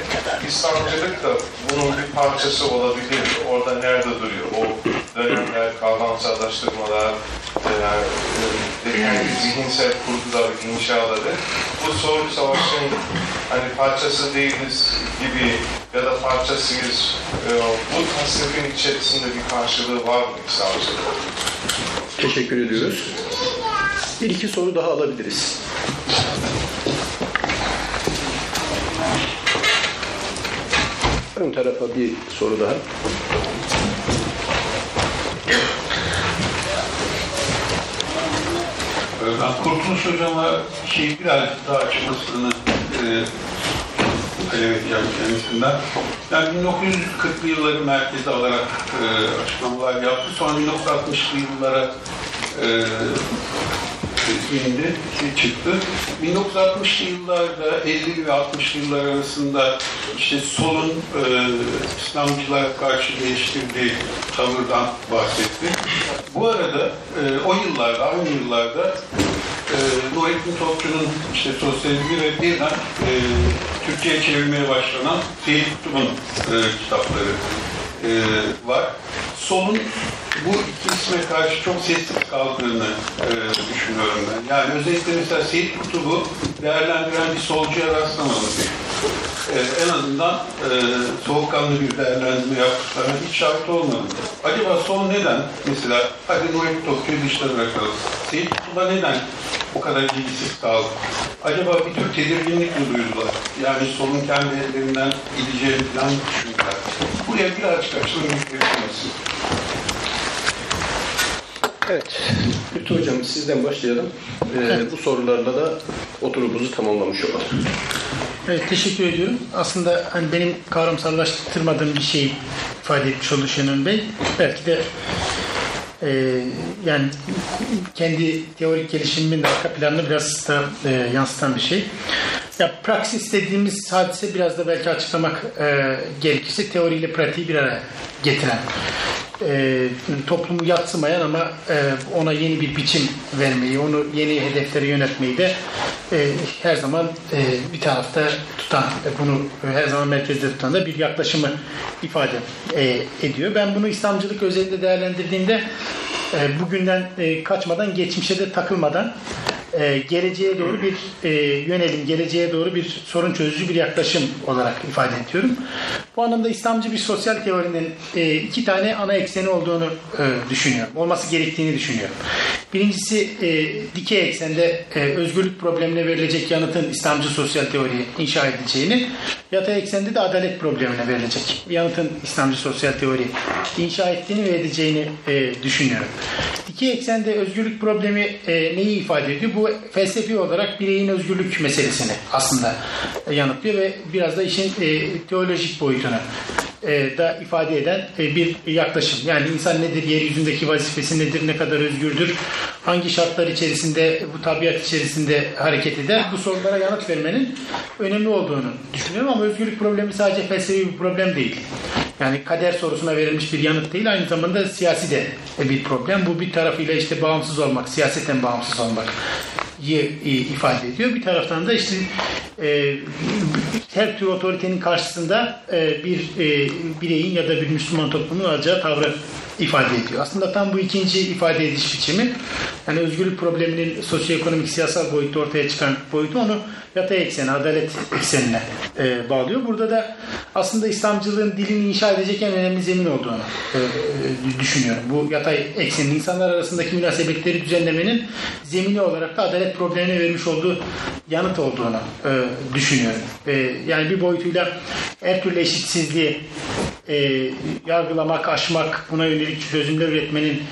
İslamcılık da bunun bir parçası olabilir. Orada nerede duruyor? O dönemler, kavramsallaştırmalar, e, e, zihinsel kurgular, inşaları bu soğuk savaşın hani parçası değiliz gibi ya da parçasıyız. Bu tasnifin içerisinde bir karşılığı var mı İslamcılık? Teşekkür ediyoruz. Bir iki soru daha alabiliriz. Ön tarafa bir soru daha. Ben Kurtuluş Hocam'a şey birazcık daha açmasını e, talep edeceğim kendisinden. Yani 1940'lı yılları merkezi alarak e, açıklamalar yaptı. Sonra 1960'lı yıllara e, indi, çıktı. 1960'lı yıllarda 50'li ve 60'lı yıllar arasında işte solun e, İslamcılara karşı geliştirdiği tavırdan bahsetti. Bu arada e, o yıllarda, aynı yıllarda e, Nurettin Topçu'nun işte sosyalizmi ve birden e, Türkçe'ye çevirmeye başlanan Seyit Kutub'un e, kitapları e, var. Solun bu iki isme karşı çok sessiz kaldığını e, düşünüyorum ben. Yani özellikle mesela Seyit Kutub'u değerlendiren bir solcuya rastlamadım. E, en azından e, soğukkanlı bir değerlendirme yaptıklarına hiç şahit olmadım. Acaba sol neden? Mesela hadi Nurettin Topçu'yu dışta bırakalım. Seyit Kutub'a neden bu kadar ilgisiz kaldı? Acaba bir tür tedirginlik mi duydular? Yani solun kendi ellerinden gideceğini falan düşündüler. Buraya birazcık açılım yükletilmesi. Evet. Lütfü Hocam sizden başlayalım. Ee, Bu sorularla da oturumumuzu tamamlamış olalım. Evet, teşekkür ediyorum. Aslında hani benim kavramsallaştırmadığım bir şey ifade etmiş oldu Şenol Bey. Belki de e, yani kendi teorik gelişimimin arka planını biraz da e, yansıtan bir şey. Ya praksis dediğimiz hadise biraz da belki açıklamak e, gerekirse teoriyle pratiği bir araya getiren e, toplumu yatsımayan ama e, ona yeni bir biçim vermeyi, onu yeni hedeflere yönetmeyi de e, her zaman e, bir tarafta tutan, e, bunu her zaman merkezde tutan da bir yaklaşımı ifade e, ediyor. Ben bunu İslamcılık özelinde değerlendirdiğimde e, bugünden e, kaçmadan, geçmişe de takılmadan e, geleceğe doğru bir e, yönelim, geleceğe doğru bir sorun çözücü bir yaklaşım olarak ifade ediyorum. Bu anlamda İslamcı bir sosyal teorinin e, iki tane ana ekseni olduğunu e, düşünüyorum. Olması gerektiğini düşünüyorum. Birincisi e, dikey eksende e, özgürlük problemine verilecek yanıtın İslamcı sosyal teoriye inşa edileceğini, yatay eksende de adalet problemine verilecek yanıtın İslamcı sosyal teori inşa ettiğini ve edeceğini düşünüyorum. Dikey eksende özgürlük problemi neyi ifade ediyor? Bu felsefi olarak bireyin özgürlük meselesini aslında yanıtlıyor ve biraz da işin teolojik boyutunu da ifade eden e, bir yaklaşım. Yani insan nedir, yeryüzündeki vazifesi nedir, ne kadar özgürdür, hangi şartlar içerisinde, bu tabiat içerisinde hareket eder, bu sorulara yanıt vermenin önemli olduğunu düşünüyorum ama özgürlük problemi sadece felsefi bir problem değil. Yani kader sorusuna verilmiş bir yanıt değil, aynı zamanda siyasi de bir problem. Bu bir tarafıyla işte bağımsız olmak, siyaseten bağımsız olmak ifade ediyor. Bir taraftan da işte e, her tür otoritenin karşısında e, bir e, bireyin ya da bir Müslüman toplumun alacağı tavrı ifade ediyor. Aslında tam bu ikinci ifade ediş biçimi yani özgürlük probleminin sosyoekonomik siyasal boyutta ortaya çıkan boyutu onu yatay eksene, adalet eksenine e, bağlıyor. Burada da aslında İslamcılığın dilini inşa edecek en önemli zemin olduğunu e, e, düşünüyorum. Bu yatay eksenin insanlar arasındaki münasebetleri düzenlemenin zemini olarak da adalet problemine vermiş olduğu yanıt olduğunu e, düşünüyorum. E, yani bir boyutuyla her türlü eşitsizliği e, yargılamak, aşmak, buna yönelik çözümler üretmenin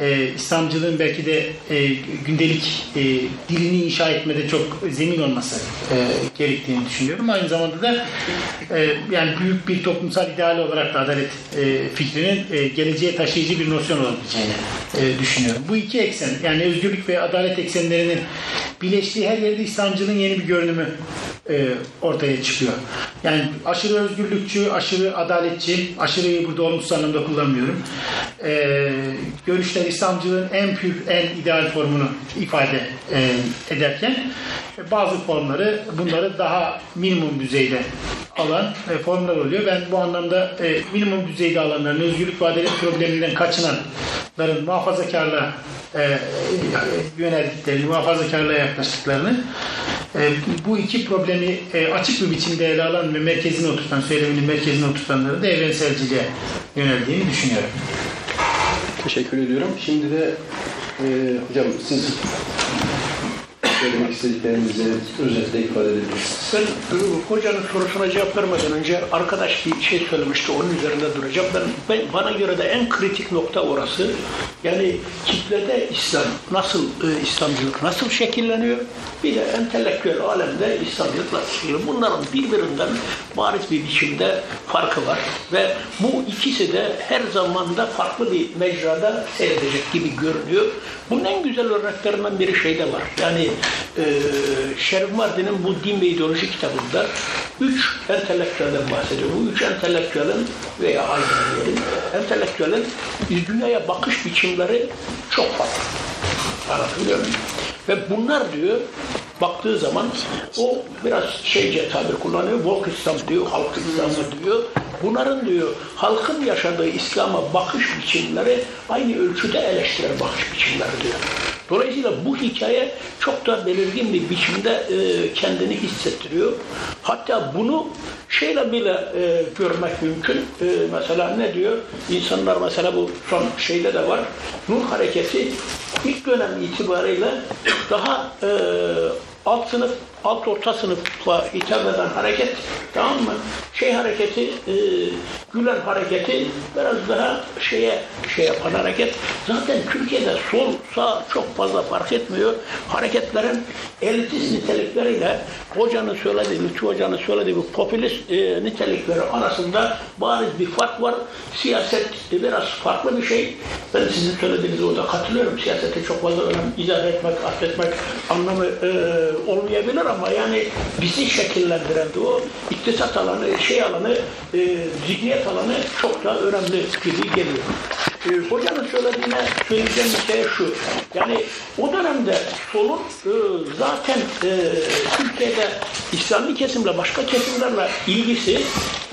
e, İslamcılığın belki de e, gündelik e, dilini inşa etmede çok zemin olması e, gerektiğini düşünüyorum. Aynı zamanda da e, yani büyük bir toplumsal ideal olarak da adalet e, fikrinin e, geleceğe taşıyıcı bir nosyon olabileceğini e, düşünüyorum. Bu iki eksen yani özgürlük ve adalet eksenlerinin birleştiği her yerde İslamcılığın yeni bir görünümü e, ortaya çıkıyor. Yani aşırı özgürlükçü, aşırı adaletçi, aşırıyı burada olumsuz anlamda kullanmıyorum. E, görüşler İslamcılığın en pür, en ideal formunu ifade e, ederken bazı formları bunları daha minimum düzeyde alan e, formlar oluyor. Ben bu anlamda e, minimum düzeyde alanların özgürlük ve adalet probleminden kaçınanların muhafazakarlığa e, yöneldiklerini, muhafazakarlığa yaklaştıklarını e, bu iki problemi e, açık bir biçimde ele alan ve merkezine oturtan, söyleminin merkezine oturtanların da evrenselciliğe yöneldiğini düşünüyorum. Teşekkür ediyorum. Şimdi de e, hocam siz söylemek istediklerinizi özetle ifade edebilirsiniz. Ben hocanın sorusuna cevap vermeden önce arkadaş bir şey söylemişti, onun üzerinde duracağım. Ben, ben bana göre de en kritik nokta orası. Yani kitlede İslam nasıl, e, İslamcılık nasıl şekilleniyor? Bir de entelektüel alemde İslamcılık nasıl şekilleniyor? Bunların birbirinden bariz bir biçimde farkı var. Ve bu ikisi de her zamanda farklı bir mecrada seyredecek gibi görünüyor. Bunun en güzel örneklerinden biri şeyde var. Yani e, Şerif Mardin'in bu din ve ideoloji kitabında üç entelektüelden bahsediyor. Bu üç entelektüelin veya aydınların entelektüelin dünyaya bakış biçimleri çok farklı. Anlatabiliyor muyum? Ve bunlar diyor baktığı zaman o biraz şeyce tabir kullanıyor. Walk İslam diyor, halk İslamı diyor. Bunların diyor halkın yaşadığı İslam'a bakış biçimleri aynı ölçüde eleştiren bakış biçimleri diyor. Dolayısıyla bu hikaye çok da belirgin bir biçimde e, kendini hissettiriyor. Hatta bunu şeyle bile e, görmek mümkün. E, mesela ne diyor? İnsanlar mesela bu son şeyde de var. Nur hareketi ilk dönem itibariyle daha e, alt sınıf, alt orta sınıfla hitap eden hareket tamam mı? Şey hareketi, e, Gülen hareketi biraz daha şeye şey yapan hareket. Zaten Türkiye'de sol sağ çok fazla fark etmiyor. Hareketlerin elitist nitelikleriyle hocanın söylediği, Lütfü hocanın söylediği bu popülist e, nitelikleri arasında bariz bir fark var. Siyaset e, biraz farklı bir şey. Ben sizin söylediğinize orada katılıyorum. Siyasete çok fazla önem izah etmek, affetmek anlamı e, olmayabilir ama yani bizi şekillendiren de o iktisat alanı, şey alanı, e, zihniyet alanı çok daha önemli gibi geliyor. E, hocanın söylediğine söyleyeceğim bir şey şu. Yani o dönemde solun e, zaten e, Türkiye'de İslami kesimle başka kesimlerle ilgisi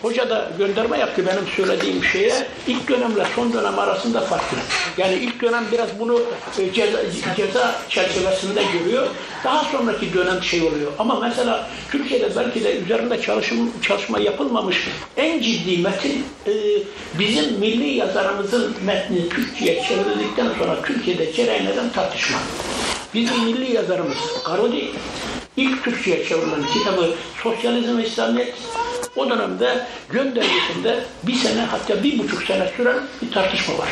hoca da gönderme yaptı benim söylediğim şeye. İlk dönemle son dönem arasında farklı. Yani ilk dönem biraz bunu e, ceza, ceza çerçevesinde görüyor. Daha sonraki dönem şey oluyor. Ama mesela Türkiye'de belki de üzerinde çalışım, çalışma yapılmamış en ciddi metin e, bizim milli yazarımızın metni Türkçe'ye çevrildikten sonra Türkiye'de cereyan eden tartışma. Bizim milli yazarımız Karodi ilk Türkçe'ye çevrilen kitabı Sosyalizm ve İslamiyet o dönemde göndergesinde bir sene hatta bir buçuk sene süren bir tartışma var.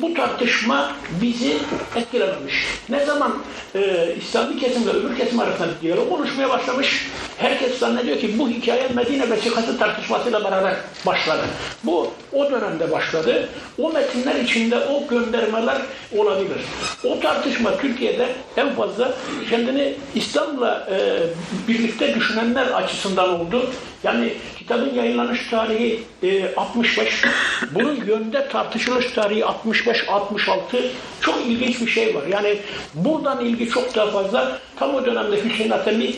Bu tartışma bizi etkilememiş. Ne zaman e, İslami kesim ve öbür kesim arasında diyalog oluşmaya başlamış, herkes zannediyor ki bu hikaye Medine vesikası tartışmasıyla beraber başladı. Bu o dönemde başladı. O metinler içinde o göndermeler olabilir. O tartışma Türkiye'de en fazla kendini İslam'la e, birlikte düşünenler açısından oldu. Yani kitabın yayınlanış tarihi e, 65, bunun yönde tartışılış tarihi 65-66 çok ilginç bir şey var. Yani buradan ilgi çok daha fazla. Tam o dönemde Hüseyin Atemi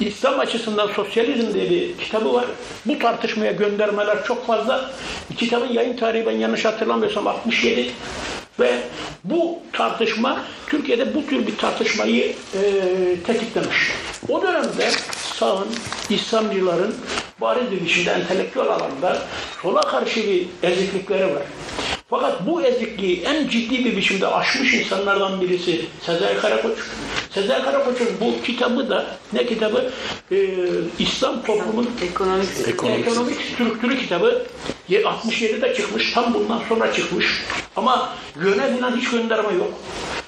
İslam açısından sosyalizm diye bir kitabı var. Bu tartışmaya göndermeler çok fazla. Kitabın yayın tarihi ben yanlış hatırlamıyorsam 67 ve bu tartışma Türkiye'de bu tür bir tartışmayı e, tetiklemiş. O dönemde sağın, İslamcıların bariz bir biçimde entelektüel alanda sola karşı bir eziklikleri var. Fakat bu ezikliği en ciddi bir biçimde aşmış insanlardan birisi Sezai Karakoç. Sezai Karakoç'un bu kitabı da ne kitabı? Ee, İslam toplumun ekonomik, ekonomik. ekonomik strüktürü kitabı 67'de çıkmış. Tam bundan sonra çıkmış. Ama yöne hiç gönderme yok.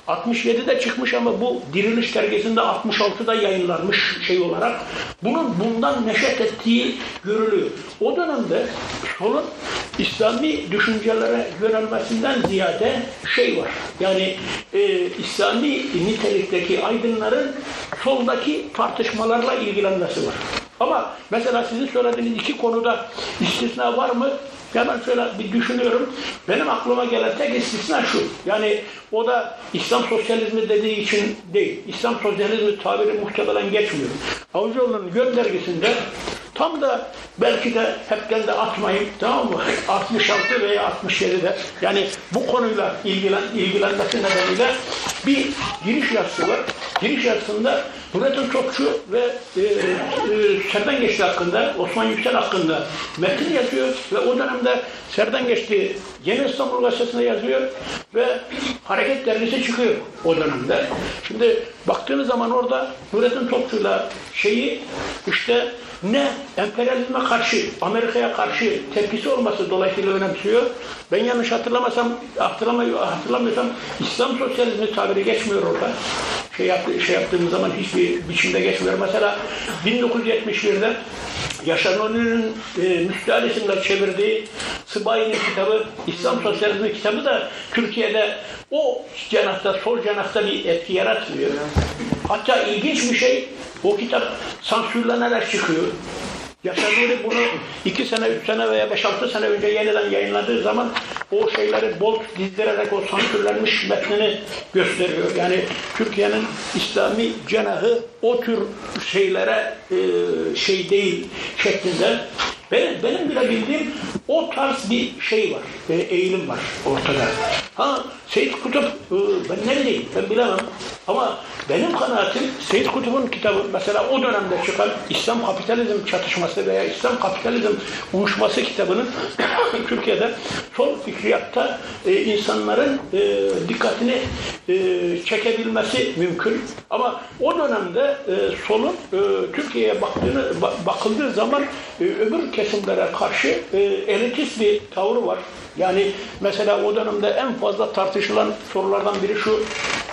67'de çıkmış ama bu Diriliş dergisinde 66'da yayınlanmış şey olarak. Bunun bundan neşet ettiği görülüyor. O dönemde solun İslami düşüncelere yönelmesinden ziyade şey var. Yani e, İslami nitelikteki aydınların soldaki tartışmalarla ilgilenmesi var. Ama mesela sizin söylediğiniz iki konuda istisna var mı? Hemen şöyle bir düşünüyorum. Benim aklıma gelen tek istisna şu. Yani o da İslam sosyalizmi dediği için değil. İslam sosyalizmi tabiri muhtemelen geçmiyor. Avcıoğlu'nun göndergesinde Tam da belki de hepten de atmayın tamam mı? 66 veya 67'de yani bu konuyla ilgilen, ilgilenmesi nedeniyle bir giriş yazısı var. Giriş yazısında Nurettin Topçu ve e, e, Serden Geçti hakkında, Osman Yüksel hakkında metin yazıyor ve o dönemde Serden Geçti Yeni İstanbul Gazetesi'nde yazıyor ve Hareket Dergisi çıkıyor o dönemde. Şimdi baktığınız zaman orada Nurettin Topçu'yla şeyi işte ne emperyalizme karşı, Amerika'ya karşı tepkisi olması dolayısıyla önemsiyor. Ben yanlış hatırlamasam, hatırlamıyorsam İslam sosyalizmi tabiri geçmiyor orada. Şey, yaptı, şey yaptığımız zaman hiçbir biçimde geçmiyor. Mesela 1971'de Yaşar Nuri'nin e, müstahlisinde çevirdiği Sıbayi'nin kitabı, İslam Sosyalizmi kitabı da Türkiye'de o cenahta, sol cenahta bir etki yaratmıyor. Hatta ilginç bir şey, o kitap sansürlenerek çıkıyor. Yaşar Nuri bunu iki sene, üç sene veya beş altı sene önce yeniden yayınladığı zaman o şeyleri bol dizdirerek o sansürlenmiş metnini gösteriyor. Yani Türkiye'nin İslami cenahı o tür şeylere e, şey değil şeklinde. Benim, benim bile bildiğim o tarz bir şey var, e, eğilim var ortada. Ha Seyit Kutup, e, ben ne bileyim, ben bilemem. Ama benim kanaatim Seyit Kutup'un kitabı mesela o dönemde çıkan İslam kapitalizm çatışması veya İslam kapitalizm uyuşması kitabının Türkiye'de sol fikriyatta e, insanların e, dikkatini e, çekebilmesi mümkün. Ama o dönemde e, solun e, Türkiye'ye baktığını bakıldığı zaman e, öbür kesimlere karşı e, elitist bir tavrı var. Yani mesela o dönemde en fazla tartışılan sorulardan biri şu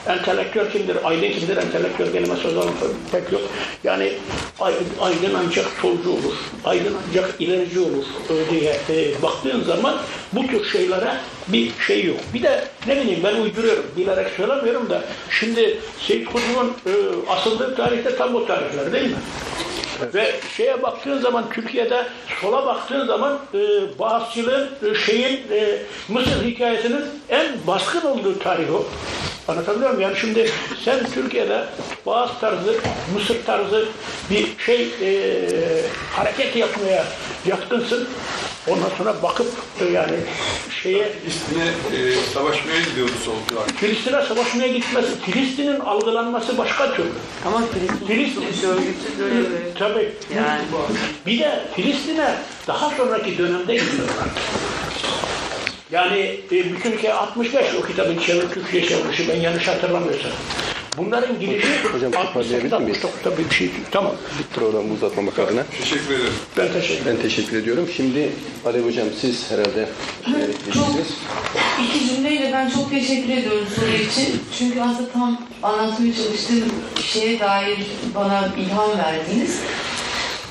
entelektüel kimdir, aydın kimdir, entelektüel kelime söz pek yok. Yani aydın ancak solcu olur, aydın ancak ilerici olur diye e, baktığın zaman bu tür şeylere bir şey yok. Bir de ne bileyim ben uyduruyorum, bilerek söylemiyorum da şimdi Seyit Kutlu'nun e, asıldığı tarihte tam o tarihler değil mi? Ve şeye baktığın zaman Türkiye'de sola baktığın zaman e, Bağızçılığın e, şeyin e, Mısır hikayesinin en baskın olduğu tarih o. Anlatabiliyor muyum? Yani şimdi sen Türkiye'de bazı tarzı, Mısır tarzı bir şey e, hareket yapmaya yatkınsın. Ondan sonra bakıp e, yani şeye Filistin'e e, savaşmaya gidiyordu solcular. Filistin'e savaşmaya gitmesi, Filistin'in algılanması başka türlü. Ama Filistin Filistin bir tabii. yani Bir de Filistin'e daha sonraki dönemde gidiyorlar. Yani e, bütün ülke 65 o kitabın çevir, Türkçe çevirişi ben yanlış hatırlamıyorsam. Bunların gidişi Hocam toparlayabilir miyiz? 69'da bir şey. Tamam. Programı uzatmamak adına. Teşekkür ederim. Ben teşekkür ederim. Ben teşekkür ediyorum. Şimdi Alev Hocam siz herhalde çok iki cümleyle ben çok teşekkür ediyorum soru için. Çünkü aslında tam anlatmaya çalıştığım şeye dair bana ilham verdiniz.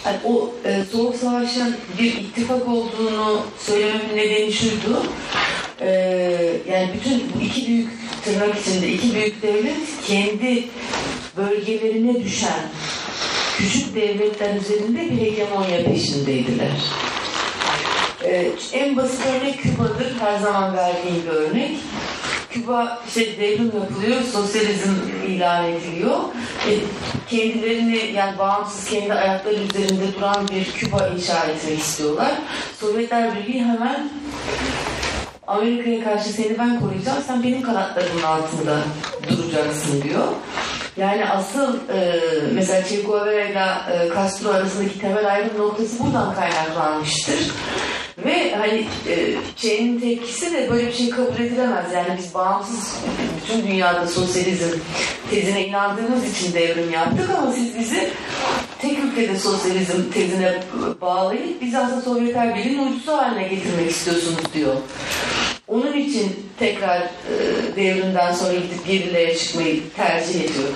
Yani o e, Soğuk Savaş'ın bir ittifak olduğunu söylememin nedeni şuydu. E, yani bütün bu iki büyük tırnak içinde iki büyük devlet kendi bölgelerine düşen küçük devletler üzerinde bir hegemonya peşindeydiler. Ee, en basit örnek Küba'dır. Her zaman verdiğim bir örnek. Küba işte devrim yapılıyor, sosyalizm ilan ediliyor. E, kendilerini yani bağımsız kendi ayakları üzerinde duran bir Küba inşa etmek istiyorlar. Sovyetler Birliği hemen Amerika'ya karşı seni ben koruyacağım, sen benim kanatlarımın altında duracaksın diyor. Yani asıl e, mesela Che Guevara ile e, Castro arasındaki temel ayrım noktası buradan kaynaklanmıştır. Ve hani e, Che'nin tepkisi de böyle bir şey kabul edilemez. Yani biz bağımsız bütün dünyada sosyalizm tezine inandığımız için devrim yaptık ama siz bizi tek ülkede sosyalizm tezine bağlayıp bizi aslında Sovyetler Birliği'nin uydusu haline getirmek istiyorsunuz diyor. Onun için tekrar e, devrimden sonra gidip gerilere çıkmayı tercih ediyor.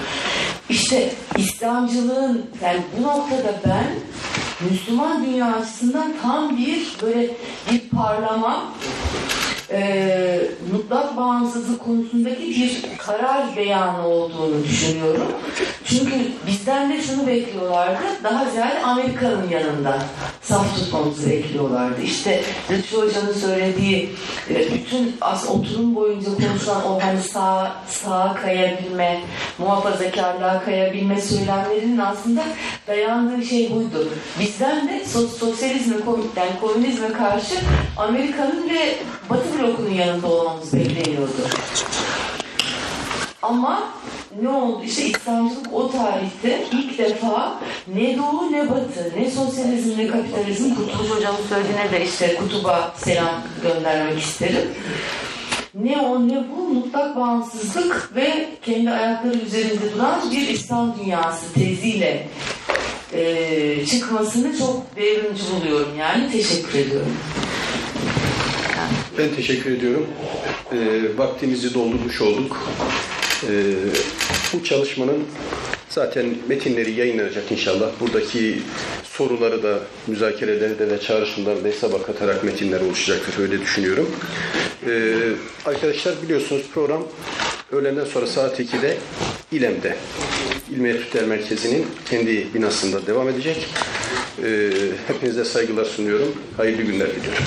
İşte İslamcılığın yani bu noktada ben Müslüman dünya açısından tam bir böyle bir parlama e, mutlak bağımsızlık konusundaki bir karar beyanı olduğunu düşünüyorum. Çünkü bizden de şunu bekliyorlardı. Daha ziyade Amerika'nın yanında saf tutmamızı bekliyorlardı. İşte Lütfü Hoca'nın söylediği e, bütün as oturum boyunca konuşulan o hani sağ, sağa kayabilme, muhafazakarlığa kayabilme söylemlerinin aslında dayandığı şey buydu. Bizden de sos sosyalizme, komünizme karşı Amerika'nın ve Batı blokunun yanında olmamız bekleniyordu. Ama ne oldu? İşte İslamcılık o tarihte ilk defa ne doğu ne batı, ne sosyalizm ne kapitalizm Kurtuluş Hocam'ın söylediğine de işte kutuba selam göndermek isterim. Ne o ne bu mutlak bağımsızlık ve kendi ayakları üzerinde duran bir İslam dünyası teziyle e, çıkmasını çok devrimci buluyorum yani teşekkür ediyorum. Ben teşekkür ediyorum. E, vaktimizi doldurmuş olduk. E, bu çalışmanın zaten metinleri yayınlanacak inşallah. Buradaki soruları da, müzakereleri de ve çağrışımları da hesaba katarak metinler oluşacaktır. Öyle düşünüyorum. E, arkadaşlar biliyorsunuz program öğlenden sonra saat 2'de İLEM'de. İlmi Etütler Merkezi'nin kendi binasında devam edecek. E, hepinize saygılar sunuyorum. Hayırlı günler diliyorum.